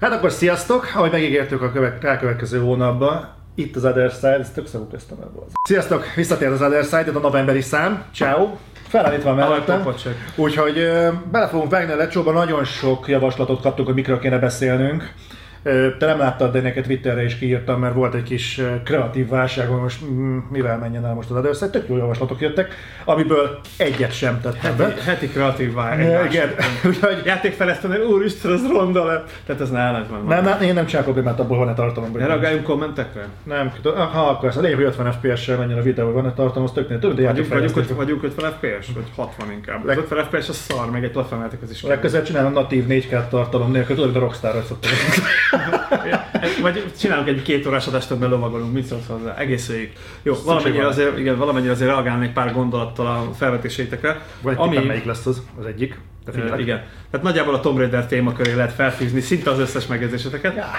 Hát akkor sziasztok! Ahogy megígértük a követ, elkövetkező hónapban, itt az Other Side, ez tök szavú köztem ebből. Sziasztok! Visszatért az Other Side, itt a novemberi szám. Ciao! Felállítva mellettem. popacsek. Úgyhogy ö, bele fogunk vágni a lecsóba, nagyon sok javaslatot kaptuk, hogy mikről kéne beszélnünk. Te nem láttad, de neked Twitterre is kiírtam, mert volt egy kis kreatív válság, hogy most mivel menjen el most az Other Side. Tök jó javaslatok jöttek, amiből egyet sem tettem be. Heti, heti kreatív. Ja, igen, úgyhogy Játékfejlesztőnél, úristen, ez ronda lett. Tehát ez lett meg. nem, nem, én nem csinálok problémát, abból van-e tartalom. Ne reagáljunk kommentekre? Nem, ha akarsz, a lényeg, hogy 50 FPS-sel menjen a videó, van-e tartalom, az töknél több, de Vagyunk, vagyunk, vagyunk 50 FPS, vagy 60 inkább. Az Leg- 50 FPS az szar, meg egy lefelmeltek az is. Legközelebb csinálom natív 4K tartalom nélkül, tudod, mint a Rockstar, hogy szoktam. Vagy csinálunk egy két órás adást, amiben lovagolunk, mit szólsz hozzá? Egész végig. Jó, valamennyire azért, igen, valamennyire azért reagálnék pár gondolattal a felvetéseitekre. Vagy Ami- melyik lesz az, az egyik. Figyelek. igen. Tehát nagyjából a Tomb Raider témaköré lehet felfűzni szinte az összes megjegyzéseteket. Ja.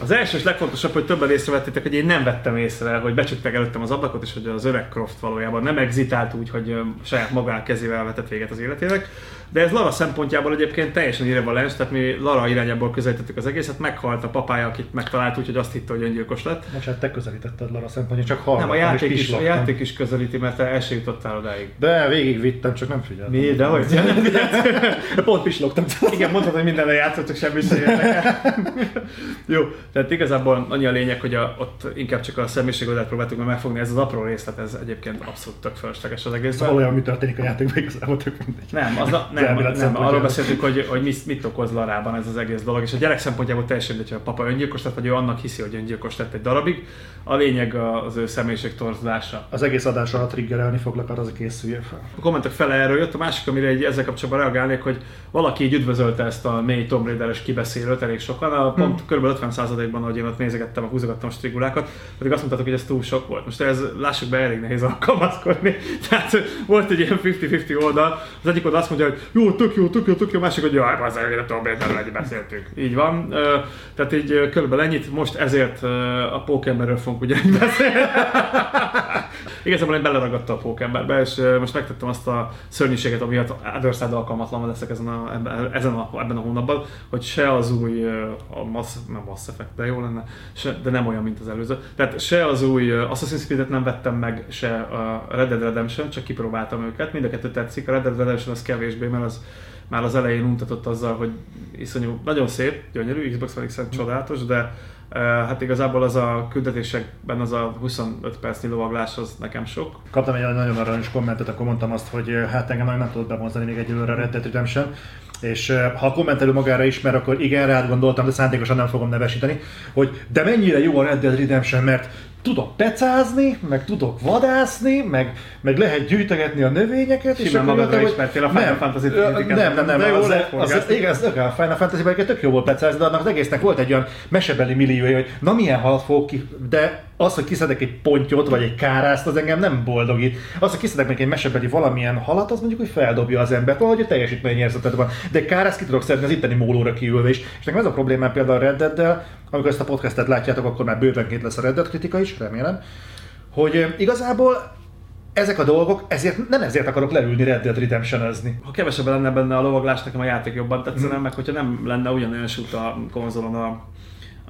Az első és legfontosabb, hogy többen észrevettétek, hogy én nem vettem észre, hogy becsukták előttem az ablakot, és hogy az öreg Croft valójában nem exitált úgy, hogy saját magán kezével vetett véget az életének. De ez Lara szempontjából egyébként teljesen irrevalens, tehát mi Lara irányából közelítettük az egészet, meghalt a papája, akit megtalált, úgyhogy azt hitte, hogy öngyilkos lett. Most hát te közelítetted Lara szempontja, csak hallgattam Nem, a játék, is, a játék is közelíti, mert te el se jutottál odáig. De végig vittem, csak nem figyeltem. Mi? De hogy? Pont pislogtam. Igen, mondhatod, hogy mindenre játszott, csak semmi sem. Jó, tehát igazából annyi a lényeg, hogy a, ott inkább csak a személyiségodat próbáltuk meg megfogni, ez az apró részlet, ez egyébként abszolút tök fölösleges az egészben. Szóval olyan, mi történik a játékban, igazából tök mindegy. Nem, az a, nem, nem, szempontjából. arról beszéltünk, hogy, hogy mit, mit okoz Larában ez az egész dolog, és a gyerek szempontjából teljesen mindegy, hogy a papa öngyilkos lett, vagy ő annak hiszi, hogy öngyilkos lett egy darabig. A lényeg az ő személyiség torzulása. Az egész adás alatt triggerelni foglak, arra az készüljél fel. A kommentek fele erről jött, a másik, amire egy, ezzel kapcsolatban reagálnék, hogy valaki így üdvözölte ezt a mély Tomb Raider-es kibeszélőt elég sokan, a pont kb. 50%-ban, ahogy én ott nézegettem, a húzogattam a strigulákat, pedig azt mondtátok, hogy ez túl sok volt. Most ez lássuk be, elég nehéz alkalmazkodni. Tehát volt egy ilyen 50-50 oldal, az egyik oldal azt mondja, hogy jó, tök jó, tök jó, tök jó, másik, hogy jaj, az Tomb Raiderről egy beszéltünk. Így van. Tehát így körülbelül ennyit, most ezért a Pókemberről fogunk ugyanígy beszélni. Igazából én beleragadta a pókemberbe, és most megtettem azt a szörnyűséget, ami miatt Otherside alkalmatlan leszek ezen a, ezen a, ebben a hónapban, hogy se az új, a Mass, nem Mass Effect, de jó lenne, se, de nem olyan, mint az előző. Tehát se az új Assassin's Creed-et nem vettem meg, se a Red Dead Redemption, csak kipróbáltam őket, mind a kettő tetszik. A Red Dead Redemption az kevésbé, mert az már az elején untatott azzal, hogy iszonyú, nagyon szép, gyönyörű, Xbox One X csodálatos, de Uh, hát igazából az a küldetésekben az a 25 percnyi lovaglás az nekem sok. Kaptam egy nagyon aranyos kommentet, akkor mondtam azt, hogy eh, hát engem nagyon nem tudott bemondani még egyelőre a Red Dead Redemption. És eh, ha a kommentelő magára ismer, akkor igen, rád gondoltam, de szándékosan nem fogom nevesíteni, hogy de mennyire jó a Red Dead Redemption, mert tudok pecázni, meg tudok vadászni, meg, meg lehet gyűjtögetni a növényeket. Simán akkor magadra mondtam, ismertél a Final Fantasy ö, kritikákat. Nem, nem, nem. Az, az, az, igen, az, a Final Fantasy-ben tök jó volt pecázni, de annak az egésznek volt egy olyan mesebeli milliója, hogy na milyen halat fogok ki, de az, hogy kiszedek egy pontyot, vagy egy kárászt, az engem nem boldogít. Az, hogy kiszedek meg egy mesebeli valamilyen halat, az mondjuk, hogy feldobja az embert, valahogy a teljesítményérzeted van. De kárászt ki tudok szedni az itteni mólóra kiülve is. És nekem ez a problémám például a Red Dead-del, amikor ezt a podcastet látjátok, akkor már bővenként lesz a Red Dead kritika is, remélem, hogy igazából ezek a dolgok, ezért nem ezért akarok leülni Red Dead Redemption-ezni. Ha kevesebb lenne benne a lovaglás, nekem a játék jobban tetszene, meg hogyha nem lenne ugyanolyan shoot a konzolon a,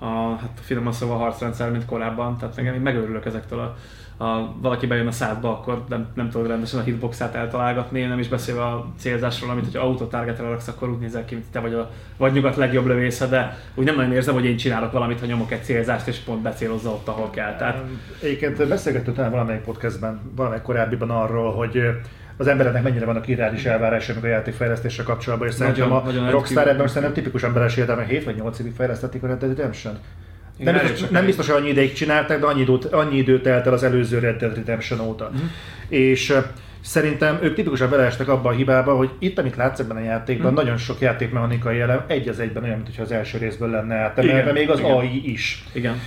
a, hát finoman szóval harcrendszer, mint korábban, tehát nekem én megőrülök ezektől a, a, valaki bejön a szádba, akkor nem, nem tudod rendesen a hitboxát eltalálgatni, nem is beszélve a célzásról, amit hogyha autotargetre raksz, akkor úgy nézel ki, mint te vagy a vagy nyugat legjobb lövésze, de úgy nem nagyon érzem, hogy én csinálok valamit, ha nyomok egy célzást, és pont becélozza ott, ahol kell. Tehát Egyébként beszélgettünk talán valamelyik podcastben, valamelyik korábbiban arról, hogy az embereknek mennyire vannak irreális elvárásai a játékfejlesztéssel kapcsolatban, és szerintem a nagyon Rockstar ebben most szerintem tipikus emberes értelme 7 vagy 8 évig fejlesztették a Red Dead Redemption. Igen, Nem biztos, nem biztos, hogy annyi ideig csinálták, de annyi időt, annyi időt telt el az előző Red Dead Redemption óta. Mhm. És szerintem ők tipikusan beleestek abba a hibába, hogy itt, amit látsz ebben a játékban, Mhm. nagyon sok játékmechanikai elem egy az egyben olyan, mintha az első részből lenne áttemelve, Igen, még az igen. AI is. igen.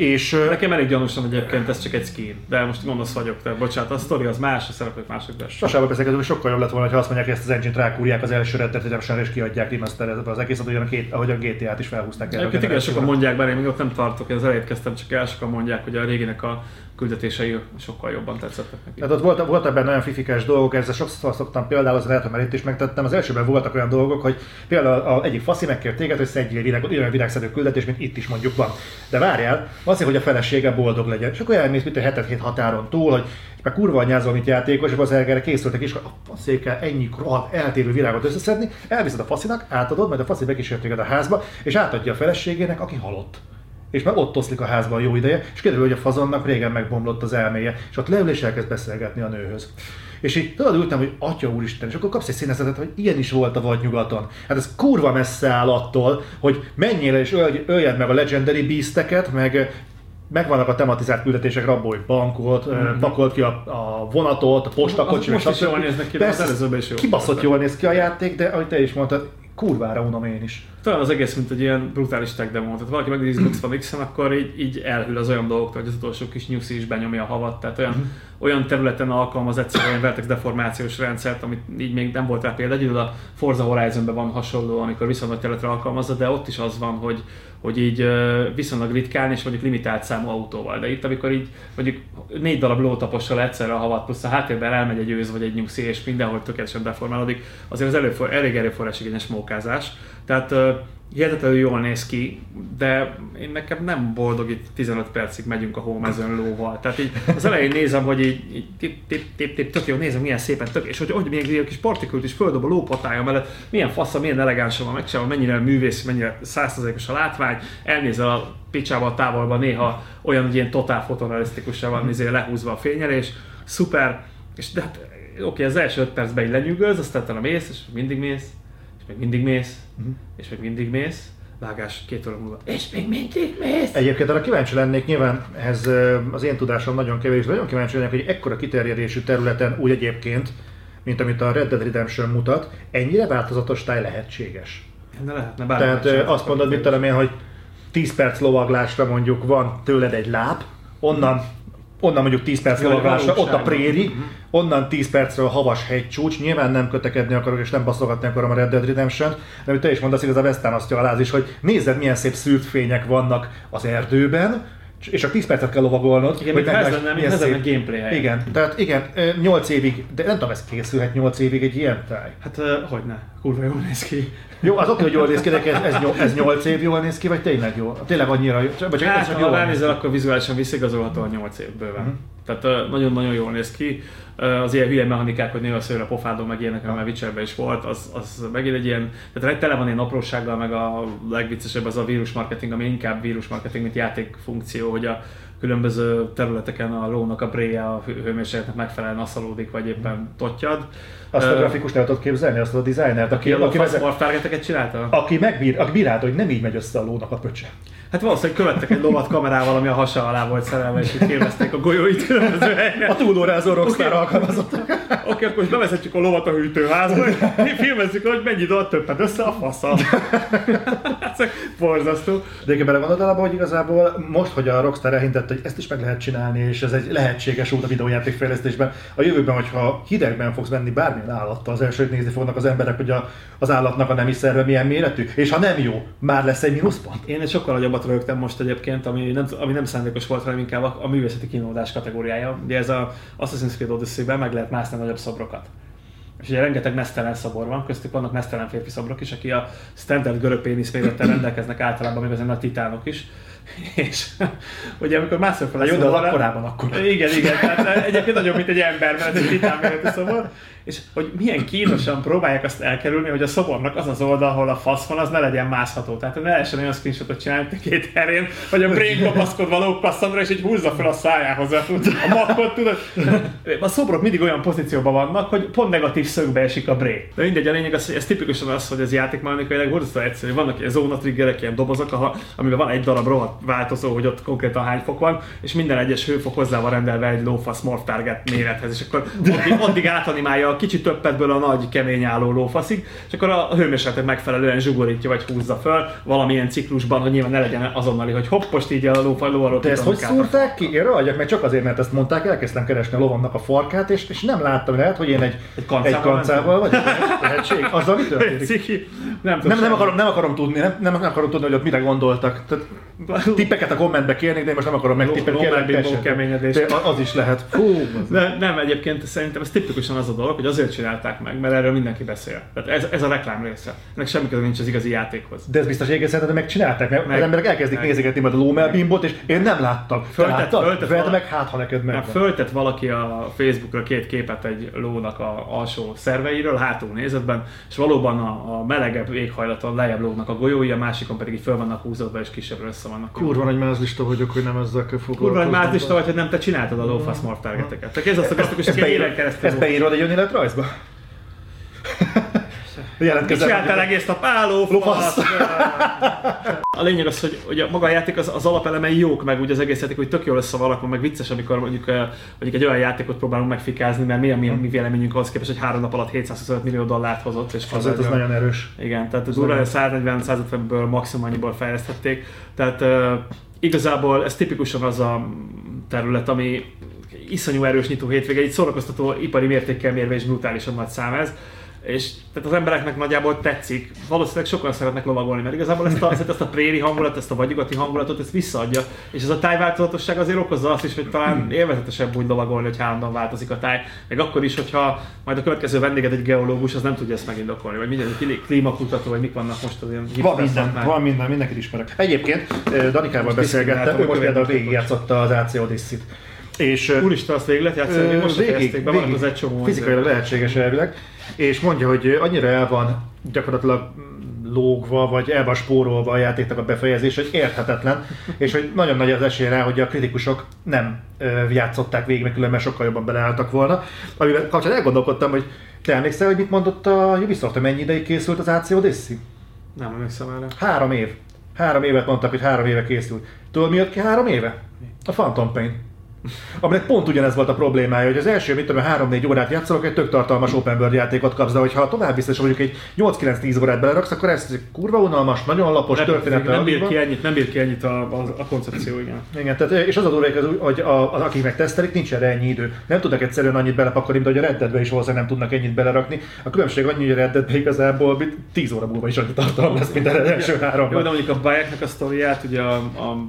És Nekem elég gyanúsan egyébként ez csak egy skin, de most gonosz vagyok, de bocsánat, a sztori az más, a szereplők mások, de Sasával beszélgetünk, hogy sokkal jobb lett volna, ha azt mondják, hogy ezt az engine-t rákúrják az első Red Dead Redemption-re és kiadják remasterezve az egészet, ugyan a két, ahogy a GTA-t is felhúzták a Egyébként igen, sokan mondják, bár én még ott nem tartok, én az elejét kezdtem, csak el sokan mondják, hogy a réginek a küldetései sokkal jobban tetszettek neki. Tehát ott volt, voltak benne olyan fifikás dolgok, ezzel sokszor szoktam például, az lehet, hogy már itt is megtettem. Az elsőben voltak olyan dolgok, hogy például a egyik faszi megkért téged, hogy szedjél virágot, olyan virágszedő küldetés, mint itt is mondjuk van. De várjál, azért, hogy a felesége boldog legyen. És akkor elmész, mint a hetet hét határon túl, hogy meg kurva anyázol, mint játékos, és az erre készültek hogy a faszékkel ennyi rohadt eltérő virágot összeszedni, elviszed a faszinak, átadod, majd a faszi bekísért téged a házba, és átadja a feleségének, aki halott és már ott oszlik a házban jó ideje, és kiderül, hogy a fazonnak régen megbomlott az elméje, és ott leül és elkezd beszélgetni a nőhöz. És így tudod ültem, hogy atya úristen, és akkor kapsz egy színezetet, hogy ilyen is volt a vadnyugaton. Hát ez kurva messze áll attól, hogy menjél és ölj, öljed meg a Legendary Beasteket, meg megvannak a tematizált küldetések, rabolj bankot, mm-hmm. pakolt ki a, a vonatot, a postakocsi, most is jól néznek ki, Persze, az előzőben is jól kibaszott jól néz ki a játék, de ahogy te is mondtad, kurvára unom én is. Talán az egész, mint egy ilyen brutális tech demo. Tehát valaki megnézi Xbox One X-en, akkor így, így elhűl az olyan dolgoktól, hogy az utolsó kis nyuszi is benyomja a havat. Tehát olyan, uh-huh. olyan területen alkalmaz egyszerűen vertex deformációs rendszert, amit így még nem volt rá példa. Egyedül a Forza Horizon-ben van hasonló, amikor viszonylag területre alkalmazza, de ott is az van, hogy, hogy így viszonylag ritkán és mondjuk limitált számú autóval. De itt, amikor így mondjuk négy darab lótapossal egyszerre a havat, plusz a háttérben elmegy egy őz vagy egy nyugszé, és mindenhol tökéletesen deformálódik, azért az előfor, elég erőforrás igényes mókázás. Tehát hihetetlenül jól néz ki, de én nekem nem boldog, itt 15 percig megyünk a hómezőn lóval. Tehát így az elején nézem, hogy így, így tip, tip, tip, tip, tök jó, nézem milyen szépen tök, és hogy, hogy még egy kis partikült is földob a lópatája mellett, milyen fasza, milyen elegánsan van megcsinálva, mennyire művész, mennyire százszerzékos a látvány, elnézel a picsába a távolba, néha olyan, hogy ilyen totál fotorealisztikusan van izé, lehúzva a fényelés, szuper, és de hát, oké, az első 5 percben így lenyűgöz, aztán a mész, és mindig mész, még mindig mész, uh-huh. és még mindig mész, vágás két óra múlva, és még mindig mész. Egyébként arra kíváncsi lennék, nyilván ez az én tudásom nagyon kevés, de nagyon kíváncsi lennék, hogy ekkora kiterjedésű területen úgy egyébként, mint amit a Red Dead Redemption mutat, ennyire változatos táj lehetséges. Ne lehetne, bár Tehát azt mondod, mit tudom én, hogy 10 perc lovaglásra mondjuk van tőled egy láb, onnan onnan mondjuk 10 perc lovagásra, ott a préri, uh-huh. onnan 10 percről a havas hegycsúcs, nyilván nem kötekedni akarok és nem baszogatni akarom a Red Dead Redemption, de amit te is mondasz, igaz a Western azt aláz is, hogy nézd milyen szép szűrt fények vannak az erdőben, és a 10 percet kell lovagolnod. Igen, hogy ez lenne, mint ez a gameplay. Igen, tehát igen, 8 évig, de nem tudom, ez készülhet 8 évig egy ilyen táj. Hát uh, hogy ne, kurva jól néz ki. Jó, az oké, hogy jól néz ki, de ez, ez, ez 8 év jól néz ki, vagy tényleg jó? Tényleg annyira jó? Vagy hát, ha ránézel, akkor vizuálisan visszigazolható a 8 év bőven. Uh-huh. Tehát nagyon-nagyon jól néz ki. Az ilyen hülye mechanikák, hogy néha szőre a pofádon, meg ilyenek, mert Witcherben is volt, az, az megint egy ilyen, tehát tele van ilyen aprósággal, meg a legviccesebb az a vírusmarketing, ami inkább vírusmarketing, mint játékfunkció, hogy a különböző területeken a lónak a bréje a hőmérsékletnek megfelelően aszalódik, vagy éppen tottyad. Azt a grafikus nem tudod képzelni, azt a designert, aki, aki, aki, targeteket csinálta? Aki megbír, aki bírálta, hogy nem így megy össze a lónak a pöcse. Hát valószínűleg követtek egy lovat kamerával, ami a hasa alá volt szerelve, és így a golyóit különböző helyen. A túlórázó rockstar okay. alkalmazottak. Oké, okay, akkor most bevezetjük a lovat a hűtőházba, és filmezzük, hogy mennyi dolt többet össze a faszal. Ez borzasztó. De egyébként belegondolod abba, hogy igazából most, hogy a Rockstar elhintette, hogy ezt is meg lehet csinálni, és ez egy lehetséges út a videójáték fejlesztésben, a jövőben, hogyha hidegben fogsz menni bármilyen állattal, az első nézni fognak az emberek, hogy a, az állatnak a nemi szerve milyen méretű, és ha nem jó, már lesz egy mínuszpont. Én egy sokkal nagyobb sokat rögtem most egyébként, ami nem, ami nem szándékos volt, hanem inkább a, a művészeti kínódás kategóriája. Ugye ez a Assassin's Creed Odyssey-ben meg lehet mászni nagyobb szobrokat. És ugye rengeteg mesztelen szobor van, köztük vannak mesztelen férfi szobrok is, aki a standard görög pénisz mérettel rendelkeznek általában, még azért a titánok is. És ugye amikor mászol fel a jó, de akkorában akkor. Igen, igen, tehát egyébként nagyobb, mint egy ember, mert egy titán méretű szobor és hogy milyen kínosan próbálják azt elkerülni, hogy a szobornak az az oldal, ahol a fasz van, az ne legyen mászható. Tehát ne lehessen olyan screenshotot csinálni két herén, hogy a brain kapaszkodva lóg és így húzza fel a szájához a, a makkot, tudod. A szobrok mindig olyan pozícióban vannak, hogy pont negatív szögbe esik a brain. De mindegy, a lényeg az, hogy ez tipikusan az, hogy ez játékmechanikailag borzasztó egyszerű. Vannak ilyen zóna triggerek, ilyen dobozok, amiben van egy darab rohadt változó, hogy ott konkrétan hány fok van, és minden egyes hőfok hozzá van rendelve egy lófasz morph target mérethez, és akkor addig, addig átanimálja a kicsit többetből a nagy, kemény álló lófaszig, és akkor a hőmérsékletek megfelelően zsugorítja vagy húzza föl valamilyen ciklusban, hogy nyilván ne legyen azonnali, hogy hopp, most így a lófa lóval De ezt hogy szúrták ki? Én ragyak, meg csak azért, mert ezt mondták, elkezdtem keresni a lovamnak a farkát, és, és nem láttam, lehet, hogy én egy, egy kancával, egy kancával vagy tehetség. Azzal mi történik? Nem, nem, nem, akarom, nem akarom tudni, nem, nem, akarom tudni, hogy ott mire gondoltak. Tehát tippeket a kommentbe kérnék, de én most nem akarom tessék. keményedés. De Az is lehet. Fú, De nem, egyébként szerintem ez tipikusan az a dolog, hogy azért csinálták meg, mert erről mindenki beszél. Tehát ez, ez a reklám része. Ennek semmi köze nincs az igazi játékhoz. De ez biztos egyébként szerintem megcsinálták, mert Meg- az emberek elkezdik meg. nézegetni majd a Lómel bimbot, és én nem láttam. Te Föltett- föltett vala- meg, hát ha neked meg. Már föltett valaki a Facebookra két képet egy lónak a alsó szerveiről, hátul nézetben, és valóban a, a melegebb éghajlaton lejjebb lógnak a golyói, a másikon pedig így föl vannak húzódva és kisebbről össze vannak. Kurva nagy mázlista vagyok, hogy nem ezzel kell foglalkozni. Kurva, hogy már lista vagy, hogy nem te csináltad a lófasz more targeteket. Tehát ez azt a klasszikus, Ezt hogy éven beírod, keresztül. ezt beírod egy önéletrajzba? Mit Jelentkezem. csináltál egész nap? Álló fasz! A lényeg az, hogy, a maga a játék az, az alapelemei jók, meg úgy az egész játék, hogy tök jól össze van meg vicces, amikor mondjuk, eh, mondjuk egy olyan játékot próbálunk megfikázni, mert mi a mi, mi véleményünk ahhoz képest, hogy három nap alatt 725 millió dollárt hozott, és Azért az nagyon erős. Igen, tehát az durván 140-150-ből maximum annyiból fejlesztették. Tehát uh, igazából ez tipikusan az a terület, ami iszonyú erős nyitó hétvége, egy szórakoztató ipari mértékkel mérve és brutálisan nagy szám ez. És tehát az embereknek nagyjából tetszik. Valószínűleg sokan szeretnek lovagolni, mert igazából ezt a, ezt, a préri hangulat, ezt a vagyugati hangulatot, ezt visszaadja. És ez a tájváltozatosság azért okozza azt is, hogy talán élvezetesebb úgy lovagolni, hogy állandóan változik a táj. Meg akkor is, hogyha majd a következő vendéged egy geológus, az nem tudja ezt megindokolni, vagy minden klímakutató, vagy mik vannak most az ilyen Van minden, szakmák. van minden, mindenkit ismerek. Egyébként ö, Danikával beszélgettem, ő a most például végigjátszotta az AC Odyssey-t. És Úristen, azt végig lehet játszani, még most végig, fejezték be, vannak az egy csomó. Fizikailag lehetséges elvileg, és mondja, hogy annyira el van gyakorlatilag lógva, vagy el van spórolva a játéknak a befejezés, hogy érthetetlen, és hogy nagyon nagy az esély rá, hogy a kritikusok nem játszották végig, mert különben sokkal jobban beleálltak volna. Amivel kapcsolatban elgondolkodtam, hogy te emlékszel, hogy mit mondott a Ubisoft, hogy mennyi ideig készült az AC Odyssey? Nem emlékszem erre. Három év. Három évet mondtak, hogy három éve készült. Tudod, mi jött ki három éve? A Phantom Pain. Aminek pont ugyanez volt a problémája, hogy az első, mit tudom, 3-4 órát játszolok, egy tök tartalmas open world játékot kapsz, de hogyha tovább biztos mondjuk egy 8-9-10 órát beleraksz, akkor ez kurva unalmas, nagyon lapos Nem, történettel. nem bír ki ennyit, nem bír ki ennyit a, a, a koncepció, igen. Igen, tehát, és az a durva, hogy- hogy a, a, akik meg tesztelik, nincs erre ennyi idő. Nem tudnak egyszerűen annyit belepakolni, mint hogy a Red Deadbe is valószínűleg nem tudnak ennyit belerakni. A különbség annyi, hogy a Red Deadbe igazából mint 10 óra múlva is annyi tartalom lesz, mint az első három. Jó, de mondjuk a Bayeknek a sztoriát, ugye a, a,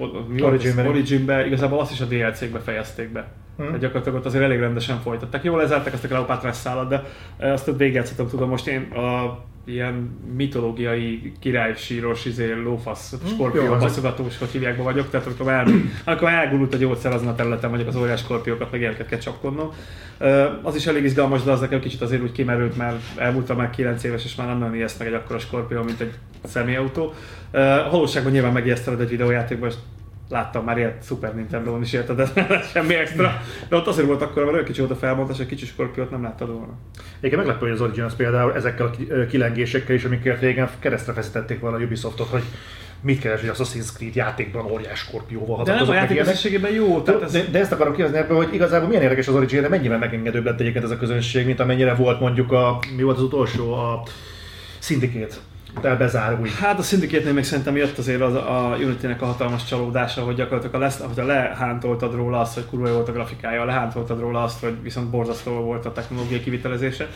a, a? Originben. Originbe, igazából azt is a DLC-kbe fejezték be. Hmm. Hmm. Gyakorlatilag ott azért elég rendesen folytatták. Jó, lezárták azt a Kleopátrás szállat, de azt ott végigjátszottam, tudom, most én a ilyen mitológiai királysíros, izé, lófasz, jó, skorpió, baszogatós, hogy hívják vagyok, tehát amikor, el, amikor elgurult a gyógyszer azon a területen vagyok, az óriás skorpiókat meg ilyeneket kell csapkodnom. Az is elég izgalmas, de az nekem kicsit azért úgy kimerült, mert elmúltam már 9 éves, és már nem nagyon ijeszt meg egy akkora skorpió, mint egy személyautó. Valóságban nyilván megijeszteled egy videójátékban, és láttam már ilyet Super Nintendo-on is érted, ez semmi extra. De ott azért volt akkor, mert olyan kicsi volt a felbontás, hogy kicsi skorpiót nem láttad volna. Igen, meglepő, hogy az Origins például ezekkel a kilengésekkel is, amikért régen keresztre feszítették volna a Ubisoftot, hogy mit keres, hogy Assassin's Creed játékban óriás skorpióval De nem a játék összességében jó, tehát ez, De, de, ezt akarom kérdezni ebből, hogy igazából milyen érdekes az Origin, mennyivel megengedőbb lett egyébként ez a közönség, mint amennyire volt mondjuk a, mi volt az utolsó, a Syndicate, de bezárul. Hát a Syndicate-nél még szerintem jött azért az, a Unity-nek a hatalmas csalódása, hogy gyakorlatilag a lesz, hogyha lehántoltad róla azt, hogy kurva volt a grafikája, lehántoltad róla azt, hogy viszont borzasztó volt a technológiai kivitelezése.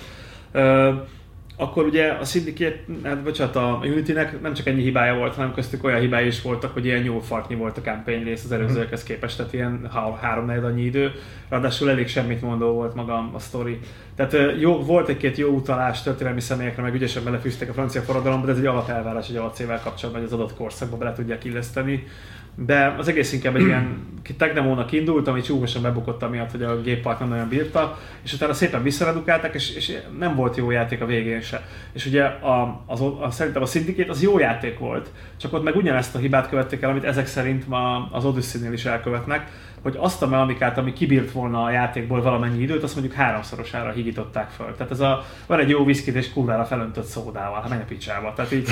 Ö, akkor ugye a Syndicate, hát bocsánat, a Unity-nek nem csak ennyi hibája volt, hanem köztük olyan hibái is voltak, hogy ilyen jó fartnyi volt a campaign rész az előzőekhez képest, tehát ilyen há- három annyi idő, ráadásul elég semmit mondó volt maga a sztori. Tehát jó, volt egy-két jó utalás történelmi személyekre, meg ügyesen belefűzték a francia forradalomba, de ez egy alapelvárás egy alapcével kapcsolatban, hogy az adott korszakba bele tudják illeszteni. De az egész inkább egy ilyen tech indult, ami csúfosan bebukott amiatt, hogy a géppart nem nagyon bírta, és utána szépen visszaredukálták, és, és nem volt jó játék a végén se. És ugye a, az, a, szerintem a Syndicate az jó játék volt, csak ott meg ugyanezt a hibát követték el, amit ezek szerint ma az Odyssey-nél is elkövetnek, hogy azt a mechanikát, ami kibírt volna a játékból valamennyi időt, azt mondjuk háromszorosára higították föl. Tehát ez a, van egy jó viszkit és kurvára felöntött szódával, hát menj a picsába. Tehát így,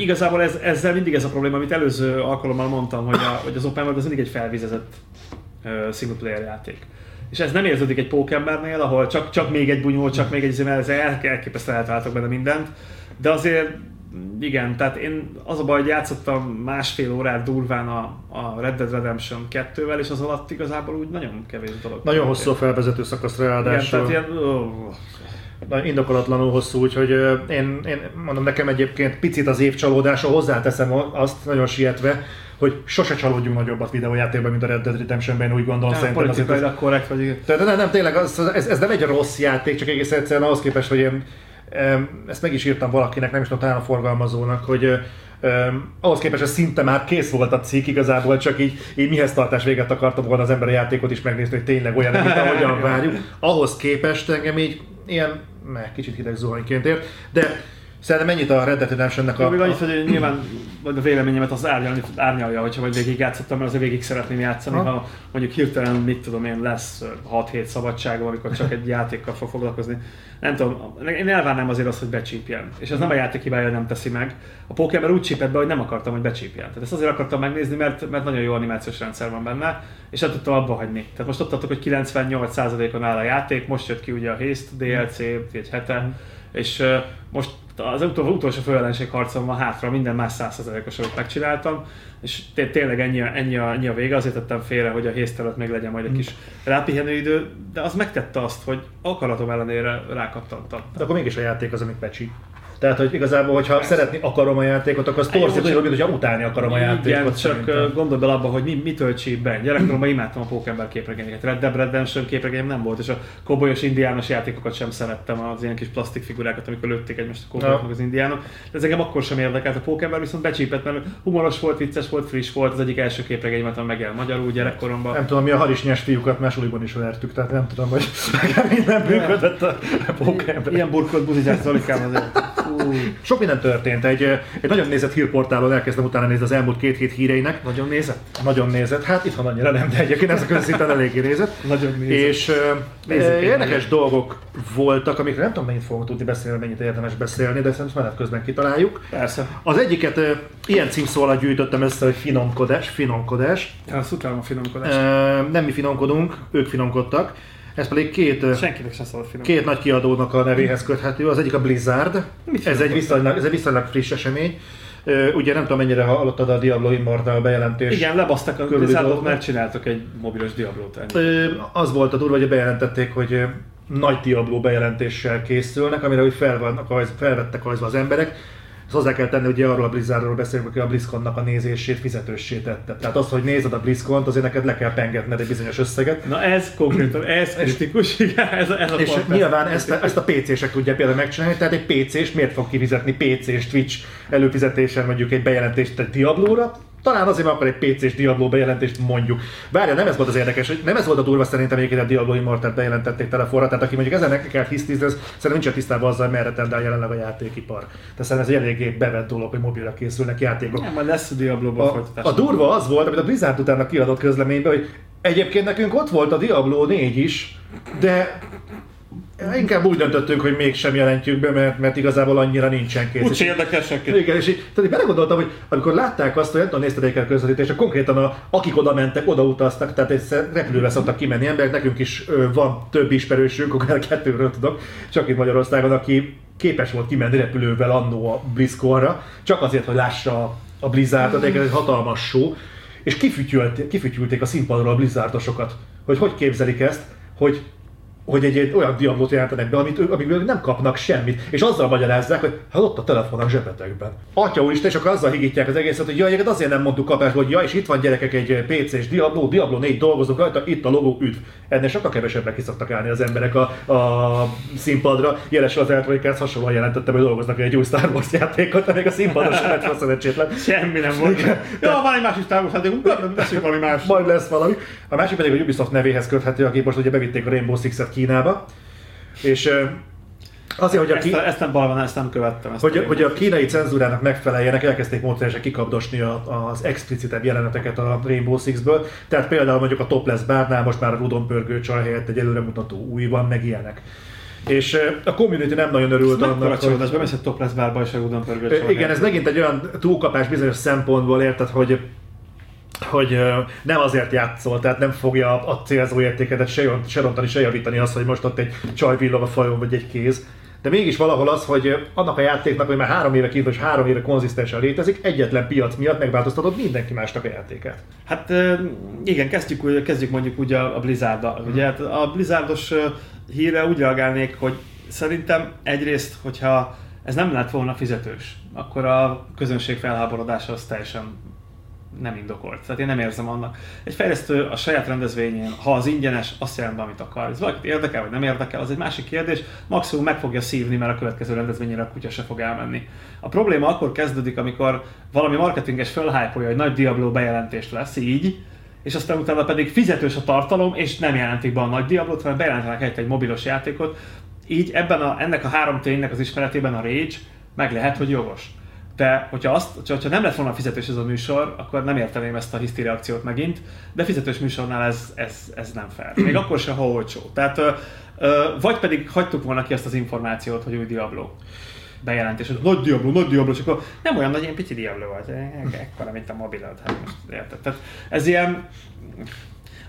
igazából ez, ezzel mindig ez a probléma, amit előző alkalommal mondtam, hogy, a, hogy az Open World az mindig egy felvizezett uh, single player játék. És ez nem érződik egy pókembernél, ahol csak, csak még egy bunyó, csak még egy zöme, ez el, elképesztően eltaláltak benne mindent. De azért igen, tehát én az a baj, hogy játszottam másfél órát durván a, a Red Dead Redemption 2-vel, és az alatt igazából úgy nagyon kevés dolog. Nagyon hosszú a felvezető szakasz Igen, ráadásul. tehát ilyen, oh, indokolatlanul hosszú, úgyhogy én, én mondom nekem egyébként picit az évcsalódása, hozzáteszem azt nagyon sietve, hogy sose csalódjunk nagyobbat videójátékban, mint a Red Dead Redemption-ben, úgy gondolom. Nem, szerintem politikailag ez, korrekt vagy. tehát nem, nem, tényleg, az, ez, ez, nem egy rossz játék, csak egész egyszerűen ahhoz képest, hogy én ezt meg is írtam valakinek, nem is tudom, talán a forgalmazónak, hogy Um, ahhoz képest, hogy szinte már kész volt a cikk, igazából csak így, így mihez tartás véget akartam volna az ember a játékot is megnézni, hogy tényleg olyan, mint ahogyan várjuk. Ahhoz képest engem így ilyen, meg kicsit hideg zuhanyként ért, de Szerintem ennyit a Red Dead Redemption-nek Jó, a, még annyit, hogy nyilván a véleményemet az árnyalni, árnyalja, hogyha vagy végig játszottam, mert azért végig szeretném játszani, Ha. ha mondjuk hirtelen, mit tudom én, lesz 6-7 szabadságom, amikor csak egy játékkal fog foglalkozni. Nem tudom, én elvárnám azért azt, hogy becsípjen. És ez nem a játék hibája, nem teszi meg. A Pokémon úgy csípett be, hogy nem akartam, hogy becsípjen. Tehát ezt azért akartam megnézni, mert, mert nagyon jó animációs rendszer van benne, és nem tudtam abba hagyni. Tehát most ott tartok, hogy 98%-on áll a játék, most jött ki ugye a Haste DLC, egy hete, és most az utol, utolsó főellenség harcom van hátra, minden más 100%-os amit megcsináltam, és té- tényleg ennyi a, ennyi, a, ennyi a vége, azért tettem félre, hogy a Haste előtt még legyen majd egy kis rápihenő idő, de az megtette azt, hogy akaratom ellenére rákattantam. de akkor mégis a játék az, amit pecsi. Tehát, hogy igazából, hogyha szeretni akarom a játékot, akkor az torzít, jó, hogy mint hogyha utálni akarom a játékot. Igen, csak szerintem. gondolj bele abba, hogy mi, mitől csíp be. Gyerekkoromban imádtam a Pokémon képregényeket. Red Dead Redemption képregényem nem volt, és a kobolyos indiános játékokat sem szerettem, az ilyen kis plastikfigurákat, amikor lőtték egymást a kobolyok meg az indiánok. De ez engem akkor sem érdekelt. A Pokémon viszont becsípett, mert humoros volt, vicces volt, friss volt, az egyik első képregényem, ami megjelent magyarul gyerekkoromban. Nem tudom, mi a harisnyás fiúkat már suliban is vertük, tehát nem tudom, hogy minden működött a Pokémon. Ilyen burkolt buzizás Zolikám azért. Sok minden történt. Egy, egy nagyon nézett hírportálon elkezdtem utána nézni az elmúlt két hét híreinek. nagyon nézett? Nagyon nézett. Hát itt van annyira nem, de egyébként ezek szinten eléggé nézett. Nagyon nézett. És én érdekes nagyon. dolgok voltak, amikről nem tudom mennyit fogunk tudni beszélni, mennyit érdemes beszélni, de szerintem menet közben kitaláljuk. Persze. Az egyiket ilyen címszóval gyűjtöttem össze, hogy finomkodás, finomkodás. Azt utálom a finomkodást. Nem mi finomkodunk, ők finomkodtak. Ez pedig két, Senkinek sem szabad finom. két nagy kiadónak a nevéhez köthető. Az egyik a Blizzard. Mit Ez egy, viszonylag, ez egy viszonylag friss esemény. Ugye nem tudom mennyire hallottad a Diablo Immortal bejelentés. Igen, lebasztak a Blizzardot, mert csináltak egy mobilos. Ö, Az volt a durva, hogy bejelentették, hogy nagy Diablo bejelentéssel készülnek, amire úgy fel vannak, felvettek rajzva az emberek. Ezt hozzá kell tenni, hogy arról a Blizzardról beszélünk, aki a BlizzConnak a nézését fizetőssé tette. Tehát az, hogy nézed a BlizzCont, azért neked le kell pengetned egy bizonyos összeget. Na ez konkrétan, ez kritikus, igen, ez, ez a És pont, nyilván ez- ezt, a- ezt a PC-sek tudják például megcsinálni, tehát egy PC-s miért fog kifizetni PC-s Twitch előfizetésen mondjuk egy bejelentést egy Diablo-ra, talán azért, mert akkor egy PC-s Diablo bejelentést mondjuk. Várja, nem ez volt az érdekes, nem ez volt a durva szerintem egyébként a Diablo Immortal bejelentették telefonra, tehát aki mondjuk ezen neki kell hisztizni, az szerintem nincsen tisztában azzal, merre tendál jelenleg a játékipar. Tehát szerintem ez egy eléggé bevett dolog, hogy mobilra készülnek játékok. Nem, majd lesz a Diablo-ból A, a durva az volt, amit a Blizzard utána kiadott közleményben, hogy egyébként nekünk ott volt a Diablo 4 is, de inkább úgy döntöttünk, hogy mégsem jelentjük be, mert, mert igazából annyira nincsen kész. Úgy És- se érdekel senkit. igen, és így, tehát így belegondoltam, hogy amikor látták azt, hogy nem tudom, nézted el közvetítést, konkrétan a, akik oda mentek, oda utaztak, tehát repülőre szoktak kimenni emberek, nekünk is ö, van több ismerősünk, akár kettőről tudok, csak itt Magyarországon, aki képes volt kimenni repülővel annó a BlizzConra, csak azért, hogy lássa a- Blizzardot, egyébként egy hatalmas show, és kifütyülték, kifütyülték a színpadról a Blizzardosokat, hogy hogy képzelik ezt, hogy hogy egy, egy olyan diablót jelentenek be, amit, ők- amiből nem kapnak semmit, és azzal magyarázzák, hogy hát ott a telefon a zsebetekben. Atya úristen, és akkor azzal higítják az egészet, hogy jaj, azért nem mondtuk kapásból, hogy ja, és itt van gyerekek egy PC-s Diablo, Diablo 4 dolgozunk rajta, itt a logó, üdv. Ennél sokkal kevesebbre ki szoktak állni az emberek a, a színpadra. Jelesül az Electronic hasonlóan jelentettem, hogy dolgoznak egy új Star Wars játékot, amíg a színpadon sem lett szerencsétlen. Semmi nem volt. Jó, van egy másik távol, hát beszéljünk valami más. Majd lesz valami. A másik pedig a Ubisoft nevéhez köthető, akik most ugye bevitték a Rainbow Six-et Kínába. És azért, hogy a, Ezt, ki, ezt nem balvan, ezt nem követtem. Ezt hogy, nem. hogy a kínai cenzúrának megfeleljenek, elkezdték módszeresen kikapdosni a, az explicitebb jeleneteket a Rainbow Six-ből. Tehát például mondjuk a Topless bárnál most már a Rudon pörgő csaj helyett egy előremutató új van, meg ilyenek. És a community nem nagyon örült Mekkora annak, csalódás, bemész egy topless bárba és a Udon pörgőt Ö, Igen, ez megint egy olyan túlkapás bizonyos szempontból, érted, hogy hogy nem azért játszol, tehát nem fogja a a célzóértékedet se, se rontani, se javítani az, hogy most ott egy csaj villog a fajon, vagy egy kéz. De mégis valahol az, hogy annak a játéknak, hogy már három éve kívül, és három éve konzisztensen létezik, egyetlen piac miatt megváltoztatod mindenki másnak a játékát. Hát igen, kezdjük, kezdjük mondjuk úgy a, Blizzard-dal. Ugye hát a Blizzardos ö, hírre úgy reagálnék, hogy szerintem egyrészt, hogyha ez nem lett volna fizetős, akkor a közönség felháborodása az teljesen nem indokolt. Tehát én nem érzem annak. Egy fejlesztő a saját rendezvényén, ha az ingyenes, azt jelent, amit akar. Ez valakit érdekel, vagy nem érdekel, az egy másik kérdés. Maximum meg fogja szívni, mert a következő rendezvényére a kutya se fog elmenni. A probléma akkor kezdődik, amikor valami marketinges fölhájpolja, hogy nagy Diablo bejelentést lesz, így, és aztán utána pedig fizetős a tartalom, és nem jelentik be a nagy Diablo-t, hanem bejelentenek egy, egy mobilos játékot. Így ebben a, ennek a három ténynek az ismeretében a Rage meg lehet, hogy jogos. De hogyha, azt, hogyha nem lett volna fizetős ez a műsor, akkor nem érteném ezt a hiszti reakciót megint, de fizetős műsornál ez, ez, ez nem fel. Még akkor sem, ha olcsó. Tehát, ö, ö, vagy pedig hagytuk volna ki azt az információt, hogy új Diablo bejelentés, hogy nagy Diablo, nagy Diablo, csak akkor nem olyan nagy, ilyen pici Diablo volt, ekkora, mint a mobilod, hát most érted. Tehát ez ilyen,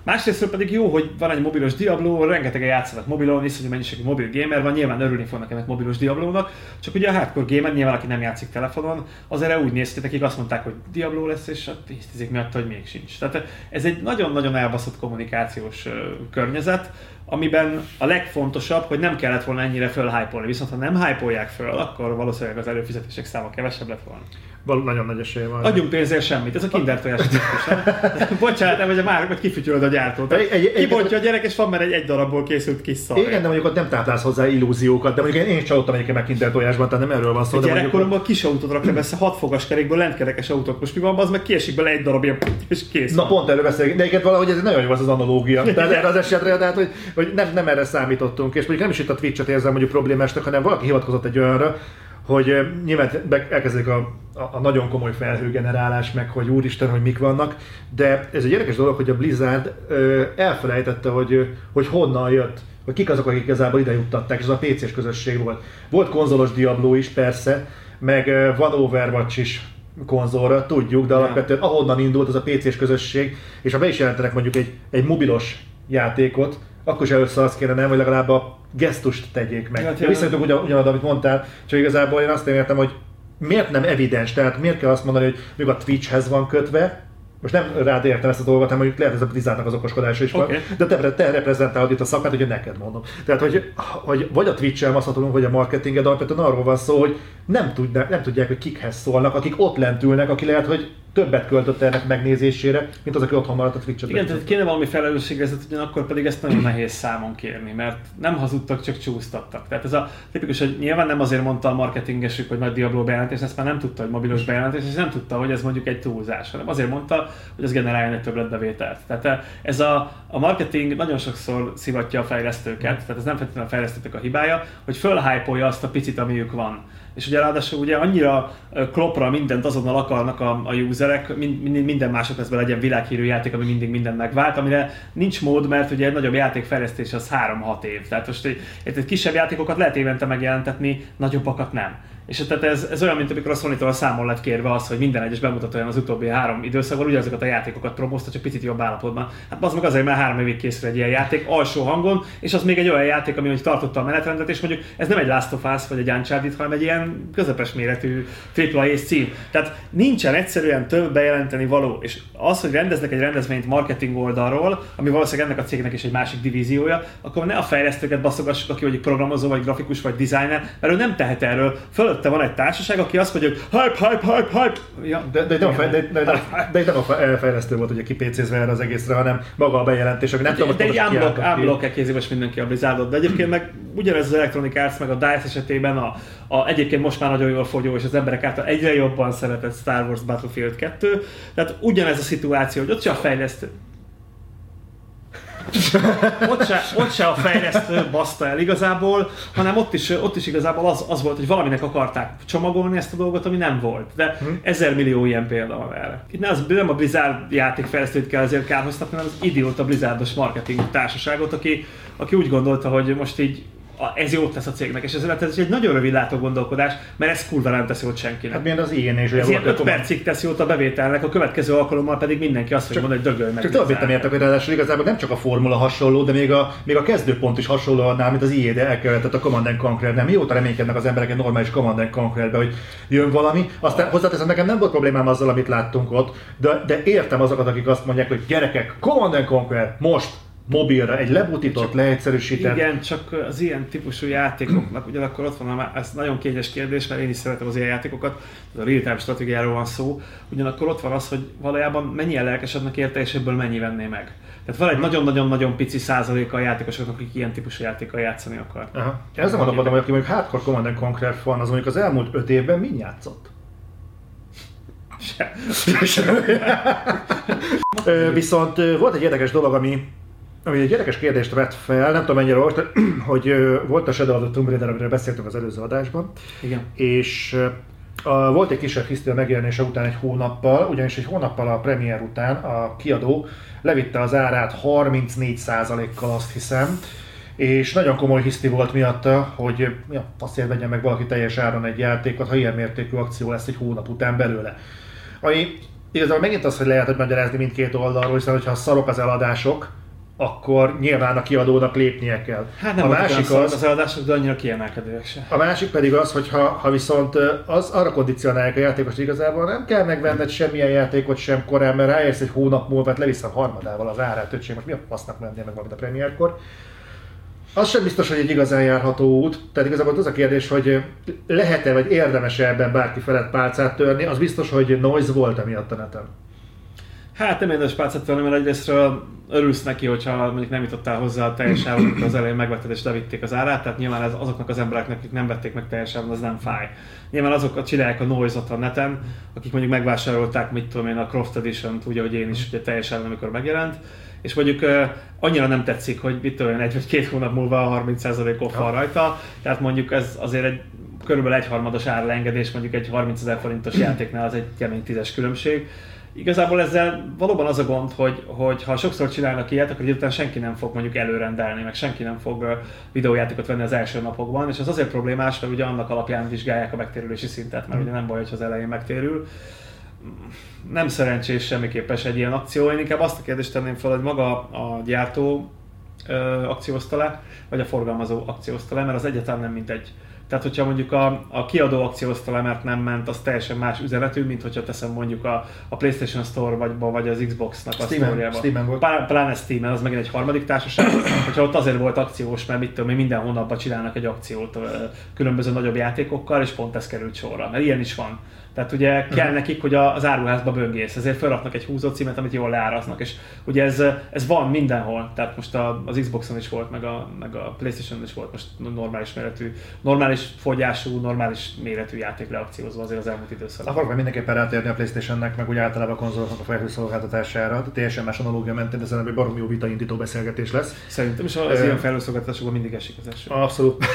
Másrészt pedig jó, hogy van egy mobilos Diablo, rengetegen játszanak mobilon, iszonyú mennyiségű mobil gamer van, nyilván örülni fognak ennek mobilos Diablónak, csak ugye a hardcore gamer, nyilván aki nem játszik telefonon, az erre úgy néz ki, akik azt mondták, hogy Diablo lesz, és a tíztízik miatt, hogy még sincs. Tehát ez egy nagyon-nagyon elbaszott kommunikációs környezet, amiben a legfontosabb, hogy nem kellett volna ennyire fölhájpolni, viszont ha nem hypolják föl, akkor valószínűleg az előfizetések száma kevesebb lett volna. Val- nagyon nagy esélye van. Adjunk pénzért semmit, ez a kinder tojás Bocsánat, vagy a már, vagy kifütyülöd a gyártót. Egy- egy- Kibontja a gyerek, és van már egy egy darabból készült kis szar. Igen, de mondjuk ott nem táplálsz hozzá illúziókat, de mondjuk én, én is csalódtam egyébként meg Kinder tojásban, tehát nem erről van szó. A de mondjuk, gyerekkoromban kis autót raktam össze, hat fogas kerékből lentkerekes autók. Most mi van, az meg kiesik bele egy darab ilyen, és kész. Na pont erről beszélünk, de egyébként valahogy ez nagyon jó az az analógia. Tehát erre az esetre, tehát, hogy, hogy nem, nem erre számítottunk, és mondjuk nem is itt a Twitch-et érzem mondjuk problémásnak, hanem valaki hivatkozott egy olyanra, hogy nyilván elkezdik a, a, a nagyon komoly felhőgenerálás, meg hogy úristen, hogy mik vannak, de ez egy érdekes dolog, hogy a Blizzard ö, elfelejtette, hogy, hogy honnan jött, hogy kik azok, akik igazából ide juttatták, és ez a PC-s közösség volt. Volt konzolos Diablo is, persze, meg van Overwatch is konzolra, tudjuk, de alapvetően ahonnan indult az a PC-s közösség, és ha be is jelentenek mondjuk egy, egy mobilos játékot, akkor is először azt kéne nem, hogy legalább a gesztust tegyék meg. Hát. Visszajutunk ugyan, ugyanaz, amit mondtál, csak igazából én azt nem értem, hogy miért nem evidens, tehát miért kell azt mondani, hogy még a Twitchhez van kötve, most nem rád értem ezt a dolgot, hanem mondjuk lehet ez a Blizzardnak az okoskodása is Oké. van, de te, te reprezentálod itt a szakmát, hogy neked mondom. Tehát, hogy, hogy vagy a Twitch-el maszatolunk, vagy a marketinged, alapvetően arról van szó, hogy nem, tudná, nem tudják, hogy kikhez szólnak, akik ott lent ülnek, aki lehet, hogy többet költött ennek megnézésére, mint az, aki otthon maradt a Twitch-et. Igen, tehát kéne valami felelősségezet, ugyanakkor pedig ezt nagyon nehéz számon kérni, mert nem hazudtak, csak csúsztattak. Tehát ez a tipikus, hogy nyilván nem azért mondta a marketingesük, hogy nagy Diablo bejelentés, ezt már nem tudta, hogy mobilos bejelentés, és nem tudta, hogy ez mondjuk egy túlzás, hanem azért mondta, hogy ez generáljon egy többletbevételt. Tehát ez a, a marketing nagyon sokszor szivatja a fejlesztőket, tehát ez nem feltétlenül a fejlesztők a hibája, hogy fölhájpolja azt a picit, amiük van. És ugye ráadásul ugye annyira ö, klopra mindent azonnal akarnak a, a userek, mind, mind, minden másodpercben legyen világhírű játék, ami mindig minden megvált, amire nincs mód, mert ugye egy nagyobb játékfejlesztés az 3-6 év. Tehát most egy, egy kisebb játékokat lehet évente megjelentetni, nagyobbakat nem. És tehát ez, ez olyan, mint amikor a Sony-tól számon lett kérve az, hogy minden egyes bemutatóján az utóbbi három időszakban ugyanazokat a játékokat promózta, csak picit jobb állapotban. Hát az meg azért, mert három évig készül egy ilyen játék, alsó hangon, és az még egy olyan játék, ami hogy tartotta a menetrendet, és mondjuk ez nem egy Last of Us vagy egy Uncharted, hanem egy ilyen közepes méretű AAA cím. Tehát nincsen egyszerűen több bejelenteni való. És az, hogy rendeznek egy rendezvényt marketing oldalról, ami valószínűleg ennek a cégnek is egy másik divíziója, akkor ne a fejlesztőket baszogassuk, aki mondjuk programozó, vagy grafikus, vagy designer, mert ő nem tehet erről. Fölötte van egy társaság, aki azt mondja, hogy hype, hype, hype, hype. Ja, De, de, nem a de, de, de, de, nem a fe- fejlesztő volt ugye kipécézve erre az egészre, hanem maga a bejelentés, ami nem tudom, de hogy egy pontosan unblock, unblock kézi most mindenki a Blizzardot, de egyébként meg ugyanez az Electronic Arts, meg a DICE esetében a, a egyébként most már nagyon jól fogyó, és az emberek által egyre jobban szeretett Star Wars Battlefield 2. Tehát ugyanez a szituáció, hogy ott se a fejlesztő, ott, se, ott se a fejlesztő baszta el igazából, hanem ott is, ott is igazából az, az volt, hogy valaminek akarták csomagolni ezt a dolgot, ami nem volt. De ezer millió ilyen példa van erre. Itt ne az, nem a Blizzard játékfejlesztőt kell ezért kárhoztatni, hanem az idióta Blizzardos marketing társaságot, aki, aki úgy gondolta, hogy most így a- ez jót tesz a cégnek, és ez, ez egy nagyon rövid látó gondolkodás, mert ez kurva nem tesz jót senkinek. Hát milyen az ilyen és ez ilyen volt 5 percig tesz jót a bevételnek, a következő alkalommal pedig mindenki azt fogja mondani, hogy dögölj meg. Csak tudod, mit nem értek, hogy ráadásul igazából nem csak a formula hasonló, de még a, még a kezdőpont is hasonló annál, mint az IE, de elkövetett a Command and Conquer. Nem mióta reménykednek az emberek egy normális Command and Conquerbe, hogy jön valami. Aztán hozzáteszem, nekem nem volt problémám azzal, amit láttunk ott, de, de értem azokat, akik azt mondják, hogy gyerekek, Command and Conquer, most, mobilra, egy lebutított, leegyszerűsített. Igen, csak az ilyen típusú játékoknak ugyanakkor ott van, ez nagyon kényes kérdés, mert én is szeretem az ilyen játékokat, a real-time stratégiáról van szó, ugyanakkor ott van az, hogy valójában mennyien lelkesednek érte, és ebből mennyi venné meg. Tehát van egy nagyon-nagyon-nagyon pici százaléka a játékosoknak, akik ilyen típusú játékkal játszani akar. Aha. Ez nem mondom, hogy aki mondjuk Hardcore Command Conquer fan, az mondjuk az elmúlt öt évben mind játszott? Se. Ö, Viszont volt egy érdekes dolog, ami, ami egy érdekes kérdést vett fel, nem tudom mennyire volt, hogy volt a Shadow of the Tomb Raider, amiről beszéltünk az előző adásban, Igen. és a, volt egy kisebb hisztéria megjelenése után egy hónappal, ugyanis egy hónappal a premier után a kiadó levitte az árát 34%-kal azt hiszem, és nagyon komoly hiszti volt miatta, hogy ja, azt vegyen meg valaki teljes áron egy játékot, ha ilyen mértékű akció lesz egy hónap után belőle. Ami igazából megint az, hogy lehet, hogy magyarázni mindkét oldalról, hiszen hogyha szarok az eladások, akkor nyilván a kiadónak lépnie kell. Hát nem a másik az, az eladások, de annyira kiemelkedőek se. a másik pedig az, hogy ha, ha viszont az arra kondicionálják a játékos, hogy igazából nem kell megvenned semmilyen játékot sem korán, mert ráérsz egy hónap múlva, hát leviszem harmadával az árát, öcsém, most mi a fasznak mennél meg valamit a premierkor. Az sem biztos, hogy egy igazán járható út. Tehát igazából az a kérdés, hogy lehet-e vagy érdemes-e ebben bárki felett pálcát törni, az biztos, hogy noise volt emiatt a neten. Hát nem érdemes pálcát mert egyrésztről örülsz neki, hogyha mondjuk nem jutottál hozzá a teljes amikor az elején megvetted és levitték az árát, tehát nyilván ez azoknak az embereknek, akik nem vették meg teljes az nem fáj. Nyilván azok csinálják a noise-ot a neten, akik mondjuk megvásárolták, mit tudom én, a Croft Edition-t, úgy, ahogy én is, ugye teljes amikor megjelent, és mondjuk uh, annyira nem tetszik, hogy mit tudom egy vagy két hónap múlva a 30% off van rajta, tehát mondjuk ez azért egy körülbelül egyharmados árleengedés, mondjuk egy 30 ezer forintos játéknál az egy kemény tízes különbség. Igazából ezzel valóban az a gond, hogy, hogy ha sokszor csinálnak ilyet, akkor után senki nem fog mondjuk előrendelni, meg senki nem fog videójátékot venni az első napokban, és az azért problémás, mert ugye annak alapján vizsgálják a megtérülési szintet, mert ugye nem baj, hogy az elején megtérül. Nem szerencsés semmiképpen se egy ilyen akció. Én inkább azt a kérdést tenném fel, hogy maga a gyártó le, vagy a forgalmazó akciózta le, mert az egyáltalán nem mindegy. Tehát, hogyha mondjuk a, a kiadó akciózta le, mert nem ment, az teljesen más üzenetű, mint hogyha teszem mondjuk a, a PlayStation Store vagy, vagy az Xbox-nak a sztóriába. Pláne Steamen, az megint egy harmadik társaság, hogyha ott azért volt akciós, mert mit tudom minden hónapban csinálnak egy akciót különböző nagyobb játékokkal, és pont ez került sorra, mert ilyen is van. Tehát ugye kell nekik, hogy az áruházba böngész, ezért felraknak egy húzócímet, amit jól leáraznak, és ugye ez, ez van mindenhol, tehát most a, az Xboxon is volt, meg a, meg a Playstation is volt most normális méretű, normális fogyású, normális méretű játék leakciózva azért az elmúlt időszakban. Akarok mindenképpen rátérni a Playstation-nek, meg úgy általában a konzoloknak a felhőszolgáltatására, teljesen más analógia mentén, ez egy baromi jó vitaindító beszélgetés lesz. Szerintem is az Ö- ilyen felhőszolgáltatásokban mindig esik az eső. Abszolút.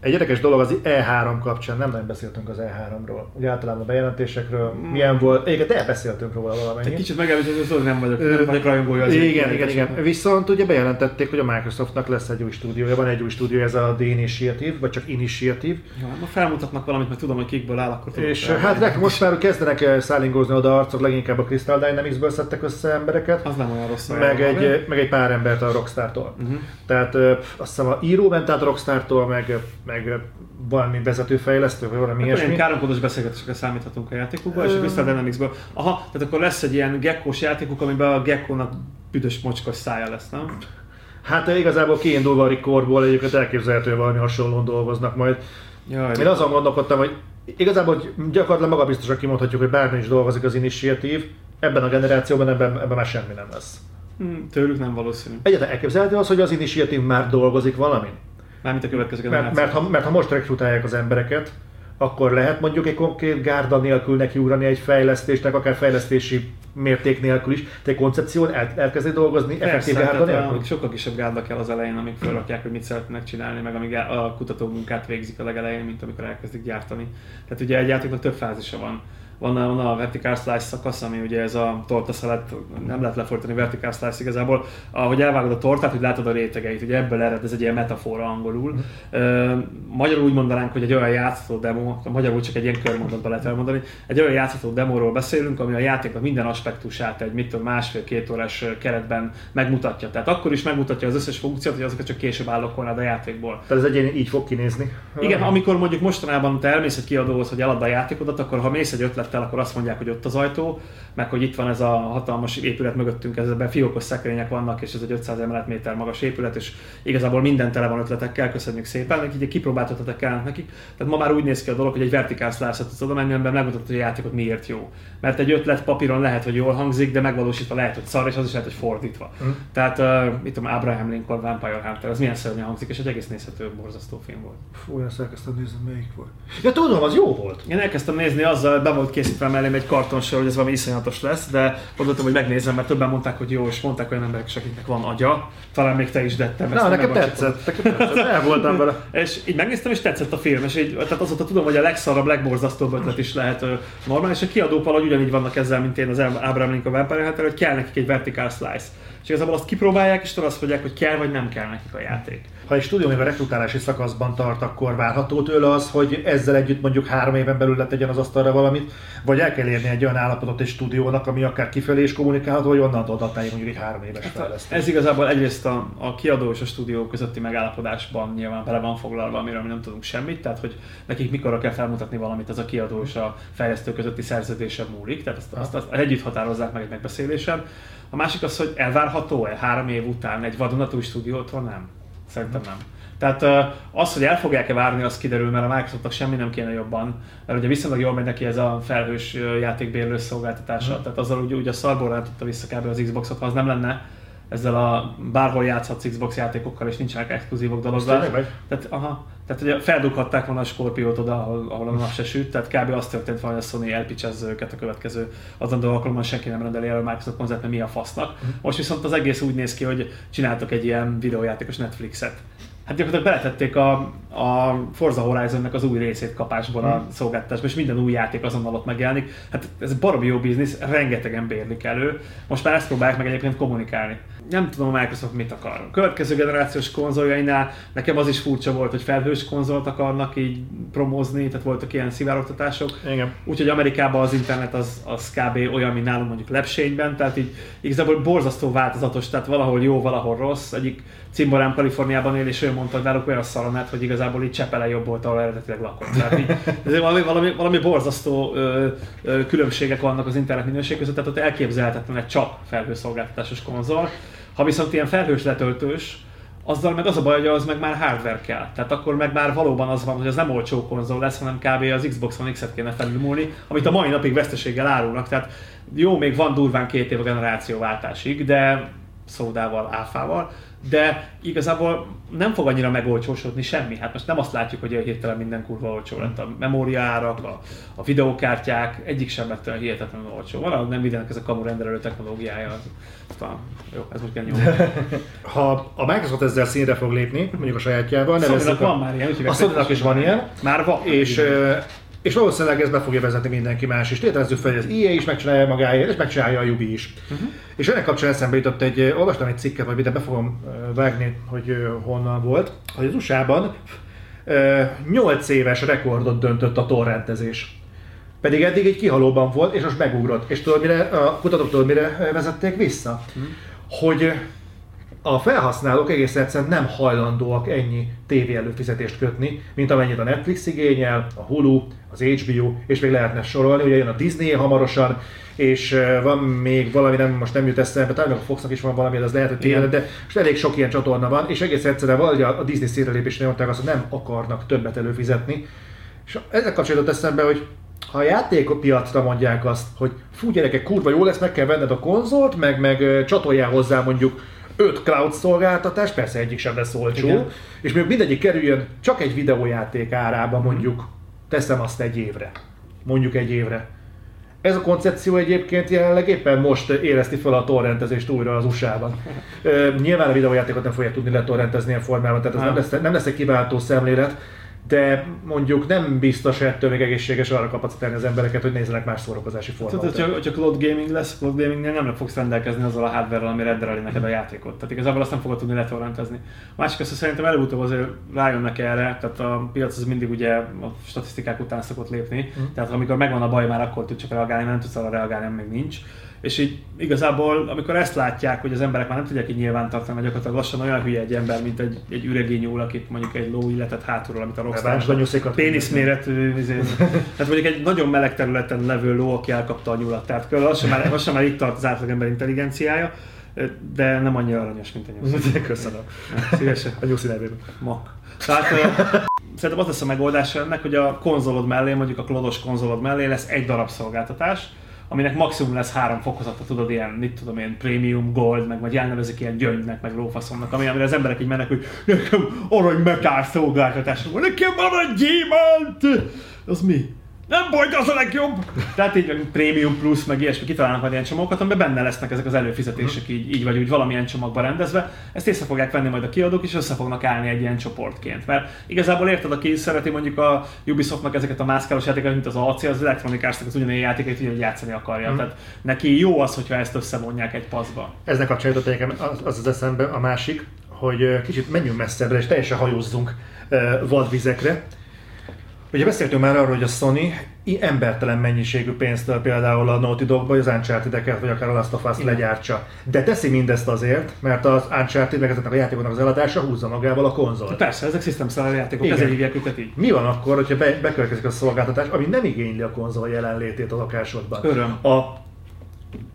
Egy érdekes dolog az E3 kapcsán, nem nagyon beszéltünk az E3-ról. Ugye általában a bejelentésekről, milyen volt, igen, de beszéltünk róla Egy valamennyi. kicsit megelőző, hogy tudod, nem vagyok, nem vagyok rajongója az Igen, igen, igen. Viszont ugye bejelentették, hogy a Microsoftnak lesz egy új stúdiója, van egy új stúdió, ez a The Initiative, vagy csak Initiative. Jó, ma felmutatnak valamit, mert tudom, hogy kikből áll, akkor tudom. És hát nekünk most már kezdenek szállingozni oda arcok, leginkább a Crystal Dynamics-ből szedtek össze embereket. Az nem olyan rossz. meg egy, meg egy pár embert a Rockstar-tól. Mhm. Tehát azt hiszem a író ment át a Rockstar-tól, meg, meg valami vezetőfejlesztő, vagy valami ilyen ilyesmi. káromkodós beszélgetésekre számíthatunk a játékukban, és a Crystal Dynamics-ből. Aha, tehát akkor lesz egy ilyen gekkós játékuk, amiben a gekkónak büdös mocskos szája lesz, nem? Hát igazából kiindulva a Recordból egyébként elképzelhető, valami hasonlóan dolgoznak majd. Jaj, Én azon gondolkodtam, hogy igazából gyakorlatilag magabiztosan kimondhatjuk, hogy bármi is dolgozik az Initiative, ebben a generációban ebben, ebben már semmi nem lesz. Hm, tőlük nem valószínű. Egyáltalán elképzelhető az, hogy az Initiative már dolgozik valamin? Mármint a következő Mert, generáció. mert, ha, mert ha most rekrutálják az embereket, akkor lehet mondjuk egy konkrét gárda nélkül nekiugrani egy fejlesztésnek, akár fejlesztési mérték nélkül is, te koncepción el, elkezdeni dolgozni effektív gárda tehát nélkül? a, sokkal kisebb gárda kell az elején, amíg felrakják, hogy mit szeretnének csinálni, meg amíg a kutató munkát végzik a legelején, mint amikor elkezdik gyártani. Tehát ugye egy játéknak több fázisa van. Van a, van a vertical slice szakasz, ami ugye ez a torta szelet, nem lehet lefordítani vertical slice igazából. Ahogy elvágod a tortát, hogy látod a rétegeit, ugye ebből ered, ez egy ilyen metafora angolul. Ö, magyarul úgy mondanánk, hogy egy olyan játszható demo, magyarul csak egy ilyen körmondatban lehet elmondani, egy olyan játszható demóról beszélünk, ami a játéknak minden aspektusát egy mit tudom, másfél-két órás keretben megmutatja. Tehát akkor is megmutatja az összes funkciót, hogy azokat csak később állokkolnád a játékból. Tehát ez egyén így fog kinézni. Igen, amikor mondjuk mostanában te elmész egy kiadóhoz, hogy elad a játékodat, akkor ha mész egy ötlet el, akkor azt mondják, hogy ott az ajtó, meg hogy itt van ez a hatalmas épület mögöttünk, ezekben fiókos szekrények vannak, és ez egy 500 emelet méter magas épület, és igazából minden tele van ötletekkel, köszönjük szépen, így kipróbáltatok el nekik. Tehát ma már úgy néz ki a dolog, hogy egy vertikál slice-ot tudsz oda menni, amiben megmutatod, hogy a játékot miért jó. Mert egy ötlet papíron lehet, hogy jól hangzik, de megvalósítva lehet, hogy szar, és az is lehet, hogy fordítva. Mm. Tehát, uh, mit tudom, Abraham Lincoln, Vampire Hunter, az milyen szörnyen hangzik, és egy egész nézhető, borzasztó film volt. Fú, olyan elkezdtem nézni, melyik volt. Ja, tudom, az jó volt. Én elkezdtem nézni, azzal be volt készítve mellém egy kartonsor, hogy ez valami iszonyatos lesz, de gondoltam, hogy megnézem, mert többen mondták, hogy jó, és mondták olyan emberek is, akiknek van agya. Talán még te is dettem. Na, nekem tetszett, nekem tetszett, el voltam vele. és így megnéztem, és tetszett a film, és így, tehát azóta tudom, hogy a legszarabb, legborzasztóbb ötlet is lehet normális, és a kiadók valahogy ugyanígy vannak ezzel, mint én az Abraham Lincoln Vampire Hunter, hogy kell nekik egy vertical slice. És igazából azt kipróbálják, és azt mondják, hogy kell vagy nem kell nekik a játék. Ha egy stúdió a rekrutálási szakaszban tart, akkor várható tőle az, hogy ezzel együtt mondjuk három éven belül letegyen az asztalra valamit, vagy el kell érni egy olyan állapotot egy stúdiónak, ami akár kifelé is kommunikálható, hogy onnan adatálja mondjuk egy három éves hát fejlesztés. Ez igazából egyrészt a, a kiadó és a stúdió közötti megállapodásban nyilván bele van foglalva, amiről mi nem tudunk semmit, tehát hogy nekik mikorra kell felmutatni valamit, az a kiadó és a fejlesztő közötti szerződése múlik, tehát azt, azt, azt együtt határozzák meg egy megbeszélésen. A másik az, hogy elvárható-e három év után egy vadonatúj stúdiótól? Nem. Szerintem nem. Tehát az, hogy el fogják-e várni, az kiderül, mert a Microsoftnak semmi nem kéne jobban, mert ugye viszonylag jól megy neki ez a felhős játékbérlő szolgáltatása, mm. tehát azzal ugye, ugye a szarból tudta vissza kb. az Xboxot, ha az nem lenne, ezzel a bárhol játszhatsz Xbox játékokkal, és nincsenek exkluzívok dologgal. Tehát, aha, tehát ugye feldughatták volna a Scorpiót oda, ahol, ahol a nap se süt, tehát kb. azt történt volna, hogy a Sony elpicsezze őket a következő azon alkalommal senki nem rendeli el a Microsoft konzert, mert mi a fasznak. Uh-huh. Most viszont az egész úgy néz ki, hogy csináltak egy ilyen videójátékos Netflixet hát gyakorlatilag beletették a, a Forza Horizon-nek az új részét kapásból a hmm. szolgáltatásba, és minden új játék azonnal ott megjelenik. Hát ez baromi jó biznisz, rengetegen bérlik elő. Most már ezt próbálják meg egyébként kommunikálni. Nem tudom a Microsoft mit akar. A következő generációs konzoljainál nekem az is furcsa volt, hogy felhős konzolt akarnak így promózni, tehát voltak ilyen szivárogtatások. Úgyhogy Amerikában az internet az, az kb. olyan, mint nálunk mondjuk lepsényben, tehát így igazából borzasztó változatos, tehát valahol jó, valahol rossz. Egyik cimborám Kaliforniában él, és ő mondta, hogy náluk olyan szalonát, hogy igazából így Csepele jobb volt, ahol eredetileg lakott. Tehát így, ez valami, valami, valami borzasztó ö, ö, különbségek vannak az internet minőség között, tehát ott elképzelhetetlen egy csak felhőszolgáltatásos konzol. Ha viszont ilyen felhős letöltős, azzal meg az a baj, hogy az meg már hardware kell. Tehát akkor meg már valóban az van, hogy az nem olcsó konzol lesz, hanem kb. az Xbox One X-et kéne felülmúlni, amit a mai napig veszteséggel árulnak. Tehát jó, még van durván két év a generációváltásig, de szódával, áfával, de igazából nem fog annyira megolcsósodni semmi. Hát most nem azt látjuk, hogy hirtelen minden kurva olcsó lett. A memóriárak, a, a videókártyák, egyik sem lett olyan hihetetlenül olcsó. Valahogy nem mindenek ez a kamu rendelő technológiája. Aztán, jó, ez most kell Ha a Microsoft ezzel színre fog lépni, mondjuk a sajátjával, nevezzük van már ilyen, a sony is van ilyen. Már van. És és valószínűleg ez be fogja vezetni mindenki más is. Tételezzük fel, hogy az EA is megcsinálja magáért, és megcsinálja a Ubi is. Uh-huh. És ennek kapcsán eszembe jutott egy, olvastam egy cikket, vagy ide be fogom vágni, hogy honnan volt, hogy az USA-ban 8 éves rekordot döntött a torrentezés. Pedig eddig egy kihalóban volt, és most megugrott. És tudod, mire, a kutatók tudod, mire vezették vissza? Uh-huh. Hogy a felhasználók egész egyszerűen nem hajlandóak ennyi tévé előfizetést kötni, mint amennyit a Netflix igényel, a Hulu, az HBO, és még lehetne sorolni, ugye jön a Disney hamarosan, és van még valami, nem, most nem jut eszembe, talán a Foxnak is van valami, az lehet, hogy tényleg, de most elég sok ilyen csatorna van, és egész egyszerűen valahogy a Disney színrelépésnél mondták azt, hogy nem akarnak többet előfizetni. És ezzel kapcsolatban eszembe, hogy ha a játékpiacra mondják azt, hogy fú gyerekek, kurva jó lesz, meg kell venned a konzolt, meg, meg csatoljál hozzá mondjuk öt cloud szolgáltatás, persze egyik sem lesz olcsó, Igen. és még mindegyik kerüljön csak egy videójáték árába mondjuk, teszem azt egy évre. Mondjuk egy évre. Ez a koncepció egyébként jelenleg éppen most érezti fel a torrentezést újra az USA-ban. Nyilván a videójátékot nem fogja tudni letorrentezni ilyen formában, tehát ez nem lesz, nem lesz egy kiváltó szemlélet, de mondjuk nem biztos, ettől még egészséges arra kapacitálni az embereket, hogy nézzenek más szórakozási formát. Tehát, hogyha, hogyha cloud gaming lesz, cloud gamingnél nem fogsz rendelkezni azzal a hardware ami rendereli neked a játékot. Tehát igazából azt nem fogod tudni letorrentezni. A másik az, hogy szerintem előbb-utóbb azért rájönnek erre, tehát a piac az mindig ugye a statisztikák után szokott lépni, mm. tehát amikor megvan a baj, már akkor tud csak reagálni, mert nem tudsz arra reagálni, még nincs És így igazából, amikor ezt látják, hogy az emberek már nem tudják így nyilvántartani, mert gyakorlatilag lassan olyan hülye egy ember, mint egy, egy üregény nyúl, akit mondjuk egy ló illetett hátulról, amit a nyuszikat. péniszméretű, izé. tehát mondjuk egy nagyon meleg területen levő ló, aki elkapta a nyulat. Tehát lassan már, lassan már itt tart az átlagember intelligenciája, de nem annyira aranyos, mint a nyusz. Köszönöm. Szívesen. A nyuszi nevében. Mak. Tehát szerintem az lesz a megoldás ennek, hogy a konzolod mellé, mondjuk a klodos konzolod mellé lesz egy darab szolgáltatás, aminek maximum lesz három fokozata, tudod, ilyen, mit tudom én, premium, gold, meg vagy elnevezik ilyen gyöngynek, meg lófaszomnak, ami, amire az emberek így mennek, hogy nekem arany metál szolgáltatás, nekem arany gyémánt! Az mi? Nem baj, de az a legjobb! Tehát így Premium Plus, meg ilyesmi, kitalálnak majd ilyen csomagokat, amiben benne lesznek ezek az előfizetések így, így vagy úgy valamilyen csomagba rendezve. Ezt észre fogják venni majd a kiadók, és össze fognak állni egy ilyen csoportként. Mert igazából érted, aki szereti mondjuk a Ubisoftnak ezeket a mászkálós játékokat, mint az AC, az Electronic Arts-nak az ugyanilyen játékait ugyanúgy játszani akarja. Mhm. Tehát neki jó az, hogyha ezt összevonják egy paszba. Eznek kapcsán jutott nekem az, az az eszembe a másik, hogy kicsit menjünk messzebbre, és teljesen hajózzunk vadvizekre. Ugye beszéltünk már arról, hogy a Sony embertelen mennyiségű pénztől például a Naughty Dogba, vagy az uncharted vagy akár a Last of Igen. legyártsa. De teszi mindezt azért, mert az Uncharted, meg ezeknek a játékoknak az eladása húzza magával a konzolt. Persze, ezek system seller játékok, Igen. ezért hívják őket így. Mi van akkor, hogyha be, bekövetkezik a szolgáltatás, ami nem igényli a konzol jelenlétét a lakásodban? Öröm. A,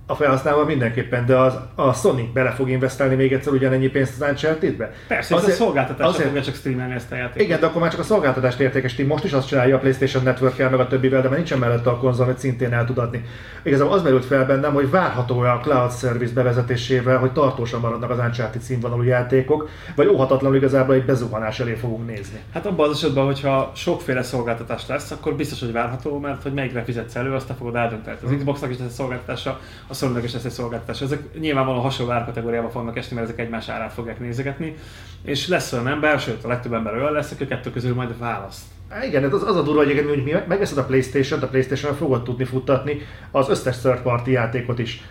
a felhasználó mindenképpen, de az, a Sony bele fog investálni még egyszer ugyanennyi pénzt az Uncharted-be? Persze, ez a szolgáltatás azért... fogja csak streamelni ezt a játékot. Igen, de akkor már csak a szolgáltatást értékesíti. Most is azt csinálja a PlayStation network meg a többivel, de már nincsen mellette a konzol, amit szintén el tud adni. Igazából az merült fel bennem, hogy várható-e a cloud service bevezetésével, hogy tartósan maradnak az Uncharted színvonalú játékok, vagy óhatatlanul igazából egy bezuhanás elé fogunk nézni. Hát abban az esetben, hogyha sokféle szolgáltatás lesz, akkor biztos, hogy várható, mert hogy melyikre fizetsz elő, azt te fogod eldönteni. Az Xboxnak is lesz egy szolgáltatása, a is lesz egy szolgáltatása. Ezek nyilvánvalóan hasonló árkategóriába fognak esni, mert ezek egymás árát fogják nézegetni. És lesz olyan ember, sőt a legtöbb ember olyan lesz, aki a kettő közül majd választ. Igen, hát az, az a durva egyébként, hogy mi megveszed a Playstation-t, a Playstation-on fogod tudni futtatni az összes third party játékot is.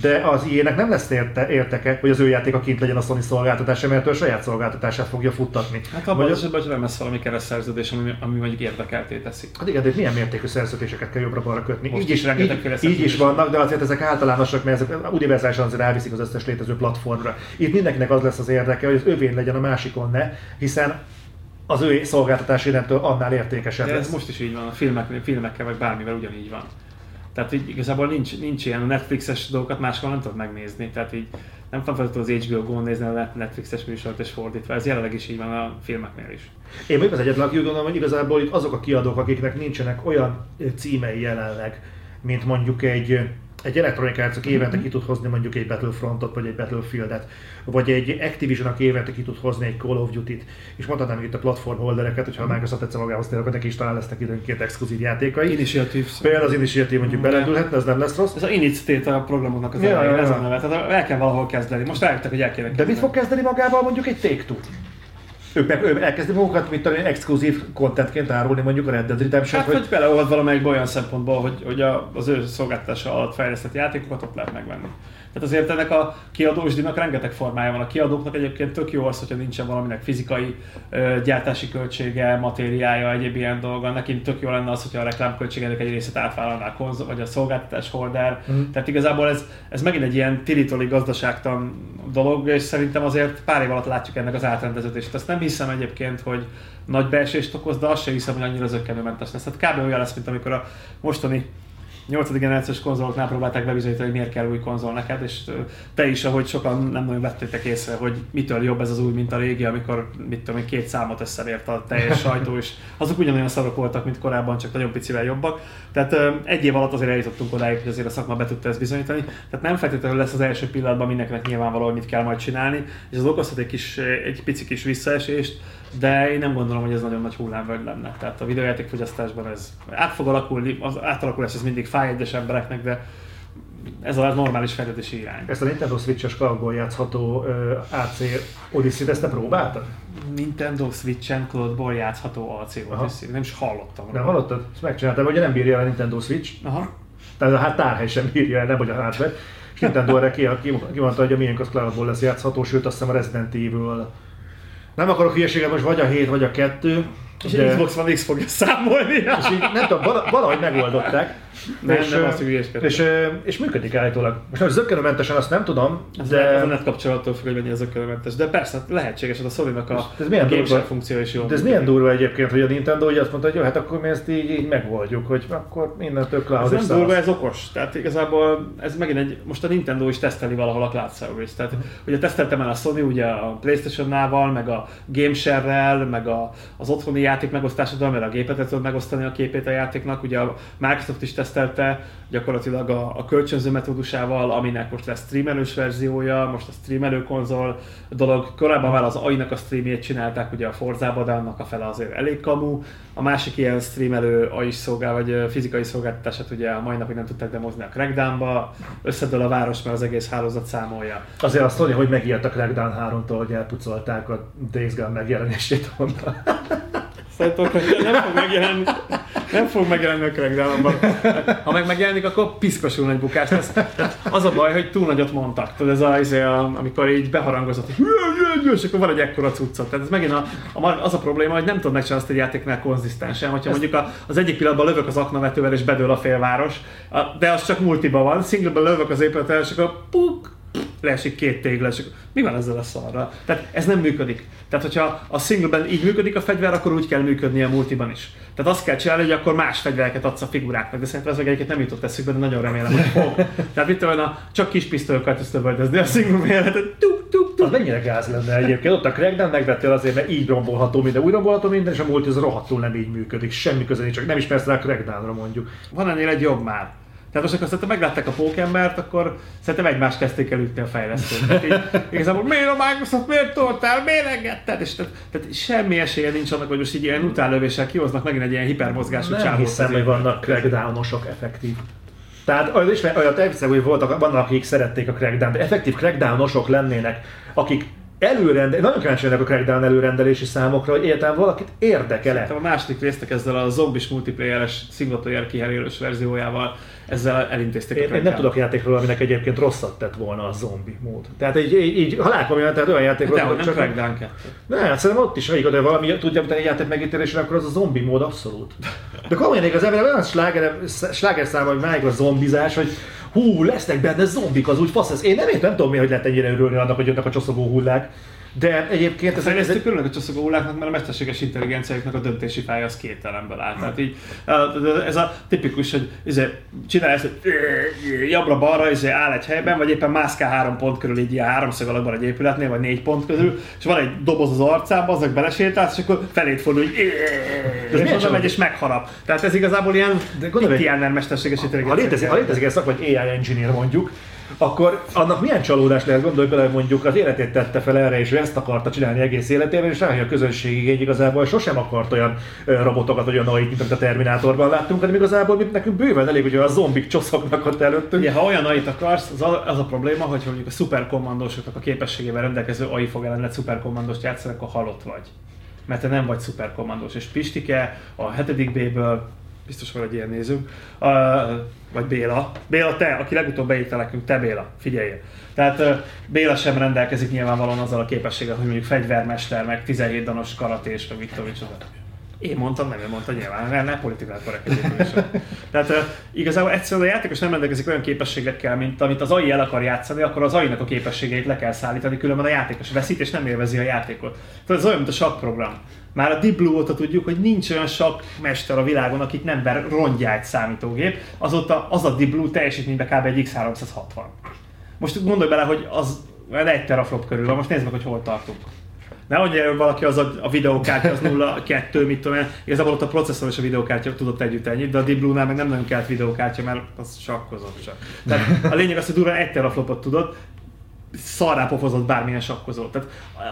De az ilyenek nem lesz érte, érteke, hogy az ő játéka kint legyen a Sony szolgáltatása, mert ő a saját szolgáltatását fogja futtatni. Hát abban Vagy az esetben, hogy nem lesz valami keresztszerződés, ami, ami mondjuk érdekelté teszi. Hát igen, de milyen mértékű szerződéseket kell jobbra-balra kötni. Most így is rengetegféle így, így is vannak, de azért ezek általánosak, mert ezek univerzálisan azért elviszik az összes létező platformra. Itt mindenkinek az lesz az érdeke, hogy az övén legyen a másikon ne, hiszen az ő szolgáltatás innentől annál értékesebb De ez lesz. most is így van, a filmek, filmekkel vagy bármivel ugyanígy van. Tehát így igazából nincs, nincs ilyen Netflixes dolgokat máshol nem tudod megnézni. Tehát így nem feltétlenül az HBO Go nézni a Netflixes műsort és fordítva. Ez jelenleg is így van a filmeknél is. Én még az egyetlen, aki gondolom, hogy igazából itt azok a kiadók, akiknek nincsenek olyan címei jelenleg, mint mondjuk egy, egy Electronic Arts, évente ki tud hozni mondjuk egy Battlefrontot, vagy egy Battlefieldet, vagy egy Activision, évente ki tud hozni egy Call of Duty-t, és mondhatnám itt a platform holdereket, hogyha a Microsoft egyszer magához tér, akkor neki is talán lesznek időnként exkluzív játékai. Initiative. Például az Initiative mondjuk De- beledülhetne, ez nem lesz rossz. Ez a Initiate a programoknak az Ja, elején, ja, ja. ez a neve. Tehát el kell valahol kezdeni. Most rájöttek, hogy el kéne De kezdeni. mit fog kezdeni magával mondjuk egy Take-Two? Ők ők elkezdi magukat, mint tudom én, exkluzív contentként árulni mondjuk a Red Dead Redemption, Hát, hogy beleolvad valamelyikbe olyan szempontból, hogy, hogy a, az ő szolgáltatása alatt fejlesztett játékokat ott lehet megvenni. Tehát azért ennek a kiadósdinak rengeteg formája van. A kiadóknak egyébként tök jó az, hogyha nincsen valaminek fizikai ö, gyártási költsége, matériája, egyéb ilyen dolga. Neki tök jó lenne az, hogyha a reklámköltségének egy részét átvállalná a konzol, vagy a szolgáltatás holder. Mhm. Tehát igazából ez, ez megint egy ilyen tilitoli gazdaságtan dolog, és szerintem azért pár év alatt látjuk ennek az átrendeződést. Azt nem hiszem egyébként, hogy nagy beesést okoz, de azt sem hiszem, hogy annyira zöggenőmentes lesz. Tehát kb. olyan lesz, mint amikor a mostani 8. generációs konzoloknál próbálták bebizonyítani, hogy miért kell új konzol neked, és te is, ahogy sokan nem nagyon vettétek észre, hogy mitől jobb ez az új, mint a régi, amikor mit tudom két számot összevért a teljes sajtó, és azok ugyanolyan szarok voltak, mint korábban, csak nagyon picivel jobbak. Tehát egy év alatt azért eljutottunk odáig, hogy azért a szakma be tudta ezt bizonyítani. Tehát nem feltétlenül lesz az első pillanatban mindenkinek nyilvánvaló, hogy mit kell majd csinálni, és az okozhat egy, kis, egy pici kis visszaesést, de én nem gondolom, hogy ez nagyon nagy hullámvölgy lenne. Tehát a videójátékfogyasztásban ez át fog alakulni, az átalakulás ez mindig fáj egyes embereknek, de ez a normális fejlődési irány. Ezt a Nintendo Switch-es kalapból játszható ö, AC Odyssey-t, ezt te próbáltad? Nintendo Switch-en cloudból játszható AC. Odyssey. Nem is hallottam Nem hallottad? Ezt megcsináltam, ugye nem bírja el a Nintendo Switch, Aha. tehát a hát tárhely sem bírja el, nem hogy a hardware. És Nintendo erre ki, ki, kimondta, hogy a miénk az cloudból lesz játszható, sőt azt hiszem a Resident Evil. Nem akarok hülyeséget, most vagy a 7, vagy a 2. És de... Xbox One X fogja számolni. És így, nem tudom, vala- valahogy megoldották. Nem, és, nem azt, és, ö, és működik állítólag. Most hogy zöggenőmentesen azt nem tudom, Ez, de... ez a net kapcsolattól függ, hogy mennyi az ökölmentes. De persze, lehetséges, hogy a Sony-nak a, Ez milyen a durva? funkció is jó. De ez milyen durva egyébként, hogy a Nintendo ugye azt mondta, hogy jó, hát akkor mi ezt így, így megoldjuk, hogy akkor mindentől Ez cloud nem és durva, ez okos. Tehát igazából ez megint egy, most a Nintendo is teszteli valahol a cloud service. Tehát ugye teszteltem el a Sony ugye a Playstation-nával, meg a GameShare-rel, meg a, az otthoni játék megosztásoddal, mert a gépet tudod megosztani a képét a játéknak. Ugye a Microsoft is tesztelte gyakorlatilag a, a kölcsönző metódusával, aminek most lesz streamelős verziója, most a streamelő konzol dolog. Korábban már az AI-nak a streamjét csinálták, ugye a Forzába, de annak a fele azért elég kamu. A másik ilyen streamelő AI szolgál, vagy fizikai szolgáltatását ugye a mai napig nem tudták demozni a Crackdown-ba. Összedől a város, mert az egész hálózat számolja. Azért azt mondja, hogy megijedt a Crackdown 3-tól, hogy elpucolták a Days Gone megjelenését onnan. A Crackdown nem fog megjelenni. Nem fog megjelenni a Crackdown-ban. Ha meg megjelenik, akkor piszkosul nagy bukás lesz. Az a baj, hogy túl nagyot mondtak. Tudod, ez az, amikor így beharangozott, hogy és akkor van egy ekkora cuccot. Tehát ez megint a, a, az a probléma, hogy nem tudod megcsinálni azt egy játéknál konzisztensen. Hogyha mondjuk a, az egyik pillanatban lövök az aknavetővel és bedől a félváros, a, de az csak multiba van, singleben lövök az épülettel, és akkor puk, leesik két tégla, és akkor mi van ezzel a szarra? Tehát ez nem működik. Tehát, hogyha a singleben így működik a fegyver, akkor úgy kell működnie a multiban is. Tehát azt kell csinálni, hogy akkor más fegyvereket adsz a figuráknak, de szerintem ez meg egyiket nem jutott eszükbe, de nagyon remélem, hogy fog. Tehát mit tudom, a, csak kis pisztolyokat tudsz lövöldözni a single életet, tuk, tuk, tuk. Az mennyire gáz lenne egyébként? Ott a Crackdown megvettél azért, mert így rombolható minden, úgy rombolható minden, és a multi az rohadtul nem így működik. Semmi köze nincs, csak nem ismersz rá a Crackdownra mondjuk. Van ennél egy jobb már. Tehát most akkor szerintem meglátták a pókembert, akkor szerintem egymást kezdték el ütni a fejlesztők. Tehát így, igazából miért a Microsoft, miért toltál, miért engedted? És tehát, tehát, semmi esélye nincs annak, hogy most így ilyen utánlövéssel kihoznak megint egy ilyen hipermozgású Nem csávót hiszem, az hogy vannak crackdownosok effektív. Tehát az is, olyat elhiszem, hogy voltak, vannak, akik szerették a crackdown, de effektív crackdownosok lennének, akik előrendel, nagyon kíváncsi a crackdown előrendelési számokra, hogy egyáltalán valakit érdekel-e. A második résztek ezzel a zombis multiplayeres single player kiherélős verziójával ezzel elintézték a Én, én nem tudok játékról, aminek egyébként rosszat tett volna a zombi mód. Tehát így, így, így ha látom olyan, tehát olyan játékról, De hogy hogy nem csak... Crackdown 2. Ne, hát szerintem ott is végig, de valami tudja utáni játék megítélésre, akkor az a zombi mód abszolút. De komolyan igaz, ebben olyan sláger, sláger szám, hogy máig a zombizás, hogy hú, lesznek benne zombik, az úgy fasz ez. Én nem értem, nem tudom mi, hogy lehet ennyire örülni annak, hogy jönnek a csoszogó hullák. De egyébként Ez ez, ez, fejlesztők egy, örülnek a csoszogó hulláknak, mert a mesterséges intelligenciájuknak a döntési fája az két elemből áll. Tehát így, ez a tipikus, hogy izé, csinálj ezt, jobbra-balra izé, áll egy helyben, vagy éppen mászkál három pont körül így ilyen háromszög alakban egy épületnél, vagy négy pont közül, és van egy doboz az arcában, azok belesétálsz, és akkor felét fordul, hogy és oda megy és megharap. Tehát ez igazából ilyen De Pitiáner mesterséges ha intelligencia. létezik, ha létezik egy szak, vagy AI engineer mondjuk, akkor annak milyen csalódás lehet, bele, hogy mondjuk az életét tette fel erre, és ő ezt akarta csinálni egész életében, és rájön a közönség igény igazából sosem akart olyan robotokat, vagy olyan AI-t, mint amit a Terminátorban láttunk, hanem igazából mi- nekünk bőven elég, hogy olyan zombik csoszognak ott előttünk. Ugye, ha olyan AI-t akarsz, az a, az a probléma, hogy mondjuk a szuperkommandósoknak a képességével rendelkező AI fog ellened szuperkommandost játszani, akkor halott vagy. Mert te nem vagy szuperkommandós. És Pistike a 7. B-ből, biztos van, hogy ilyen nézünk, uh, vagy Béla. Béla, te, aki legutóbb beírta nekünk, te Béla, figyeljél. Tehát uh, Béla sem rendelkezik nyilvánvalóan azzal a képességgel, hogy mondjuk fegyvermester, meg 17 danos karatés, meg mit tudom, micsoda. Én mondtam, nem ő mondta nyilván, ne, ne politikát korrekt. Tehát uh, igazából egyszerűen a játékos nem rendelkezik olyan képességekkel, mint amit az AI el akar játszani, akkor az AI-nak a képességeit le kell szállítani, különben a játékos veszít és nem élvezi a játékot. Tehát ez olyan, mint a sakk program. Már a Deep Blue óta tudjuk, hogy nincs olyan sakk mester a világon, akit nem ver rongyá egy számítógép, azóta az a Deep Blue teljesítményben kb. egy X360. Most gondolj bele, hogy az egy teraflop körül van, most nézd meg, hogy hol tartunk. Ne mondja, hogy valaki az a, a videókártya az 0-2, mit tudom én, igazából ott a processzor és a videókártya tudott együtt ennyit, de a Deep Blue-nál meg nem nagyon kellett videókártya, mert az sakkozott csak. Tehát a lényeg az, hogy durván egy teraflopot tudott, szarrá pofozott bármilyen sakkozó. Tehát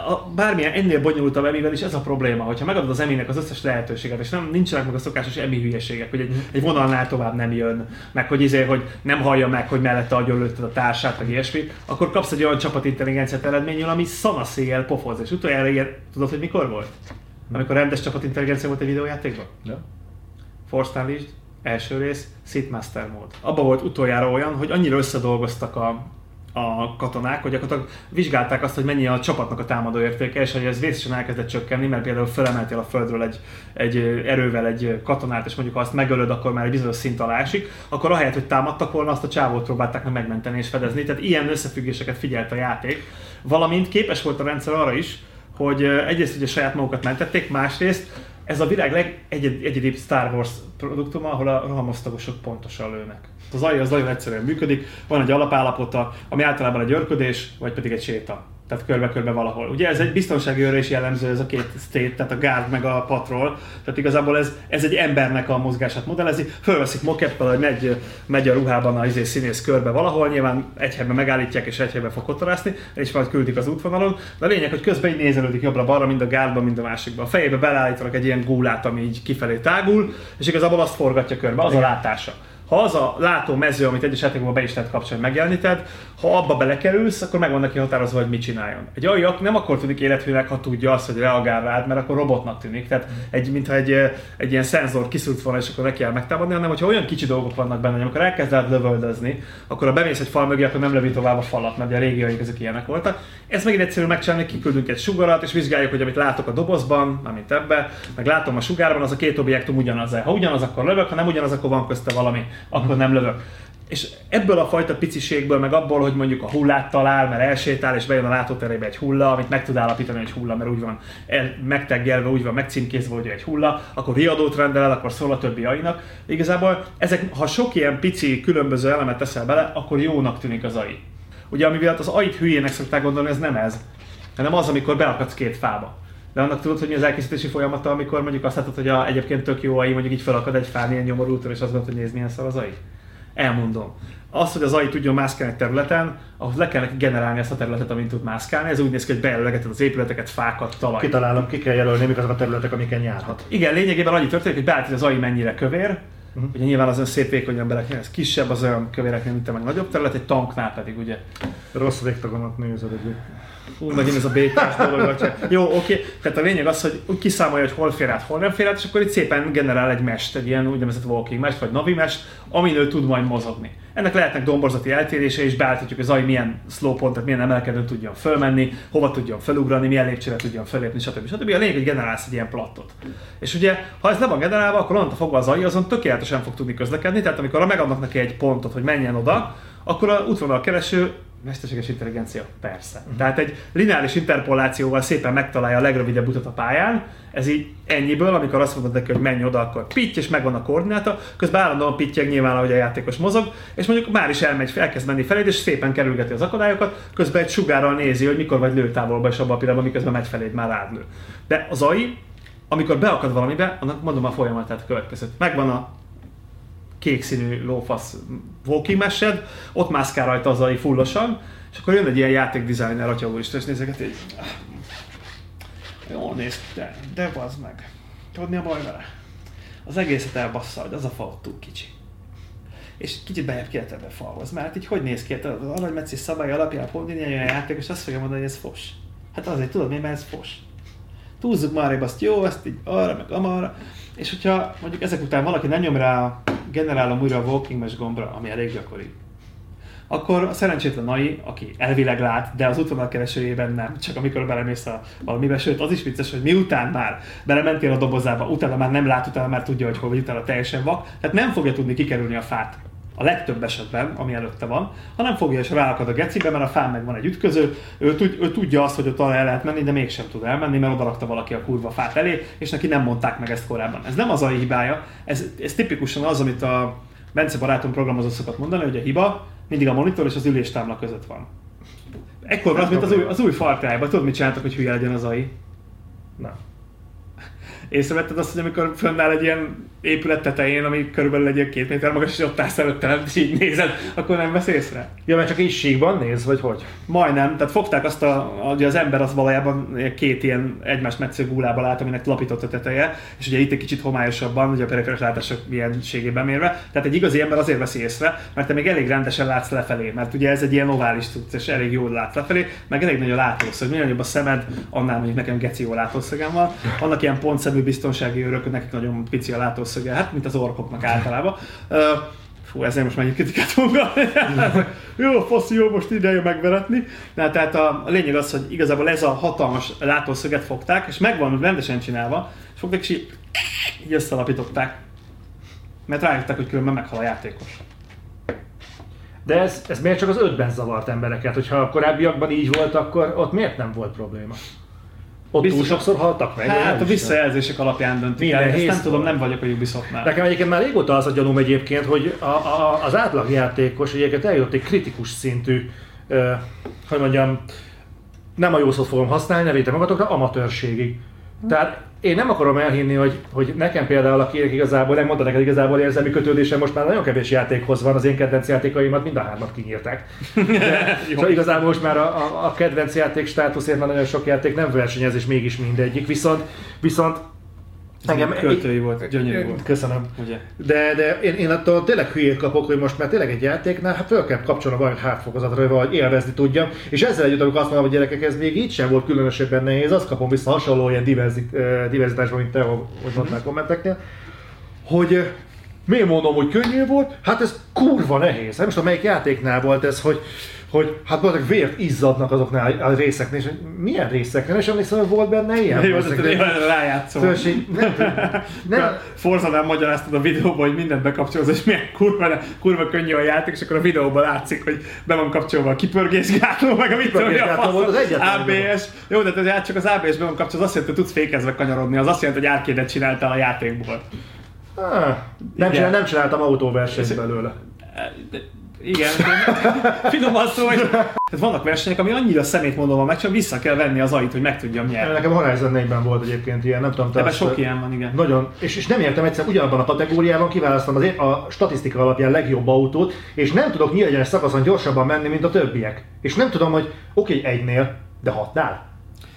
a, a, bármilyen ennél bonyolultabb emivel is ez a probléma, hogyha megadod az eminek az összes lehetőséget, és nem nincsenek meg a szokásos emi hülyeségek, hogy egy, egy vonalnál tovább nem jön, meg hogy, izé, hogy nem hallja meg, hogy mellette agyonlőtted a társát, meg ilyesmi, akkor kapsz egy olyan csapatintelligenciát eredményül, ami szanaszéjel pofoz. És utoljára ilyen, tudod, hogy mikor volt? Amikor rendes csapatintelligencia volt egy videójátékban? Ja. Első rész, Seedmaster mód. Abba volt utoljára olyan, hogy annyira összedolgoztak a, a katonák, hogy gyakorlatilag vizsgálták azt, hogy mennyi a csapatnak a támadó értéke, és hogy ez vészesen elkezdett csökkenni, mert például felemeltél a földről egy, egy erővel egy katonát, és mondjuk ha azt megölöd, akkor már egy bizonyos szint alá esik, akkor ahelyett, hogy támadtak volna, azt a csávót próbálták meg megmenteni és fedezni. Tehát ilyen összefüggéseket figyelt a játék. Valamint képes volt a rendszer arra is, hogy egyrészt ugye saját magukat mentették, másrészt ez a világ legegyedibb Star Wars produktum, ahol a rohamosztagosok pontosan lőnek. Az AI az nagyon egyszerűen működik, van egy alapállapota, ami általában egy örködés, vagy pedig egy séta. Tehát körbe-körbe valahol. Ugye ez egy biztonsági őre is jellemző, ez a két state, tehát a guard meg a patrol. Tehát igazából ez, ez egy embernek a mozgását modellezi. Fölveszik mokeppel, hogy megy, megy a ruhában a izé színész körbe valahol, nyilván egy helyben megállítják és egy helyben fog kotorászni, és majd küldik az útvonalon. De a lényeg, hogy közben így nézelődik jobbra-balra, mind a guardban, mind a másikban. A fejébe beleállítanak egy ilyen gólát, ami így kifelé tágul, és igazából azt forgatja körbe, az a látása ha az a látó mező, amit egyes játékokban be is lehet kapcsolni, megjeleníted, ha abba belekerülsz, akkor meg van neki határozva, hogy mit csináljon. Egy AI nem akkor tűnik élethűnek, ha tudja azt, hogy reagál rád, mert akkor robotnak tűnik. Tehát egy, mintha egy, egy ilyen szenzor kiszült volna, és akkor neki kell megtámadni, hanem hogyha olyan kicsi dolgok vannak benne, amikor elkezd rád lövöldözni, akkor ha bemész egy fal mögé, akkor nem lövi tovább a falat, mert a régiaik ezek ilyenek voltak. Ez megint egyszerű megcsinálni, kiküldünk egy sugarat, és vizsgáljuk, hogy amit látok a dobozban, amit ebbe, meg látom a sugárban, az a két objektum ugyanaz. Ha ugyanaz, akkor lövök, ha nem ugyanaz, akkor van közte valami, akkor nem lövök. És ebből a fajta piciségből, meg abból, hogy mondjuk a hullát talál, mert elsétál, és bejön a látóterébe egy hulla, amit meg tud állapítani, hogy hulla, mert úgy van el, megteggelve, úgy van megcímkézve, hogy egy hulla, akkor riadót rendel el, akkor szól a többi ainak. Igazából ezek, ha sok ilyen pici különböző elemet teszel bele, akkor jónak tűnik az AI. Ugye amivel az AI-t hülyének szokták gondolni, ez nem ez, hanem az, amikor beakadsz két fába. De annak tudod, hogy mi az elkészítési folyamata, amikor mondjuk azt látod, hogy a, egyébként tök jó AI, mondjuk így felakad egy fán ilyen nyomorútól, és azt gondolod, hogy nézd milyen szar az AI. Elmondom. Az, hogy az AI tudjon mászkálni egy területen, ahhoz le kell neki generálni ezt a területet, amit tud mászkálni. Ez úgy néz ki, hogy bejelölegeted az épületeket, fákat, talajt. Kitalálom, ki kell jelölni, mik azok a területek, amiken járhat. Igen, lényegében annyi történik, hogy beállítja az AI mennyire kövér, Uh-huh. Ugye nyilván az olyan szép vékony emberek, ez kisebb az olyan kövéreknél, mint meg nagyobb terület, egy tanknál pedig ugye. Rossz végtagonat nézed, hogy Hú, megint ez a békás dolog. Jó, oké. Tehát a lényeg az, hogy kiszámolja, hogy hol fér át, hol nem fér át, és akkor itt szépen generál egy mest, egy ilyen úgynevezett walking mest, vagy navi mest, amin ő tud majd mozogni. Ennek lehetnek domborzati eltérése, és beállíthatjuk, hogy az milyen slow point, tehát milyen emelkedőn tudjon fölmenni, hova tudjon felugrani, milyen lépcsőre tudjon fölépni, stb. stb. A lényeg, hogy generálsz egy ilyen plattot. És ugye, ha ez le van generálva, akkor onnantól fogva az AI azon tökéletesen fog tudni közlekedni, tehát amikor megadnak neki egy pontot, hogy menjen oda, akkor a útvonal kereső Mesterséges intelligencia? Persze. Uh-huh. Tehát egy lineáris interpolációval szépen megtalálja a legrövidebb utat a pályán, ez így ennyiből, amikor azt mondod neki, hogy menj oda, akkor pitty, és megvan a koordináta, közben állandóan pittyeg nyilván, ahogy a játékos mozog, és mondjuk már is elmegy, elkezd menni felé, és szépen kerülgeti az akadályokat, közben egy sugárral nézi, hogy mikor vagy lőtávolba, és abban a pillanatban, miközben megy feléd, már rád lő. De az AI, amikor beakad valamibe, annak mondom a folyamatát következő. Megvan a kék színű lófasz walking mesed, ott mászkál rajta az AI fullosan, és akkor jön egy ilyen játékdesigner, atya úr is, és nézeket így. Jól néz ki, de, de bazd meg. Tudod mi a baj vele? Az egészet elbassza, hogy az a fa túl kicsi. És kicsit bejebb kéne ebbe falhoz, mert így hogy néz ki? Hát az aranymetszés szabály alapján pont ilyen játék, és azt fogja mondani, hogy ez fos. Hát azért tudod mi, mert ez fos. Túzzuk már azt jó, ezt így arra, meg amarra. És hogyha mondjuk ezek után valaki nem nyom rá generálom újra a walking mesh gombra, ami elég gyakori, akkor a szerencsétlen Nai, aki elvileg lát, de az útvonal keresőjében nem, csak amikor belemész a valamibe, sőt az is vicces, hogy miután már belementél a dobozába, utána már nem lát, utána már tudja, hogy hol vagy, utána teljesen vak, tehát nem fogja tudni kikerülni a fát a legtöbb esetben, ami előtte van, hanem fogja és ráakad a gecibe, mert a fán meg van egy ütköző, ő, tud, ő tudja azt, hogy ott el lehet menni, de mégsem tud elmenni, mert odarakta valaki a kurva fát elé, és neki nem mondták meg ezt korábban. Ez nem az a hibája, ez, ez tipikusan az, amit a Bence barátom programozó szokott mondani, hogy a hiba mindig a monitor és az üléstábla között van. Ekkor az, mint az új, az új Far Cry-ban. Tudod, mit csináltak, hogy hülye legyen az AI? Na. Észrevetted azt, hogy amikor fönnáll egy ilyen épület tetején, ami körülbelül egy két méter magas, és ott állsz előtte, és így nézed, akkor nem vesz észre. Ja, mert csak is síkban néz, vagy hogy? Majdnem, tehát fogták azt, a, hogy az ember az valójában két ilyen egymás metsző gúlába lát, aminek lapított a teteje, és ugye itt egy kicsit homályosabban, ugye a periféres látások milyenségében mérve. Tehát egy igazi ember azért veszi észre, mert te még elég rendesen látsz lefelé, mert ugye ez egy ilyen ovális tudsz, és elég jól látsz lefelé, meg elég nagy a látószög. Minél nagyobb a szemed, annál mondjuk nekem geci jó látószögem van. Annak ilyen pontszemű biztonsági őrök, nekik nagyon pici a látószöge, hát mint az orkoknak általában. Fú, ezzel most megint kritikát fogunk Jó, faszi, jó, most ide jön megveretni. Na, tehát a, a, lényeg az, hogy igazából ez a hatalmas látószöget fogták, és megvan rendesen csinálva, és fogták, és így, így összealapították. Mert rájöttek, hogy különben meghal a játékos. De ez, ez miért csak az ötben zavart embereket? Hogyha a korábbiakban így volt, akkor ott miért nem volt probléma? Ott Biztos- túl sokszor haltak meg? Hát a is visszajelzések alapján döntik Milyen el, ezt nem tudom, nem vagyok a Ubisoftnál. Nekem egyébként már régóta az a gyanúm egyébként, hogy a, a, az átlagjátékos egyébként eljutott egy kritikus szintű, ö, hogy mondjam, nem a jó szót fogom használni, ne védjétek magatokra, amatőrségig. Tehát én nem akarom elhinni, hogy, hogy nekem például, akinek igazából, megmondta neked igazából érzelmi kötődésem, most már nagyon kevés játékhoz van, az én kedvenc játékaimat mind a hármat kinyírták. De, szóval igazából most már a, a, a kedvenc játék státuszért már nagyon sok játék nem versenyez, és mégis mindegyik. Viszont, viszont engem... Költői volt, gyönyörű volt. Köszönöm. Ugye? De, de én, én attól tényleg hülyét kapok, hogy most már tényleg egy játéknál hát föl kell kapcsolnom valamit hátfokozatra, vagy élvezni tudjam. És ezzel együtt, amikor azt mondom, hogy gyerekek, ez még így sem volt különösebben nehéz, azt kapom vissza hasonló ilyen diverzi, diverzitásban, mint te, hogy mondtál kommenteknél, hogy miért mondom, hogy könnyű volt? Hát ez kurva nehéz. Nem is tudom, melyik játéknál volt ez, hogy hogy hát valószínűleg vért izzadnak azoknál a részeknél, és hogy milyen részeknél, és emlékszem, hogy volt benne ilyen. Jó, de rájátszom. Szóval, nem, nem, Forza nem magyaráztad a videóban, hogy mindent bekapcsolsz, és milyen kurva, kurva könnyű a játék, és akkor a videóban látszik, hogy be van kapcsolva a kipörgésgátló, meg a mit az ABS. Jó, de ez csak az ABS be van kapcsolva, az azt jelenti, hogy tudsz fékezve kanyarodni, az azt jelenti, hogy árkédet csináltál a játékból. Ah, nem, csinál, nem csináltam autóversenyt belőle. De- Igen, finoman szó, hogy tehát vannak versenyek, ami annyira szemét mondom, meg csak vissza kell venni az ait, hogy meg tudjam nyerni. Nekem Horizon 4-ben volt egyébként ilyen, nem tudom, Ebben sok ilyen van, igen. Nagyon, és, és nem értem egyszer, ugyanabban a kategóriában kiválasztom az én, a statisztika alapján legjobb autót, és nem tudok nyílegyenes szakaszon gyorsabban menni, mint a többiek. És nem tudom, hogy oké, okay, egynél, de hatnál.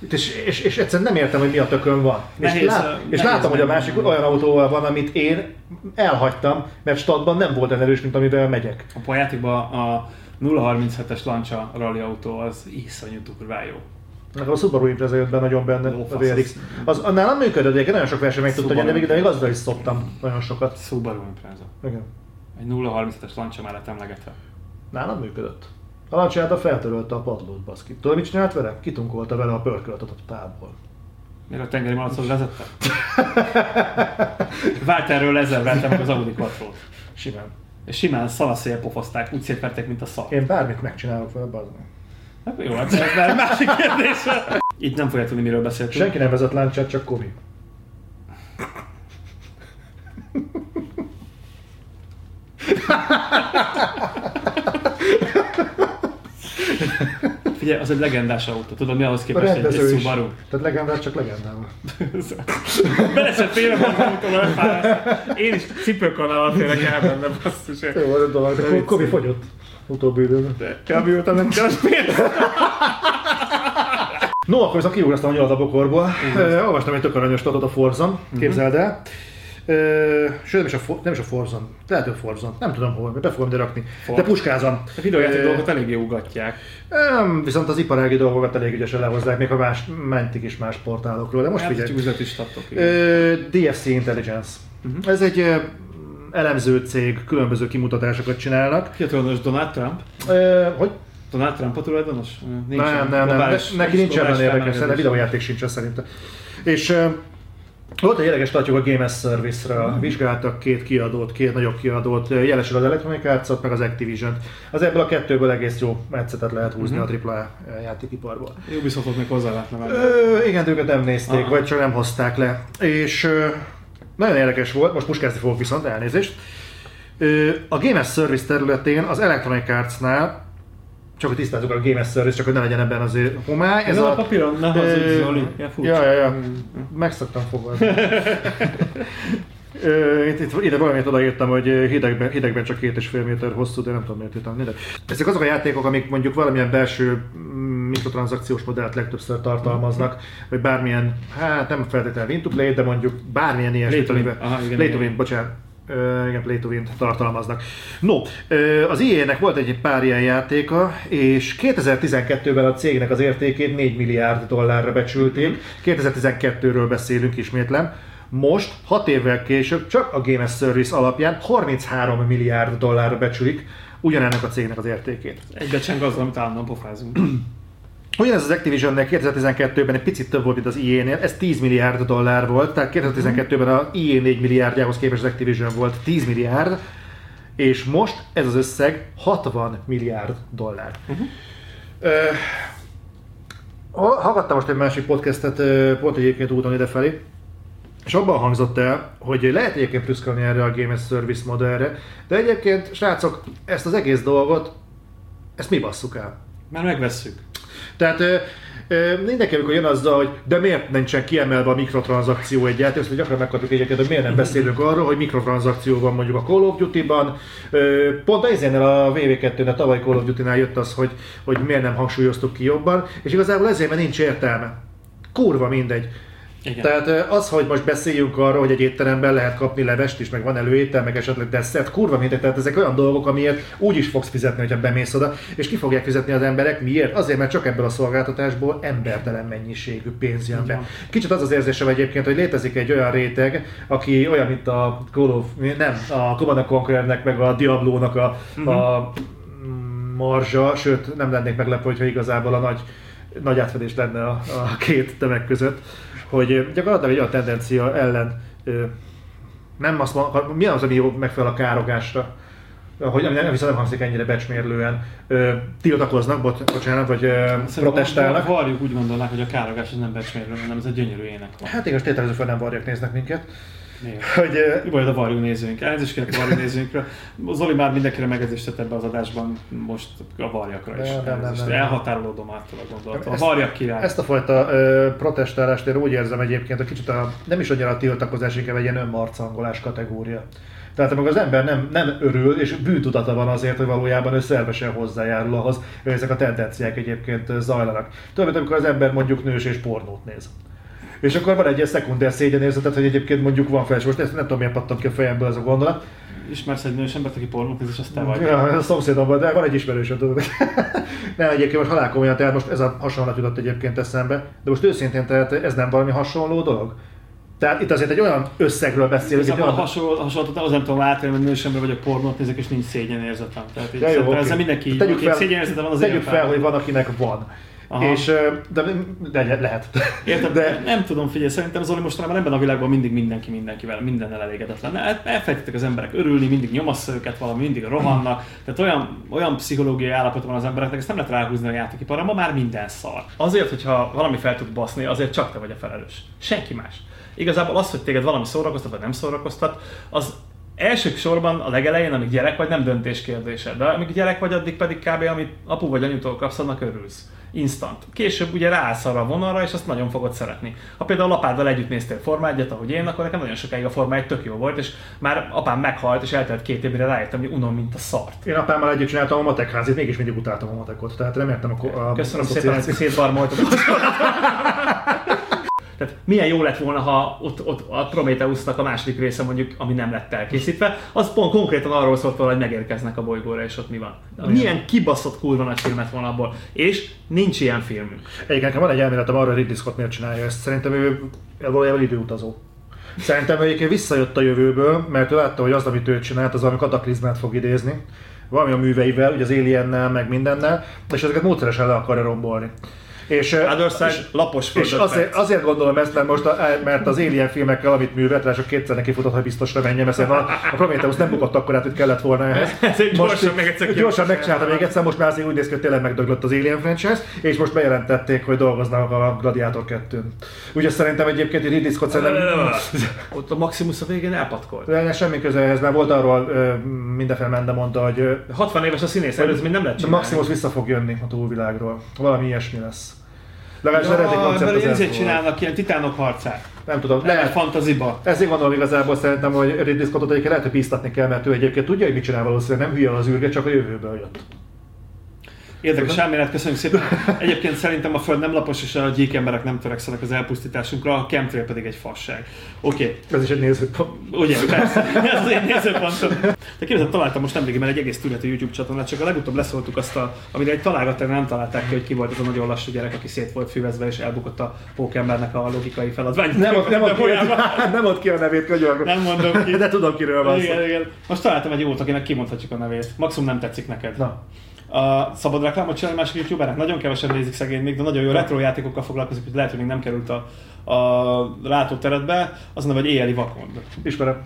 És, és, és egyszerűen nem értem, hogy mi a tökön van. Nehéz, és, lát, és látom, hogy a másik olyan autóval van, amit én elhagytam, mert statban nem volt olyan erős, mint amivel megyek. A játékban a 037-es Lancia rally autó az iszonyú durván jó. Nekem a Subaru Impreza jött be nagyon benne, Ó, a VRX. Az, annál nem működött, de nagyon sok verseny meg tudta nyerni, de még azzal is szoptam nagyon sokat. Subaru Impreza. Igen. Egy 037-es Lancia mellett emlegetve. Nálam működött. A lancsáta feltörölte a padlót, baszki. Tudod, mit csinált vele? Kitunkolta vele a pörköltet a tából. Miért a tengeri malacot vezette? Vált erről ezer verte meg az Audi quattro Simán. És simán szalaszél pofozták, úgy szétverték, mint a szar. Én bármit megcsinálok vele, bazd. Hát jó, hát ez már másik kérdés. Itt nem fogja tudni, miről beszéltünk. Senki nem vezet láncsát, csak Kobi. Figyelj, az egy legendás autó. Tudod, mi ahhoz képest egy, egy. Subaru? Tehát legendás, csak legendával. Belesett félre magam. Én is cipőkanalat félek el benne, basszus. Jó, a dolog, de Ko- Kobi fogyott. Utóbbi időben. Ja, miután nem de az miért? No, akkor viszont kiugrasztam a nyalat a bokorból. Uh, olvastam egy tök aranyos a Forzon, képzeld el. Ö, sőt, nem is, a, For- nem is a Forzon, lehet, hogy Forzon, nem tudom hol, be fogom ide rakni. De puskázom. A videójáték Ö, dolgot eléggé ugatják. Nem, viszont az iparági dolgokat elég ügyesen lehozzák, még ha más, mentik is más portálokról. De most Hát, figyelj. üzleti statok. Ö, DFC Intelligence. Ez egy ö, elemző cég, különböző kimutatásokat csinálnak. Ki a tulajdonos Donald Trump? Ö, hogy? Donald Trump a tulajdonos? Nincs nem, nem, nem, ne, neki nincs ebben érdekes, de videójáték sincs szerintem. És ö, volt egy érdekes statjuk a Game as Service-ről, vizsgáltak két kiadót, két nagyobb kiadót, jelesül az Electronic Arts-ot, meg az Activision-t. Az ebből a kettőből egész jó metszetet lehet húzni a AAA játékiparból. Ubisoftot még hozzá lehetne venni. Ö, igen, őket nem nézték, Aha. vagy csak nem hozták le. És ö, nagyon érdekes volt, most puskázni fogok viszont, elnézést. Ö, a Game as Service területén az Electronic Arts-nál, csak hogy tisztázzuk a Game Service, csak hogy ne legyen ebben azért homály. Ez a papíron, ne hazudj, Zoli. Ja. Ja, ja. Megszoktam fogadni. Itt, itt, ide valamit odaírtam, hogy hidegben, hidegben csak két és fél méter hosszú, de nem tudom miért írtam. Mindegy. Ezek azok a játékok, amik mondjuk valamilyen belső mm, mikrotranszakciós modellt legtöbbször tartalmaznak, vagy bármilyen, hát nem feltétlenül win to play, de mondjuk bármilyen. Aha, igen, play to win, bocsánat. Igen, Play to Win tartalmaznak. No, az EA-nek volt egy pár ilyen játéka, és 2012-ben a cégnek az értékét 4 milliárd dollárra becsülték. 2012-ről beszélünk ismétlem. Most, 6 évvel később, csak a Game as Service alapján 33 milliárd dollárra becsülik ugyanennek a cégnek az értékét. Egybecseng azzal, amit állandóan pofázunk. Ugyanez az Activisionnek 2012-ben egy picit több volt, mint az EA-nél, ez 10 milliárd dollár volt, tehát 2012-ben a EA 4 milliárdjához képest az Activision volt 10 milliárd, és most ez az összeg 60 milliárd dollár. Uh-huh. Uh, hallgattam most egy másik podcastet, pont egyébként úton idefelé, és abban hangzott el, hogy lehet egyébként prüszkölni erre a Game as Service modellre, de egyébként, srácok, ezt az egész dolgot, ezt mi basszuk el? Már megvesszük. Tehát mindenki, amikor jön azzal, hogy de miért nincsen kiemelve a mikrotranszakció egyáltalán, ezt gyakran megkapjuk egyébként, hogy miért nem beszélünk arról, hogy mikrotranszakció van mondjuk a Call of Duty-ban. Pont ezénél a VV2-nél, tavaly Call of Duty-nál jött az, hogy, hogy miért nem hangsúlyoztuk ki jobban, és igazából ezért, mert nincs értelme. Kurva mindegy. Igen. Tehát az, hogy most beszéljünk arról, hogy egy étteremben lehet kapni levest is, meg van előétel, meg esetleg desszert, kurva mindegy, tehát ezek olyan dolgok, amiért úgy is fogsz fizetni, hogyha bemész oda, és ki fogják fizetni az emberek, miért? Azért, mert csak ebből a szolgáltatásból embertelen mennyiségű pénz jön be. Kicsit az az érzésem egyébként, hogy létezik egy olyan réteg, aki olyan, mint a Call of, nem, a Command Conquernek, meg a Diablo-nak a, uh-huh. a marzsa, sőt nem lennék meglepő, hogyha igazából a nagy, nagy átfedés lenne a, a két tömeg között hogy gyakorlatilag egy olyan tendencia ellen nem azt mondom, mi az, ami jó megfelel a károgásra, hogy nem, nem viszont nem hangzik ennyire becsmérlően, ö, tiltakoznak, bot, bocsánat, vagy ö, protestálnak. A varjuk úgy gondolnák, hogy a károgás az nem becsmérlő, hanem ez egy gyönyörű ének van. Hát igaz, tételező fel nem varjak néznek minket. Hogy, Mi baj a varjú nézőink? Elnézést kérek a varjú nézőinkről. Zoli már mindenkire megezést tett ebbe az adásban, most a varjakra is. Nem, nem, nem, nem. Elhatárolódom attól a gondolattól. A varjak király. Ezt a fajta ö, protestálást én úgy érzem egyébként, hogy kicsit a, nem is annyira a tiltakozás, inkább egy ilyen önmarcangolás kategória. Tehát amikor az ember nem, nem örül, és bűntudata van azért, hogy valójában ő szervesen hozzájárul ahhoz, hogy ezek a tendenciák egyébként zajlanak. Többet, amikor az ember mondjuk nős és pornót néz. És akkor van egy ilyen szekunder szégyenérzetet, hogy egyébként mondjuk van felső, most ezt nem tudom miért pattam ki a fejemből ez a gondolat. Ismersz egy nős embert, aki pornót és azt te vagy. Ja, a szomszédomban, de van egy ismerősöm, tudod. nem, egyébként most halálkomolyan, tehát most ez a hasonlat jutott egyébként eszembe, de most őszintén, tehát ez nem valami hasonló dolog? Tehát itt azért egy olyan összegről beszélünk. Egy olyan... hasonló, hasonló, az nem tudom átélni, hogy nős ember vagyok pornót nézek, és nincs szégyenérzetem. Tehát ja, jó, okay. ezzel mindenki, tegyük fel, szégyenérzete van, az Tegyük fel, hogy van, akinek van. Aha. És, de, de lehet. Érted? De... Nem tudom, figyelj, szerintem Zoli mostanában ebben a világban mindig mindenki mindenkivel, mindennel elégedetlen. Hát elfelejtettek az emberek örülni, mindig nyomasz őket valami, mindig rohannak. Tehát olyan, olyan pszichológiai állapot van az embereknek, ezt nem lehet ráhúzni a játékiparra, ma már minden szar. Azért, hogyha valami fel tud baszni, azért csak te vagy a felelős. Senki más. Igazából az, hogy téged valami szórakoztat, vagy nem szórakoztat, az első sorban a legelején, amíg gyerek vagy, nem döntés kérdése. De amíg gyerek vagy, addig pedig kb. amit apu vagy anyutól kapsz, annak örülsz instant. Később ugye ráállsz arra a vonalra, és azt nagyon fogod szeretni. Ha például apáddal együtt néztél Forma 1 ahogy én, akkor nekem nagyon sokáig a Forma 1 tök jó volt, és már apám meghalt, és eltelt két évre rájöttem, hogy unom, mint a szart. Én apámmal együtt csináltam a matekházit, mégis mindig utáltam a matekot, tehát reméltem a, a Köszönöm a szépen, hogy szétbarmoltad. Tehát milyen jó lett volna, ha ott, ott a Prometheusnak a második része mondjuk, ami nem lett elkészítve, az pont konkrétan arról szólt volna, hogy megérkeznek a bolygóra, és ott mi van. Milyen kibaszott kurva nagy filmet volna abból. És nincs ilyen filmünk. Egyébként van egy elméletem arra, hogy Ridley Scott miért csinálja ezt. Szerintem ő valójában időutazó. Szerintem egyébként visszajött a jövőből, mert ő látta, hogy az, amit ő csinált, az valami kataklizmát fog idézni. Valami a műveivel, ugye az Aliennel, meg mindennel, és ezeket módszeresen le akarja rombolni. És, Other és, lapos és azért, azért, gondolom ezt, mert, most a, mert az Alien filmekkel, amit művelt, rá csak kétszer neki futott, hogy biztosra menjen, mert a, a Prometheus nem bukott akkor át, hogy kellett volna ehhez. Most, gyorsan még egyszer Gyorsan megcsinálta még egyszer, most már azért úgy néz ki, hogy tényleg megdöglött az Alien franchise, és most bejelentették, hogy dolgoznak a Gladiator 2-n. Úgyhogy szerintem egyébként Ridley Scott szerintem... Ott a Maximus a végén elpatkolt. De semmi köze ehhez, mert volt arról mindenféle Mende mondta, hogy... 60 éves a színész, ez még nem lehet csinálni. Maximus vissza fog jönni a túlvilágról. Valami ilyesmi lesz. Legalábbis ja, eredeti koncept az ezért csinálnak ilyen titánok harcát. Nem tudom, lehet. fantaziba. Ezért gondolom igazából szerintem, hogy Ridley Scottot egyébként lehet, hogy bíztatni kell, mert ő egyébként tudja, hogy mit csinál valószínűleg, nem hülye az űrge, csak a jövőből jött. Érdekes elmélet, köszönjük szépen. Egyébként szerintem a Föld nem lapos, és a gyík emberek nem törekszenek az elpusztításunkra, a chemtrail pedig egy fasság. Oké. Okay. Ez is egy nézőpont. Ugye, persze. Ez én nézőpontom. De képzeld, találtam most nemrég, mert egy egész tűnhető YouTube csatornát, csak a legutóbb leszóltuk azt, a, amire egy találgatták, nem találták ki, hogy ki volt az a nagyon lassú gyerek, aki szét volt füvezve, és elbukott a pókembernek a logikai feladvány. Nem, ott, nem, ott ki, nem ott ki a nevét, könyörgöm. Nem mondom ki. De tudom, kiről van igen, igen. Most találtam egy jót, akinek kimondhatjuk a nevét. Maximum nem tetszik neked. Na. A szabad reklámot csinálni másik youtubernek? Nagyon kevesen nézik szegény még, de nagyon jó retro játékokkal foglalkozik, hogy lehet, hogy még nem került a, a látóteretbe, az neve, hogy éjjeli vakond. Ismerem.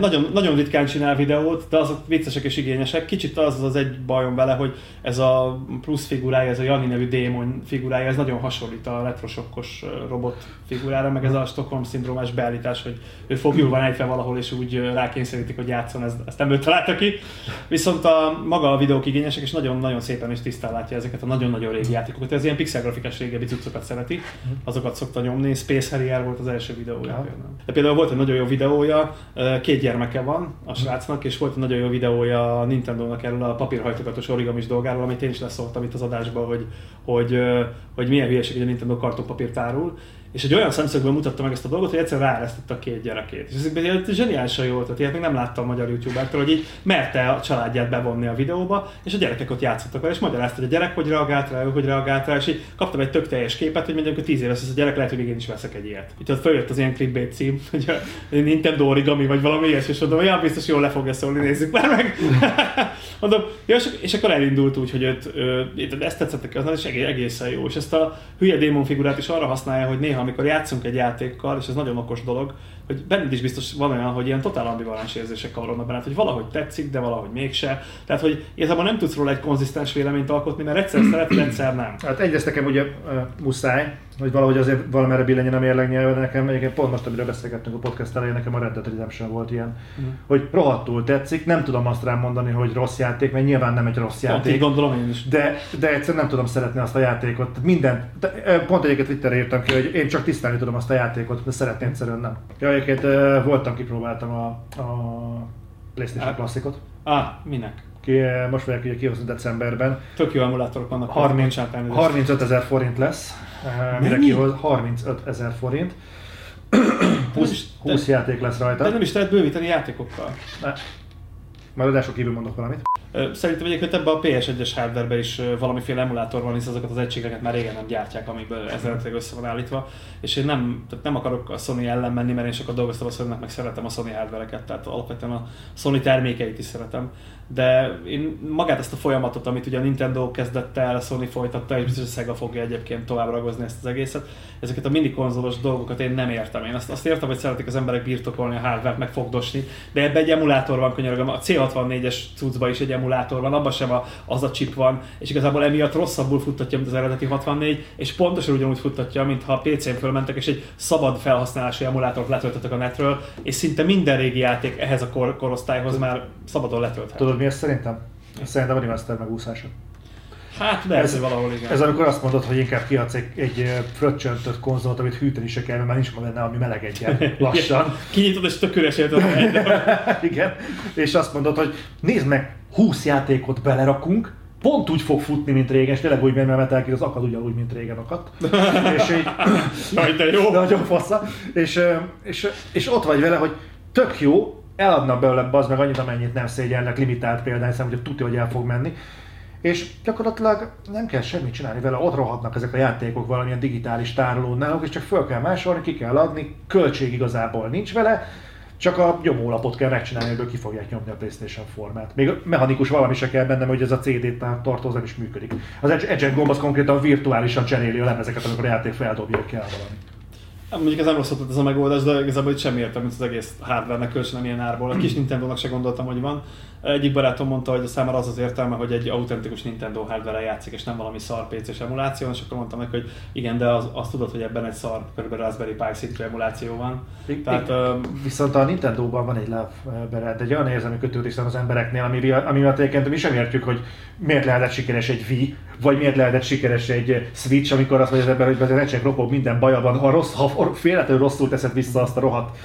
Nagyon, nagyon ritkán csinál videót, de azok viccesek és igényesek. Kicsit az az egy bajom vele, hogy ez a plusz figurája, ez a Jani nevű démon figurája, ez nagyon hasonlít a retrosokkos robot figurára, meg ez a Stockholm szindrómás beállítás, hogy ő fogjul van ejtve valahol, és úgy rákényszerítik, hogy játszon, ezt, ezt nem ő találta ki. Viszont a maga a videók igényesek, és nagyon-nagyon szépen és tisztán látja ezeket a nagyon-nagyon régi játékokat. Ez ilyen pixel grafikás régebbi cuccokat szereti, azokat szokta nyomni, Space Harrier volt az első videója ja. például. De például volt egy nagyon jó videója, két gyermeke van a srácnak, és volt egy nagyon jó videója a Nintendo-nak erről a papírhajtogatos origamis dolgáról, amit én is leszóltam itt az adásban, hogy, hogy, hogy milyen hülyeség, hogy a Nintendo kartonpapírt árul, és egy olyan szemszögből mutatta meg ezt a dolgot, hogy egyszer ráeresztette a két gyerekét. És ez egy zseniálisan jó volt, ilyet még nem láttam a magyar youtubertől, hogy így merte a családját bevonni a videóba, és a gyerekek ott játszottak vele, és magyarázta, hogy a gyerek hogy reagált rá, ő hogy reagált rá, és így kaptam egy tök teljes képet, hogy mondjuk, hogy 10 éves ez a gyerek, lehet, hogy még én is veszek egy ilyet. Itt ott följött az ilyen clickbait cím, hogy a Nintendo origami, vagy valami ilyesmi, és mondom, hogy biztos jól le fogja szólni, nézzük már meg. mondom, ja, és, akkor elindult úgy, hogy őt, őt ezt tetszett az és egészen jó. És ezt a hülye démon figurát is arra használja, hogy néha, amikor játszunk egy játékkal, és ez nagyon okos dolog, hogy benned is biztos van olyan, hogy ilyen totál ambivalens érzések kavarodnak benned, hogy valahogy tetszik, de valahogy mégse. Tehát, hogy igazából nem tudsz róla egy konzisztens véleményt alkotni, mert egyszer szereted, egyszer nem. Hát egyrészt nekem ugye uh, muszáj, hogy valahogy azért valamerre billenjen a mérleg nyelven, nekem egyébként pont most, amiről beszélgettünk a podcast elején, nekem a Red Dead Redemption volt ilyen, uh-huh. hogy rohadtul tetszik, nem tudom azt rám mondani, hogy rossz játék, mert nyilván nem egy rossz játék. Pont így gondolom én is. De, de egyszerűen nem tudom szeretni azt a játékot. Minden, de, pont egyébként Twitterre írtam ki, hogy én csak tisztelni tudom azt a játékot, de szeretném egyszerűen nem. Ja, egyébként voltam, kipróbáltam a, a PlayStation Classicot. Ah, minek? Ki, most vagyok ugye kihozni decemberben. Tök jó emulátorok vannak. 30, 35 ezer forint lesz mire kihoz 35 ezer forint. 20, 20 de, játék lesz rajta. De nem is lehet bővíteni játékokkal. Ne. Majd adások kívül mondok valamit. Szerintem egyébként ebben a PS1-es hardware is valamiféle emulátor van, hisz azokat az egységeket már régen nem gyártják, amiből ezelőttig össze van állítva. És én nem, tehát nem akarok a Sony ellen menni, mert én sokat dolgoztam a sony meg szeretem a Sony hardware tehát alapvetően a Sony termékeit is szeretem de én magát ezt a folyamatot, amit ugye a Nintendo kezdett el, a Sony folytatta, és biztos, hogy Sega fogja egyébként tovább ragozni ezt az egészet. Ezeket a mini konzolos dolgokat én nem értem. Én azt, azt értem, hogy szeretik az emberek birtokolni a hardware meg fogdosni, de ebben egy emulátor van, könyörgöm. A C64-es cuccban is egy emulátor van, abban sem a, az a chip van, és igazából emiatt rosszabbul futtatja, mint az eredeti 64, és pontosan ugyanúgy futtatja, mintha a PC-n fölmentek, és egy szabad felhasználású emulátort letöltöttek a netről, és szinte minden régi játék ehhez a kor- korosztályhoz már szabadon letölthető mi ez szerintem? Szerintem a remaster megúszása. Hát lehet, ez, valahol igen. Ez amikor azt mondod, hogy inkább kiadsz egy, egy fröccsöntött konzolt, amit hűteni se kell, mert már nincs benne, ami melegedjen lassan. Kinyitod és tök üres Igen. És azt mondod, hogy nézd meg, 20 játékot belerakunk, pont úgy fog futni, mint régen, és tényleg úgy megy, mert Metal az akad ugyanúgy, mint régen akadt. és így, Jaj, de jó! Nagyon fassa. És, és, és, ott vagy vele, hogy tök jó, eladnak belőle bazd meg annyit, amennyit nem szégyennek, limitált példány, hiszen hogy tudja, hogy el fog menni. És gyakorlatilag nem kell semmit csinálni vele, ott rohadnak ezek a játékok valamilyen digitális tárolón náluk, és csak föl kell másolni, ki kell adni, költség igazából nincs vele, csak a nyomólapot kell megcsinálni, hogy ki fogják nyomni a PlayStation formát. Még mechanikus valami se kell bennem, hogy ez a CD-t tartó, nem is működik. Az Edge gomb az konkrétan virtuálisan cseréli a lemezeket, amikor a játék feldobja, kell valami. Mondjuk ez nem rossz volt ez a megoldás, de igazából itt sem értem, mint az egész hardware-nek kölcsön ilyen árból. A kis Nintendo-nak se gondoltam, hogy van. Egyik barátom mondta, hogy a számára az az értelme, hogy egy autentikus Nintendo hardware játszik, és nem valami szar PC-s emuláció, és akkor mondtam neki, hogy igen, de az, azt tudod, hogy ebben egy szar, kb. Raspberry Pi szintű emuláció van. I- Tehát, uh, Viszont a Nintendo-ban van egy love egy olyan érzelmi kötődés az embereknél, ami, ami miatt egyébként mi sem értjük, hogy miért lehetett sikeres egy Wii, vagy miért lehetett sikeres egy Switch, amikor azt mondja az ember, hogy recsek ropog, minden baja van, ha, rossz, ha féletlenül rosszul teszed vissza azt a rohadt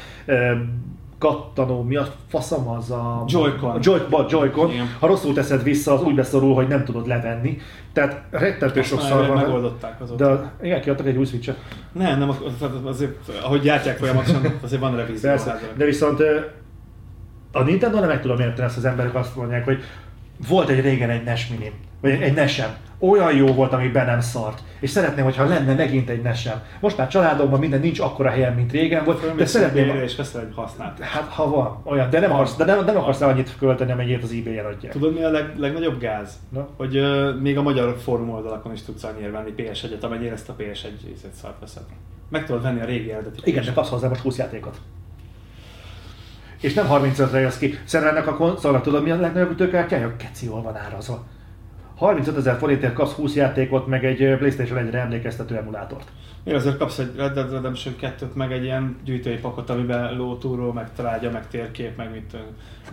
kattanó, mi a faszom az a... Joy-Con. Joy, ba, Joy-Con. Igen. Ha rosszul teszed vissza, az úgy beszorul, hogy nem tudod levenni. Tehát rettentő sok szar van. megoldották azóta. De igen, kiadtak egy új switchet. Nem, nem, az- az- azért, ahogy gyártják folyamatosan, azért van revízió. Persze, de viszont a Nintendo nem meg tudom érteni ezt az emberek azt mondják, hogy volt egy régen egy NES mini, vagy egy, nesem. Olyan jó volt, ami be nem szart. És szeretném, hogyha lenne megint egy nesem. Most már családokban minden nincs akkora helyen, mint régen volt, de szeretném, és veszel egy használt. hát ha van, olyan, de nem akarsz, de nem, nem akarsz annyit költeni, amennyit az eBay-en adják. Tudod mi a leg, legnagyobb gáz? Na? Hogy uh, még a magyar fórum oldalakon is tudsz annyira venni PS1-et, amennyire ezt a PS1 ízét szart veszed. Meg tudod venni a régi eredeti Igen, csak kapsz hozzá most 20 játékot. És nem 35-re jössz ki. Szerintem ennek a konzolnak tudod, mi a legnagyobb ütőkártyája? A keci jól van árazva. 35 ezer forintért kapsz 20 játékot, meg egy Playstation 1-re emlékeztető emulátort. Mi azért kapsz egy Red Dead Redemption 2-t, meg egy ilyen gyűjtői pakot, amiben lótúró, meg trágya, meg térkép, meg mit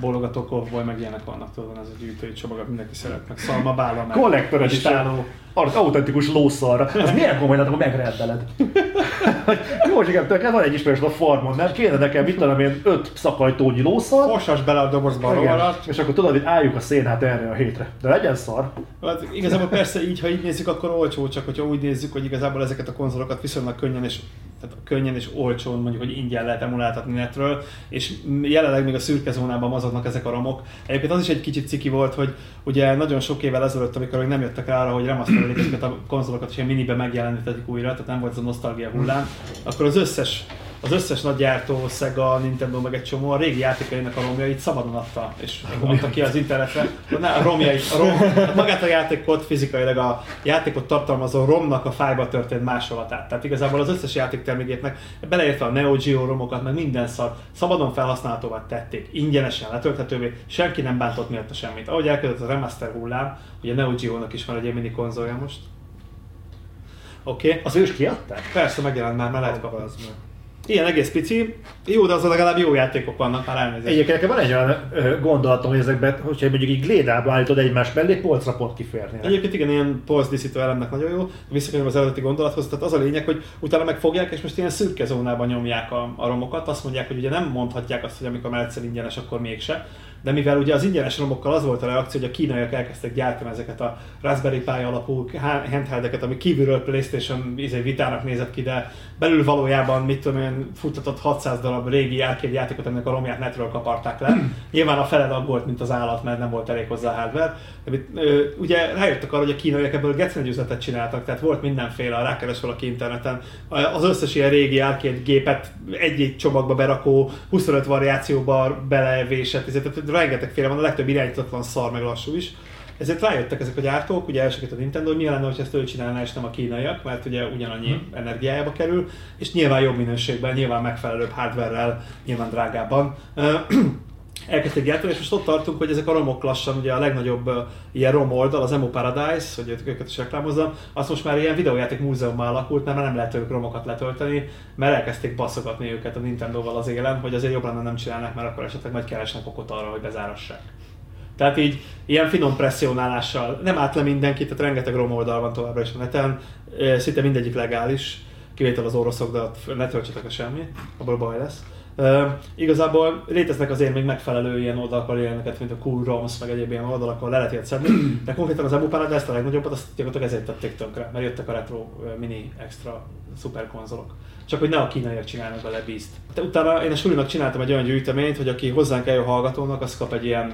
bólogató kovboly, meg ilyenek vannak, tudod, ez a gyűjtői csomag, mindenki szeret, meg szalmabála, meg Collector Edition. istáló. Az autentikus lószarra. Az milyen komoly ha megrendeled? Jó, igen, nekem van egy ismerős a farmon, nem? Kéne nekem, mit tudom én, öt szakajtónyi lószar. Fossas bele a dobozba a. És akkor tudod, hogy álljuk a szénát erre a hétre. De legyen szar. Hát igazából persze így, ha így nézzük, akkor olcsó, csak hogyha úgy nézzük, hogy igazából ezeket a konzolokat viszonylag könnyen és tehát könnyen és olcsón mondjuk, hogy ingyen lehet emuláltatni netről, és jelenleg még a szürke zónában mozognak ezek a romok. Egyébként az is egy kicsit ciki volt, hogy ugye nagyon sok évvel ezelőtt, amikor még nem jöttek arra, hogy remasterelik ezeket a konzolokat, és ilyen minibe megjelenítetik újra, tehát nem volt ez a nosztalgia hullám, akkor az összes az összes nagy gyártó, Sega, Nintendo, meg egy csomó a régi játékainak a romjait szabadon adta, és adta ki az internetre. Ne, a romjait, a rom, hát magát a játékot fizikailag a játékot tartalmazó romnak a fájba történt másolatát. Tehát igazából az összes játékterméképnek, beleértve a Neo Geo romokat, meg minden szar, szabadon felhasználhatóvá tették, ingyenesen letölthetővé, senki nem bántott miatta semmit. Ahogy elkezdett a remaster hullám, ugye Neo Geo-nak is van egy mini konzolja most. Oké, okay. Az ő is kiadták? persze megjelent már, már lehet kapni. Ilyen egész pici, jó, de az legalább jó játékok vannak, már elnézést. Egyébként nekem van egy olyan ö, gondolatom, hogy ezekben, hogyha mondjuk így glédába állítod egymás mellé, polcra pont kiférnének. Egyébként igen, ilyen polcdíszítő elemnek nagyon jó, visszakanyarodva az eredeti gondolathoz, tehát az a lényeg, hogy utána megfogják, és most ilyen szürke zónában nyomják a, a romokat, azt mondják, hogy ugye nem mondhatják azt, hogy amikor már egyszer ingyenes, akkor mégse, de mivel ugye az ingyenes romokkal az volt a reakció, hogy a kínaiak elkezdtek gyártani ezeket a Raspberry Pi alapú handheldeket, ami kívülről PlayStation izé, vitának nézett ki, de belül valójában, mit tudom én, futtatott 600 darab régi arcade játékot, aminek a romját netről kaparták le. Nyilván a feled aggolt, mint az állat, mert nem volt elég hozzá a hardware. De, ö, ugye rájöttek arra, hogy a kínaiak ebből gecen üzletet csináltak, tehát volt mindenféle, rákeres valaki interneten. Az összes ilyen régi arcade gépet egy-egy csomagba berakó, 25 variációba belevésett, ezért tehát rengetegféle van, a legtöbb irányítatlan szar meg lassú is. Ezért rájöttek ezek a gyártók, ugye elsőként a Nintendo, lenne, hogy ezt ő csinálná, és nem a kínaiak, mert ugye ugyanannyi energiájába kerül, és nyilván jobb minőségben, nyilván megfelelőbb hardware-rel, nyilván drágábban. Elkezdték gyártani, és most ott tartunk, hogy ezek a romok lassan, ugye a legnagyobb ilyen rom oldal, az Emo Paradise, hogy őket is reklámozzam, az most már ilyen videójáték múzeummal alakult, mert már nem lehet ők romokat letölteni, mert elkezdték baszogatni őket a Nintendo-val az élen, hogy azért jobb lenne nem csinálnak, mert akkor esetleg majd keresnek okot arra, hogy bezárassák. Tehát így ilyen finom presszionálással nem állt le mindenki, tehát rengeteg rom oldal van továbbra is a neten, szinte mindegyik legális, kivétel az oroszok, de ne töltsetek a semmi, abból baj lesz. Uh, igazából léteznek azért még megfelelő ilyen oldalakkal ilyeneket, mint a Cool Roms, meg egyéb ilyen oldalak, ahol le lehet ilyet szedni, de konkrétan az Emu Paradise a legnagyobbat, azt gyakorlatilag ezért tették tönkre, mert jöttek a retro mini extra szuper konzolok. Csak hogy ne a kínaiak csinálnak bele. De utána én a sulinak csináltam egy olyan gyűjteményt, hogy aki hozzánk eljön hallgatónak, az kap egy ilyen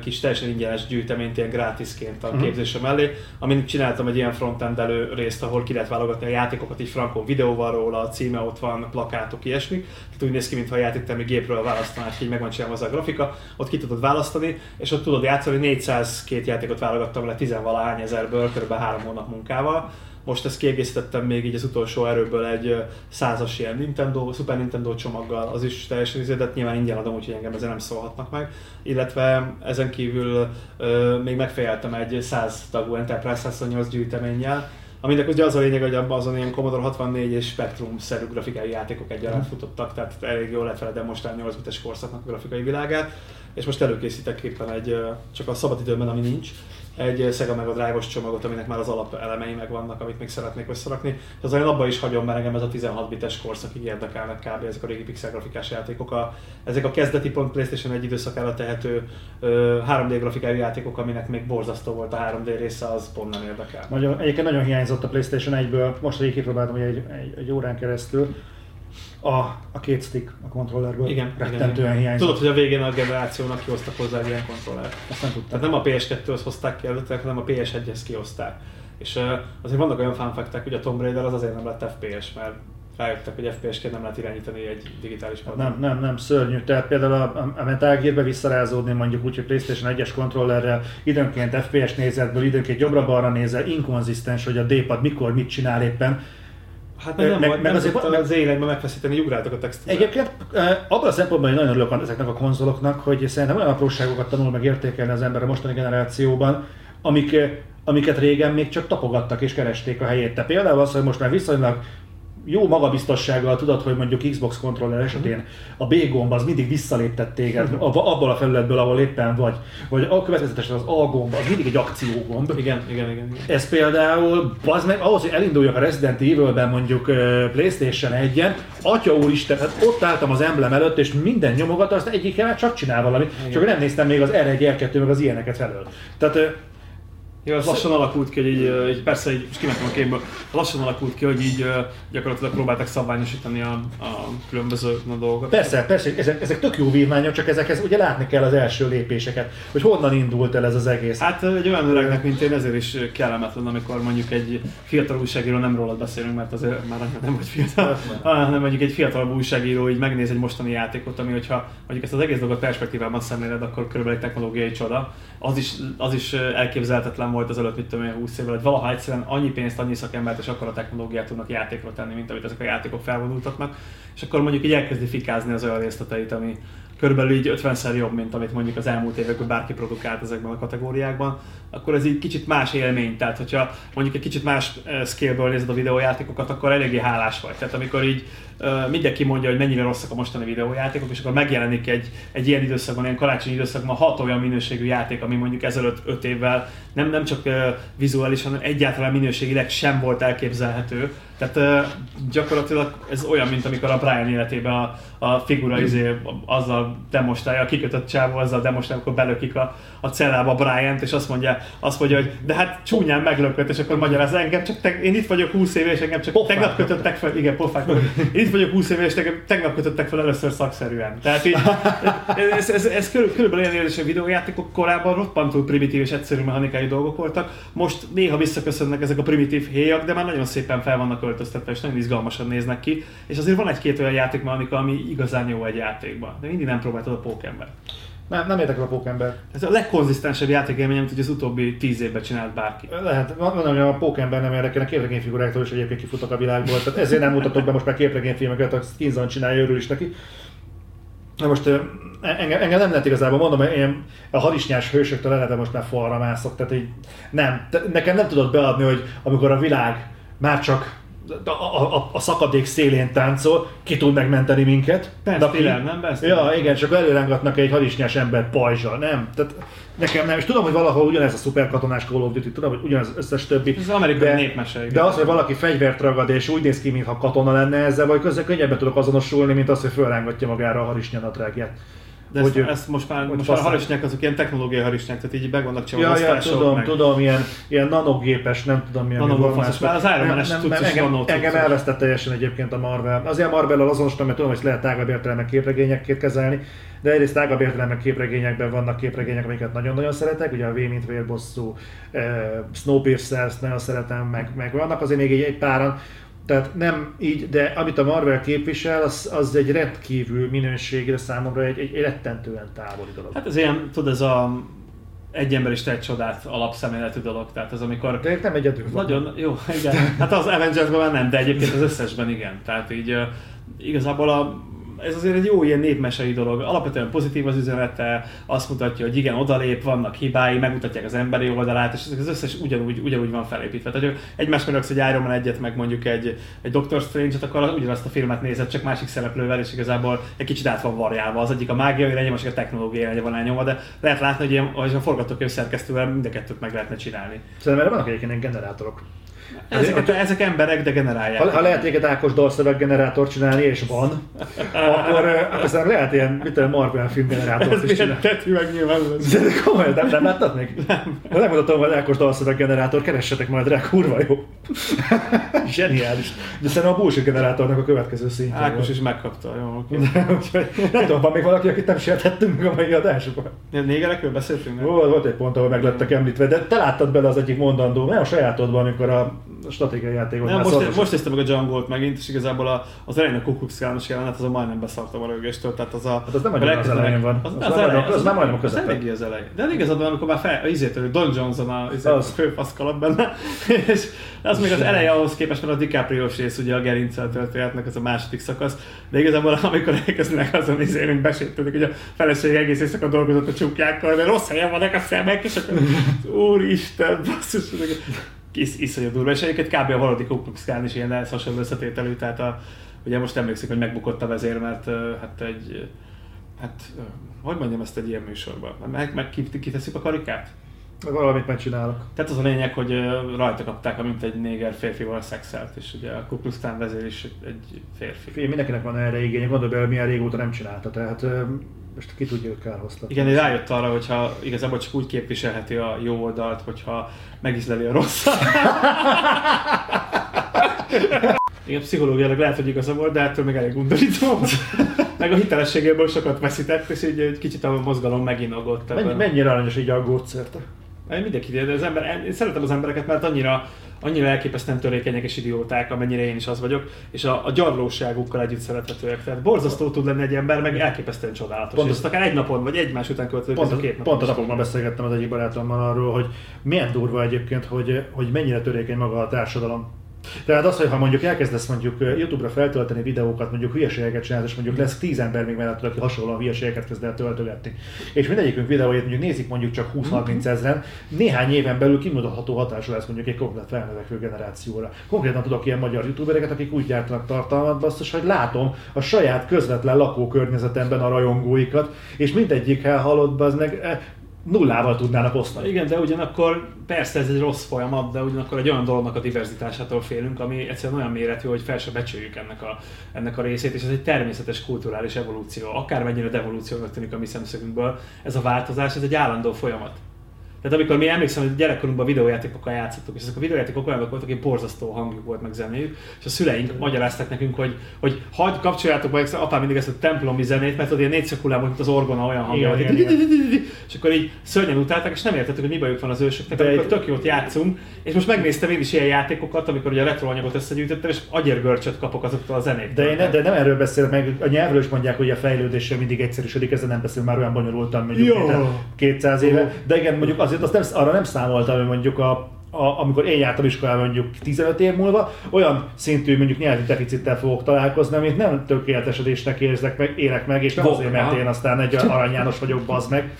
kis teljesen ingyenes gyűjteményt, ilyen gratisként a Mhm. képzése mellé, amin csináltam egy ilyen frontendelő részt, ahol ki lehet válogatni a játékokat, így frankon videó van róla, a címe ott van, plakátok, ilyesmi. Tehát úgy néz ki, mintha a játéktermi gépről választanás, így meg van csinálva az a grafika, ott ki tudod választani, és ott tudod játszani, 402 játékot válogattam le 10 valahány ezerből, kb. 3 hónap munkával. Most ezt kiegészítettem még így az utolsó erőből egy százas ilyen Nintendo, Super Nintendo csomaggal, az is teljesen izé, de nyilván ingyen adom, úgyhogy engem ezzel nem szólhatnak meg. Illetve ezen kívül ö, még megfejeltem egy 100 tagú Enterprise 128 gyűjteménnyel, aminek ugye az a lényeg, hogy abban azon ilyen Commodore 64 és Spectrum-szerű grafikai játékok egyaránt futottak, tehát elég jól lehet vele demonstrálni 8 bites korszaknak a grafikai világát, és most előkészítek éppen egy, csak a szabadidőben, ami nincs, egy Sega Mega Drive-os csomagot, aminek már az alapelemei megvannak, amit még szeretnék összerakni. Az olyan abban is hagyom, mert engem ez a 16 bites korszakig érdekelnek kb. ezek a régi pixel grafikás játékok. A, ezek a kezdeti pont PlayStation egy időszakára tehető ö, 3D grafikai játékok, aminek még borzasztó volt a 3D része, az pont nem érdekel. Nagyon, egyébként nagyon hiányzott a PlayStation 1-ből, most egy kipróbáltam egy, egy, egy órán keresztül, a, a két stick a kontrollerből igen, rettentően igen, hiányzott. Tudod, hogy a végén a generációnak kihoztak hozzá egy ilyen kontrollert. Azt nem tudtam. Tehát nem a PS2-höz hozták ki eredetileg, hanem a PS1-hez kihozták. És uh, azért vannak olyan fanfektek, hogy a Tomb Raider az azért nem lett FPS, mert rájöttek, hogy FPS-ként nem lehet irányítani egy digitális padon. Nem, nem, nem, szörnyű. Tehát például a, a Metal Gear-be visszarázódni mondjuk úgy, hogy PlayStation 1-es kontrollerrel időnként FPS nézetből, időnként jobbra-balra nézel, inkonzisztens, hogy a D-pad mikor mit csinál éppen. Hát meg nem meg- volt, meg nem azért- tudta meg- az életben megfeszíteni, ugráltak a textúrát. Egyébként abban a szempontból én nagyon örülök ezeknek a konzoloknak, hogy szerintem olyan apróságokat tanul meg értékelni az ember a mostani generációban, amik, amiket régen még csak tapogattak és keresték a helyét. Te például az, hogy most már viszonylag jó magabiztossággal tudod, hogy mondjuk Xbox kontroller esetén a B gomb az mindig visszaléptet téged abba- abból a felületből, ahol éppen vagy. Vagy a következetesen az A gomb, az mindig egy akciógomb. Igen, igen, igen. Ez például, az meg ahhoz, hogy elinduljak a Resident Evil-ben mondjuk Playstation 1-en, atya úristen, hát ott álltam az emblem előtt, és minden nyomogat, azt egyikkel csak csinál valamit, Igen. csak nem néztem még az R1, R2, meg az ilyeneket felől. Tehát Ja, az lassan alakult ki, hogy így, így persze így, most kimentem a képből, lassan alakult ki, hogy így gyakorlatilag próbáltak szabványosítani a, a különböző na, dolgokat. persze, persze, ezek, ezek tök jó vívmányok, csak ezekhez ugye látni kell az első lépéseket, hogy honnan indult el ez az egész. Hát egy olyan öregnek, mint én, ezért is kellemetlen, amikor mondjuk egy fiatal újságíró, nem rólad beszélünk, mert azért már nem vagy fiatal, hanem mondjuk egy fiatal újságíró így megnéz egy mostani játékot, ami hogyha mondjuk ezt az egész dolgot perspektívában szemléled, akkor körülbelül egy technológiai csoda. Az is, az is elképzelhetetlen volt az előtt, mit tudom én, 20 évvel, hogy valaha egyszerűen annyi pénzt, annyi szakembert és akkor a technológiát tudnak játékra tenni, mint amit ezek a játékok felvonultatnak, és akkor mondjuk így elkezdi fikázni az olyan részleteit, ami körülbelül így 50-szer jobb, mint amit mondjuk az elmúlt években bárki produkált ezekben a kategóriákban, akkor ez így kicsit más élmény. Tehát, hogyha mondjuk egy kicsit más scale-ből nézed a videójátékokat, akkor eléggé hálás vagy. Tehát amikor így mindenki mondja, hogy mennyire rosszak a mostani videójátékok, és akkor megjelenik egy, egy ilyen időszakban, ilyen karácsonyi időszakban hat olyan minőségű játék, ami mondjuk ezelőtt 5 évvel nem, nem csak uh, vizuálisan, hanem egyáltalán minőségileg sem volt elképzelhető. Tehát uh, gyakorlatilag ez olyan, mint amikor a Brian életében a, a figura izé, azzal demonstrálja, a kikötött csávó azzal demonstrálja, akkor belökik a, a cellába Brian-t, és azt mondja, azt mondja, hogy de hát csúnyán meglökött, és akkor magyaráz, engem csak te, én itt vagyok 20 éve, és engem csak Pofák tegnap kötöttek fel, igen, pofák, itt vagyok 20 éve, és engem tegnap kötöttek fel először szakszerűen. Tehát így, ez, ez, ez körül, körülbelül ilyen érzés, hogy videójátékok korábban roppantul primitív és egyszerű mechanikai dolgok voltak. Most néha visszaköszönnek ezek a primitív héjak, de már nagyon szépen fel vannak öltöztetve, és nagyon izgalmasan néznek ki. És azért van egy-két olyan játékmechanika, ami igazán jó egy játékban. De mindig nem próbáltad a pókember. Nem, nem érdekel a pókember. Ez a legkonzisztensebb játékélmény, amit az utóbbi tíz évben csinált bárki. Lehet, van, hogy a pókember nem érdekel, a képregényfiguráktól is egyébként kifutok a világból, tehát ezért nem mutatok be most már képregényfilmeket, a Skinzon csinálja, örül is neki. Na most ö, engem, engem nem lehet igazából, mondom, hogy én a harisnyás hősöktől eleve most már falra mászok, tehát így nem, te, nekem nem tudod beadni, hogy amikor a világ már csak a, a, a, szakadék szélén táncol, ki tud megmenteni minket. De aki- nem? Ben Ja, igen, csak előrángatnak egy harisnyás ember pajzsal, nem? Tehát nekem nem, és tudom, hogy valahol ugyanez a szuperkatonás Call of Duty, tudom, hogy ugyanaz az összes többi. Ez az amerikai de, népmese. De az, hogy valaki fegyvert ragad, és úgy néz ki, mintha katona lenne ezzel, vagy közben könnyebben tudok azonosulni, mint az, hogy fölrángatja magára a harisnyanadrágját. De ezt, hogy ezt most már, most már a harisnyák azok ilyen technológiai harisnyák, tehát így meg vannak csinálva Ja, ja, tudom, meg- tudom, ilyen, ilyen nanogépes, nem tudom milyen. Faszos, már az Iron Man-es engem, engem elvesztett teljesen egyébként a Marvel. Azért a Marvel-el azonosítom, mert tudom, hogy lehet tágabb értelemben képregényekként kezelni, de egyrészt tágabb értelemben képregényekben vannak képregények, amiket nagyon-nagyon szeretek, ugye a V mint vérbosszú, eh, Snowpiercer-t nagyon szeretem, meg, meg vannak azért még egy, egy páran, tehát nem így, de amit a Marvel képvisel, az, az egy rendkívül minőségre számomra egy, egy, rettentően távoli dolog. Hát ez ilyen, tudod, ez a egy ember is egy csodát alapszemléletű dolog, tehát ez amikor De nem egyedül van. Nagyon jó, igen. Hát az Avengers-ben már nem, de egyébként az összesben igen. Tehát így igazából a, ez azért egy jó ilyen népmesei dolog. Alapvetően pozitív az üzenete, azt mutatja, hogy igen, odalép, vannak hibái, megmutatják az emberi oldalát, és az összes ugyanúgy, ugyanúgy van felépítve. Tehát, egymás mellett egy Iron Man egyet, meg mondjuk egy, egy Doctor Strange-et, akkor ugyanazt a filmet nézed, csak másik szereplővel, és igazából egy kicsit át van varjálva. Az egyik a mágia irányba, másik a technológia irányba van elnyomva, de lehet látni, hogy, ilyen, a forgatókönyv szerkesztővel mind a kettőt meg lehetne csinálni. Szerintem erre vannak egyébként generátorok. Ezek, ezek emberek, de generálják. Ha, ha lehet egy Ákos dalszöveg generátor csinálni, és van, akkor, szerintem lehet ilyen, mit tudom, Marvel film generátort is csinálni. Tetű meg nyilván. De komolyan, nem, nem láttad még? Nem. Nem mutatom, hogy Ákos dalszöveg generátor, keressetek majd rá, kurva jó. Zseniális. De szerintem a bullshit generátornak a következő szintje. Ákos is megkapta, jó. Okay. nem tudom, van még valaki, akit nem sértettünk meg a mai adásokban. Négerekről beszéltünk? Volt, volt egy pont, ahol meglettek említve, de te láttad bele az egyik mondandó, nem a sajátodban, amikor a stratégiai játékot Nem, most, most néztem meg a Jungle-t megint, és igazából a, az elején a Kuklux Klános jelenet, az a majdnem beszartam a rögéstől, tehát az a... Hát az nem a az elején van. Az, az, az, az, az, az, már majdnem a. Az eléggé az elején. De elég az adva, amikor már fel, izétől, Don Johnson a, az. főfaszkalat benne, és az még az eleje ahhoz képest, mert a DiCaprio rész ugye a gerincel történetnek az a második szakasz, de igazából amikor elkezdenek azon izélünk, besétődik, hogy a feleség egész éjszaka dolgozott a csukjákkal, de rossz helyen vannak a szemek, és akkor úristen, basszus, is, iszonyú durva, és egyébként kb. a valódi Ku Klux Klan is ilyen hasonló összetételű, tehát a, ugye most emlékszik, hogy megbukott a vezér, mert hát egy, hát hogy mondjam ezt egy ilyen műsorban, meg, meg kiteszik a karikát? Valamit megcsinálok. Tehát az a lényeg, hogy rajta kapták, mint egy néger férfival szexelt, és ugye a Ku Klux Klan vezér is egy férfi. Fé, mindenkinek van erre igény, gondolj bele, milyen régóta nem csinálta, tehát most ki tudja, hogy kárhoztatni. Igen, rájött arra, hogyha igazából csak úgy képviselheti a jó oldalt, hogyha megizleli a rosszat. Igen, pszichológiailag lehet, hogy igaza volt, de ettől még elég undorító. meg a hitelességéből sokat veszített, és így egy kicsit a mozgalom meginogott. Mennyi, mennyire aranyos így a gótszerte? Mindenki, de az ember, én szeretem az embereket, mert annyira, annyira elképesztően törékenyek és idióták, amennyire én is az vagyok, és a, a gyarlóságukkal együtt szerethetőek. Tehát borzasztó tud lenni egy ember, meg elképesztően csodálatos. Pont, és ezt akár egy napon, vagy egymás után költöző, pont, a két napon. Pont a napokban beszélgettem az egyik barátommal arról, hogy milyen durva egyébként, hogy, hogy mennyire törékeny maga a társadalom tehát az, hogy ha mondjuk elkezdesz mondjuk YouTube-ra feltölteni videókat, mondjuk hülyeségeket csinálsz, és mondjuk lesz tíz ember még mellett, aki hasonlóan hülyeségeket kezd el töltögetni. És mindegyikünk videóját mondjuk nézik mondjuk csak 20-30 ezeren, néhány éven belül kimutatható hatása lesz mondjuk egy komplet felnövekvő generációra. Konkrétan tudok ilyen magyar youtubereket, akik úgy gyártanak tartalmat, basszus, hogy látom a saját közvetlen lakókörnyezetemben a rajongóikat, és mindegyikkel halott, az meg eh, nullával tudnának osztani. Igen, de ugyanakkor persze ez egy rossz folyamat, de ugyanakkor egy olyan dolognak a diverzitásától félünk, ami egyszerűen olyan méretű, hogy fel se becsüljük ennek a, ennek a részét, és ez egy természetes kulturális evolúció. Akármennyire devolúciónak tűnik a mi szemszögünkből, ez a változás, ez egy állandó folyamat. Tehát amikor mi emlékszem, hogy gyerekkorunkban videójátékokkal játszottuk, és ezek a videójátékok olyanok voltak, hogy borzasztó hangjuk volt meg zenéjük, és a szüleink magyaráztak nekünk, hogy, hogy hagyd kapcsoljátok be, apám mindig ezt a templomi zenét, mert ott ilyen négyszakulában, mint az orgona olyan hangja, hogy és akkor így szörnyen utálták, és nem értettük, hogy mi bajuk van az ősöknek, de amikor tök jót játszunk, és most megnéztem én is ilyen játékokat, amikor ugye a retroanyagot összegyűjtöttem, és agyérgörcsöt kapok azoktól a zenét. De, én, de nem erről beszélek, meg a nyelvről is mondják, hogy a fejlődése mindig egyszerűsödik, ezzel nem beszél már olyan bonyolultan, mondjuk 200 éve. De igen, mondjuk az azért azt nem, arra nem számoltam, hogy mondjuk a a, amikor én jártam iskolában mondjuk 15 év múlva, olyan szintű mondjuk nyelvi deficittel fogok találkozni, amit nem tökéletesedésnek érzek meg, élek meg, és nem Bok, azért, mert én aztán egy Arany János vagyok, bazd meg,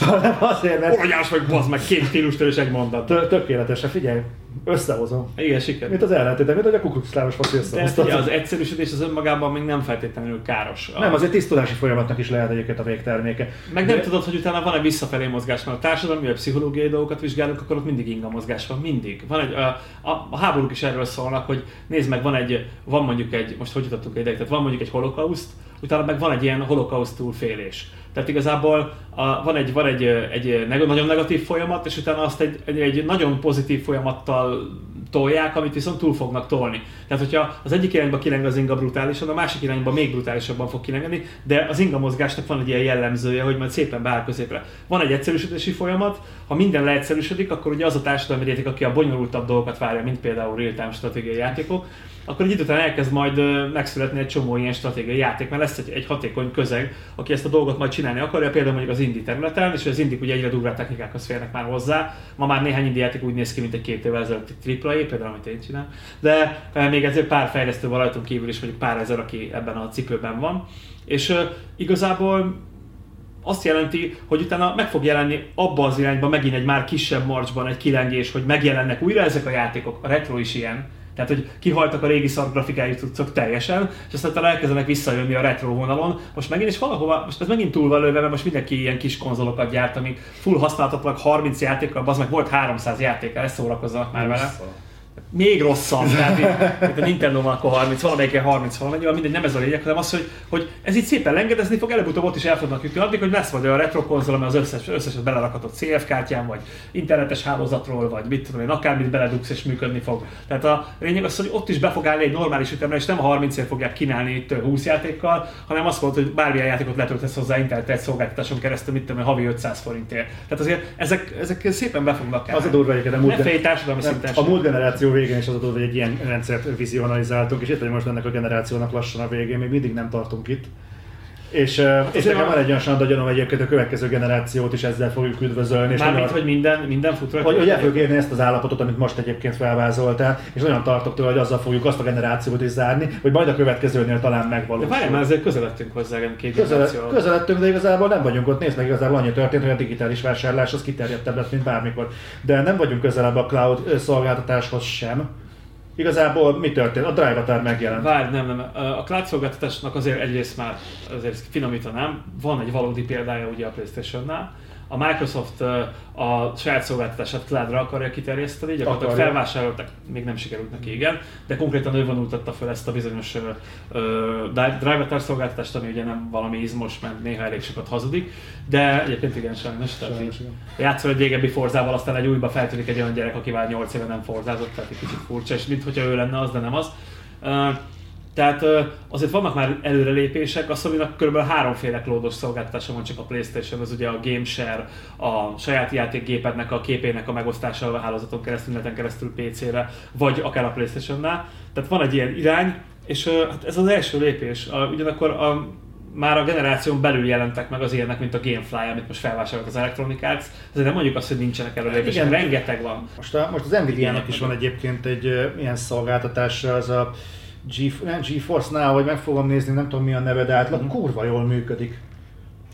hanem azért, mert... Arany János vagy, bazd meg, két stílustól és egy mondat. Tökéletesen, figyelj, összehozom. Igen, siker. Mint az ellentéte, mint hogy a kukukszláros faszi összehozta. az egyszerűsödés az önmagában még nem feltétlenül káros. Nem, azért tisztulási folyamatnak is lehet egyébként a végterméke. Meg nem De... tudod, hogy utána van-e visszafelé mozgás, mert a társadalmi vagy pszichológiai dolgokat vizsgálunk, akkor ott mindig inga mozgás van, mindig. Van egy, a, a, a háborúk is erről szólnak, hogy nézd meg, van egy, van mondjuk egy, most hogy jutottunk ide, tehát van mondjuk egy holokauszt, utána meg van egy ilyen holokausztúl félés. Tehát igazából a, van, egy, van egy, egy nagyon negatív folyamat, és utána azt egy, egy, egy nagyon pozitív folyamattal tolják, amit viszont túl fognak tolni. Tehát, hogyha az egyik irányba kileng az inga brutálisan, a másik irányba még brutálisabban fog kilengeni, de az inga mozgásnak van egy ilyen jellemzője, hogy majd szépen beáll középre. Van egy egyszerűsítési folyamat, ha minden leegyszerűsödik, akkor ugye az a társadalmi réteg, aki a bonyolultabb dolgokat várja, mint például real-time stratégiai játékok, akkor egy idő után elkezd majd megszületni egy csomó ilyen stratégiai játék, mert lesz egy, egy hatékony közeg, aki ezt a dolgot majd csinálni akarja, például mondjuk az indie területen, és az indik ugye egyre durvább technikákhoz férnek már hozzá. Ma már néhány indie játék úgy néz ki, mint egy két évvel ezelőtti AAA, például amit én csinálom. De még ezért pár fejlesztő van rajtunk kívül is, mondjuk pár ezer, aki ebben a cipőben van. És ö, igazából azt jelenti, hogy utána meg fog jelenni abba az irányba megint egy már kisebb marcsban egy kilengés, hogy megjelennek újra ezek a játékok, a retro is ilyen, tehát, hogy kihaltak a régi szar grafikájú cuccok teljesen, és aztán utána elkezdenek visszajönni a retro vonalon. Most megint is valahova, most ez megint túl van mert most mindenki ilyen kis konzolokat gyárt, amik full használhatatlan 30 játékkal, az meg volt 300 játékkal, ezt szórakozzanak már vele még rosszabb, tehát mint a Nintendo van akkor 30, valamelyiken 30 valamennyi, mindegy, nem ez a lényeg, hanem az, hogy, hogy ez itt szépen lengedezni fog, előbb-utóbb ott is el fognak jutni addig, hogy lesz majd olyan retro konzol, ami az összes, összeset belerakatott CF kártyán, vagy internetes hálózatról, vagy mit tudom én, akármit beledugsz és működni fog. Tehát a lényeg az, hogy ott is be fog állni egy normális ütemre, és nem a 30 ért fogják kínálni itt 20 játékkal, hanem azt mondta, hogy bármilyen játékot letöltesz hozzá internetes szolgáltatáson keresztül, mit tudom havi 500 forintért. Tehát azért ezek, ezek szépen be fognak Az a durva egyébként, a múlt, ne félj, társadalmi nem, szinten a múlt generáció végén is az a durva, hogy egy ilyen rendszert vizionalizáltunk, és itt vagy most ennek a generációnak lassan a végén, még mindig nem tartunk itt. És, és nekem van egy olyan sanda gyanom egyébként a következő generációt is ezzel fogjuk üdvözölni. És Mármint, hogy minden, minden fut rajta. hogy, hogy el fogjuk érni ezt az állapotot, amit most egyébként felvázoltál, és nagyon tartok tőle, hogy azzal fogjuk azt a generációt is zárni, hogy majd a következőnél talán De megvalósul. várjál, már ezért közeledtünk hozzá két Közel, közeledtünk, de igazából nem vagyunk ott. Nézd meg, igazából annyi történt, hogy a digitális vásárlás az kiterjedtebb lett, mint bármikor. De nem vagyunk közelebb a cloud szolgáltatáshoz sem. Igazából mi történt? A Drive Avatar megjelent. Várj, nem, nem. A cloud azért egyrészt már azért finomítanám, van egy valódi példája ugye a Playstation-nál. A Microsoft a saját szolgáltatását cloudra akarja kiterjeszteni, gyakorlatilag Akarja. felvásárolták, még nem sikerült neki, igen, de konkrétan ő vonultatta fel ezt a bizonyos ö, ö, Drive Avatar szolgáltatást, ami ugye nem valami izmos, mert néha elég sokat hazudik, de egyébként igen, sajnos. Tehát Sajnos, igen. játszol egy régebbi forzával, aztán egy újba feltűnik egy olyan gyerek, aki már 8 éve nem forzázott, tehát egy kicsit furcsa, és mintha ő lenne az, de nem az. Ö, Tehát azért vannak már előrelépések, azt aminek kb. háromféle klódos szolgáltatása van csak a Playstation, az ugye a Game Share, a saját játékgépednek a képének a megosztása a hálózaton keresztül, neten keresztül PC-re, vagy akár a Playstation-nál. Tehát van egy ilyen irány, és hát ez az első lépés. A, ugyanakkor a, már a generáción belül jelentek meg az ilyenek, mint a Gamefly, amit most felvásárolt az Electronic Arts. Ezért nem mondjuk azt, hogy nincsenek előrelépések, Igen. rengeteg van. Most, a, most az Nvidia-nak is van egyébként egy ilyen szolgáltatása, az a G, nem, GeForce Now, vagy meg fogom nézni, nem tudom mi a neve, de átlag Mhm. kurva jól működik.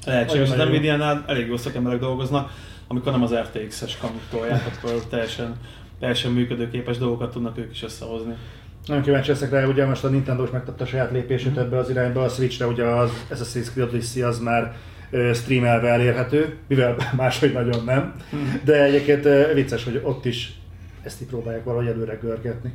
Lehetséges, az. Nvidia-nál elég jó szakemberek dolgoznak, amikor nem az RTX-es kamut tolják, akkor teljesen, teljesen működőképes dolgokat tudnak ők is összehozni. Nagyon kíváncsi leszek rá, ugye most a Nintendo is megtette a saját lépését ebbe az irányba, a Switchre ugye az Assassin's Creed Odyssey az már streamelve elérhető, mivel máshogy nagyon nem. De egyébként vicces, hogy ott is ezt így próbálják valahogy előre görgetni.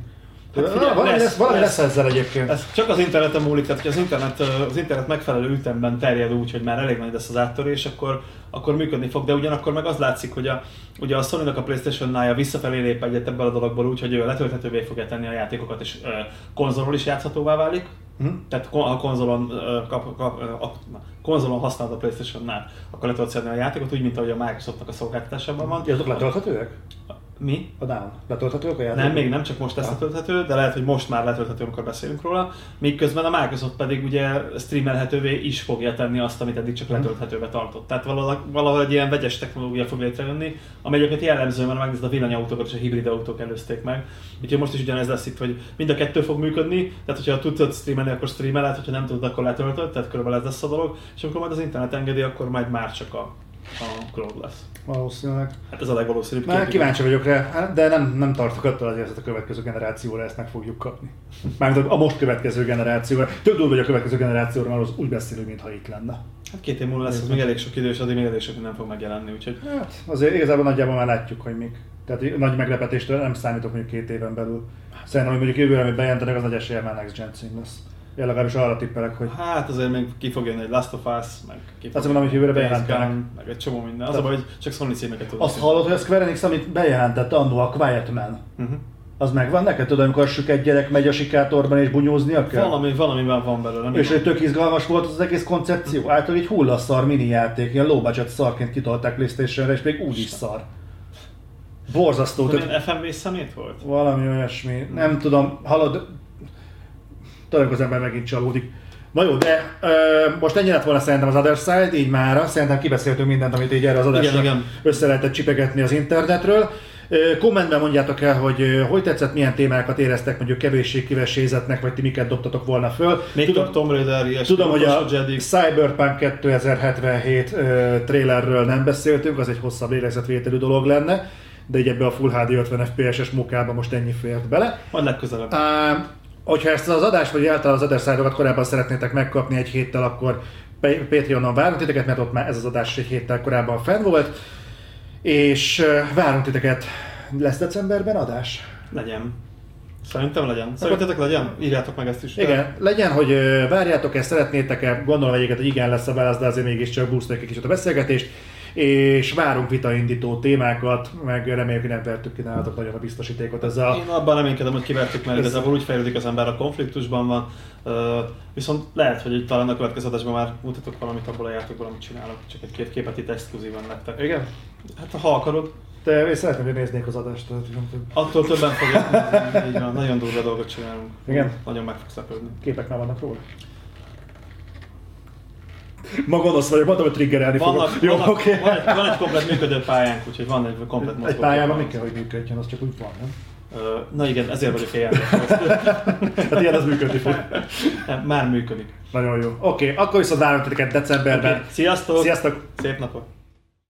Hát figyelj, valami, lesz, lesz, valami lesz. lesz ezzel egyébként. Ez csak az interneten múlik, tehát hogy az internet, az internet megfelelő ütemben terjed úgy, hogy már elég nagy lesz az áttörés, akkor, akkor működni fog, de ugyanakkor meg az látszik, hogy a, ugye a Sony-nak a Playstation-nája visszafelé lép egyet ebből a dologból úgy, hogy ő letölthetővé fogja tenni a játékokat, és ö, konzolról is játszhatóvá válik. Hm? Tehát ha konzolon, ö, kap, kap, ö, a, konzolon használod a Playstation-nál, akkor le tudod szedni a játékot, úgy, mint ahogy a Microsoftnak a szolgáltatásában van. Ja, azok letölthetőek? Mi? A Down. Letölthetőek a játékok? Nem, még nem, csak most lesz letölthető, de lehet, hogy most már letölthető, amikor beszélünk róla. Míg közben a Microsoft pedig ugye streamelhetővé is fogja tenni azt, amit eddig csak letölthetőbe tartott. Tehát valahogy, valahogy egy ilyen vegyes technológia fog létrejönni, ami egyébként jellemző, mert megnézed a villanyautókat és a hibrid autók előzték meg. Úgyhogy most is ugyanez lesz itt, hogy mind a kettő fog működni, tehát hogyha tudod streamelni, akkor streameled, hogyha nem tudod, akkor letöltöd, tehát körülbelül ez lesz a dolog, és amikor majd az internet engedi, akkor majd már csak a, a cloud lesz. Valószínűleg. Hát ez a legvalószínűbb. Már kíváncsi vagyok rá, hát, de nem, nem tartok attól azért, hogy a következő generációra ezt meg fogjuk kapni. Mármint a most következő generációra. Több durva, hogy a következő generációra már az úgy beszélünk, mintha itt lenne. Hát két év múlva lesz, ez még elég sok idő, és addig még elég sok minden fog megjelenni, úgyhogy Hát azért igazából nagyjából már látjuk, hogy mik. Tehát nagy meglepetéstől nem számítok mondjuk két éven belül. Szerintem, hogy mondjuk jövőre, amit bejelentenek, az nagy esélye már Next Gen lesz. Én legalábbis arra tippelek, hogy Hát azért még ki fog jönni egy Last of Us, meg ki fog Azt mondom, hogy jövőre bejelentenek. Meg egy csomó minden. Az a baj, hogy csak Sony címeket tudunk. azt hallod, hogy a Square Enix, amit bejelentett annó a Quiet Man, Uh-huh. az megvan neked? Tudod, amikor egy gyerek megy a sikátorban és bunyóznia kell? Valami, valamiben van belőle. És hogy tök izgalmas volt az egész koncepció. Által egy hullaszar mini játék, ilyen low budget szarként kitolták Playstation-re, és még úgy is szar. Borzasztó. Tehát FMV szemét volt? valami olyasmi. Nem tudom, hallod, talán az ember megint csalódik. Na jó, de ö, most ennyi lett volna szerintem az Other Side, így mára. Szerintem kibeszéltünk mindent, amit így erre az adásra Igen, igen. össze lehetett csipegetni az internetről. Ö, Kommentben mondjátok el, hogy ö, hogy tetszett, milyen témákat éreztek mondjuk kevéssé kivesézetnek, vagy ti miket dobtatok volna föl. Még Tudom, Tomb Raider, Tudom, hogy a Jedi. Cyberpunk 2077 ö, trailerről nem beszéltünk, az egy hosszabb lélegzetvételű dolog lenne, de így ebbe a Full HD 50 FPS-es mukába most ennyi fért bele. Majd legközelebb. Uh, hogyha ezt az adást, vagy általában az adásszájtokat korábban szeretnétek megkapni egy héttel, akkor Pa- Patreonon várunk titeket, mert ott már ez az adás egy héttel korábban fenn volt. És várunk titeket. Lesz decemberben adás? Legyen. Szerintem legyen. Szerintetek legyen? Írjátok meg ezt is. Igen, legyen, hogy ö, várjátok ezt, szeretnétek-e, gondolom egyébként, hogy igen lesz a válasz, de azért mégiscsak boostoljuk egy kicsit a beszélgetést, és várunk vitaindító témákat, meg reméljük, hogy nem vertük ki nálatok nagyon a biztosítékot. Ez a, Én abban reménykedem, hogy kivertük, mert igazából úgy fejlődik az ember a konfliktusban van. Viszont lehet, hogy itt talán a következő adásban már mutatok valamit abból a játékból, amit csinálok. Csak egy két képet itt exkluzívan nektek. igen? Hát ha akarod, De én szeretném, hogy néznék az adást. tehát nem tudom. attól többen fogják nézni. Így van, nagyon durva dolgot csinálunk. Igen. Nagyon meg fogsz lepődni. Képek már vannak róla. Ma gonosz vagyok, mondom, hogy triggerelni fogok. Vannak, Jó, vannak, oké. van, egy, van egy komplet működő pályánk, úgyhogy van egy komplet Egy mozgó. pályában mi kell, hogy működjön, az csak úgy van, nem? Na igen, ezért vagyok ilyen. Hát ilyen az működni fog. Nem, Már működik. Nagyon jó. Oké, akkor viszont titeket decemberben. Okay. Sziasztok! Sziasztok! Szép napot!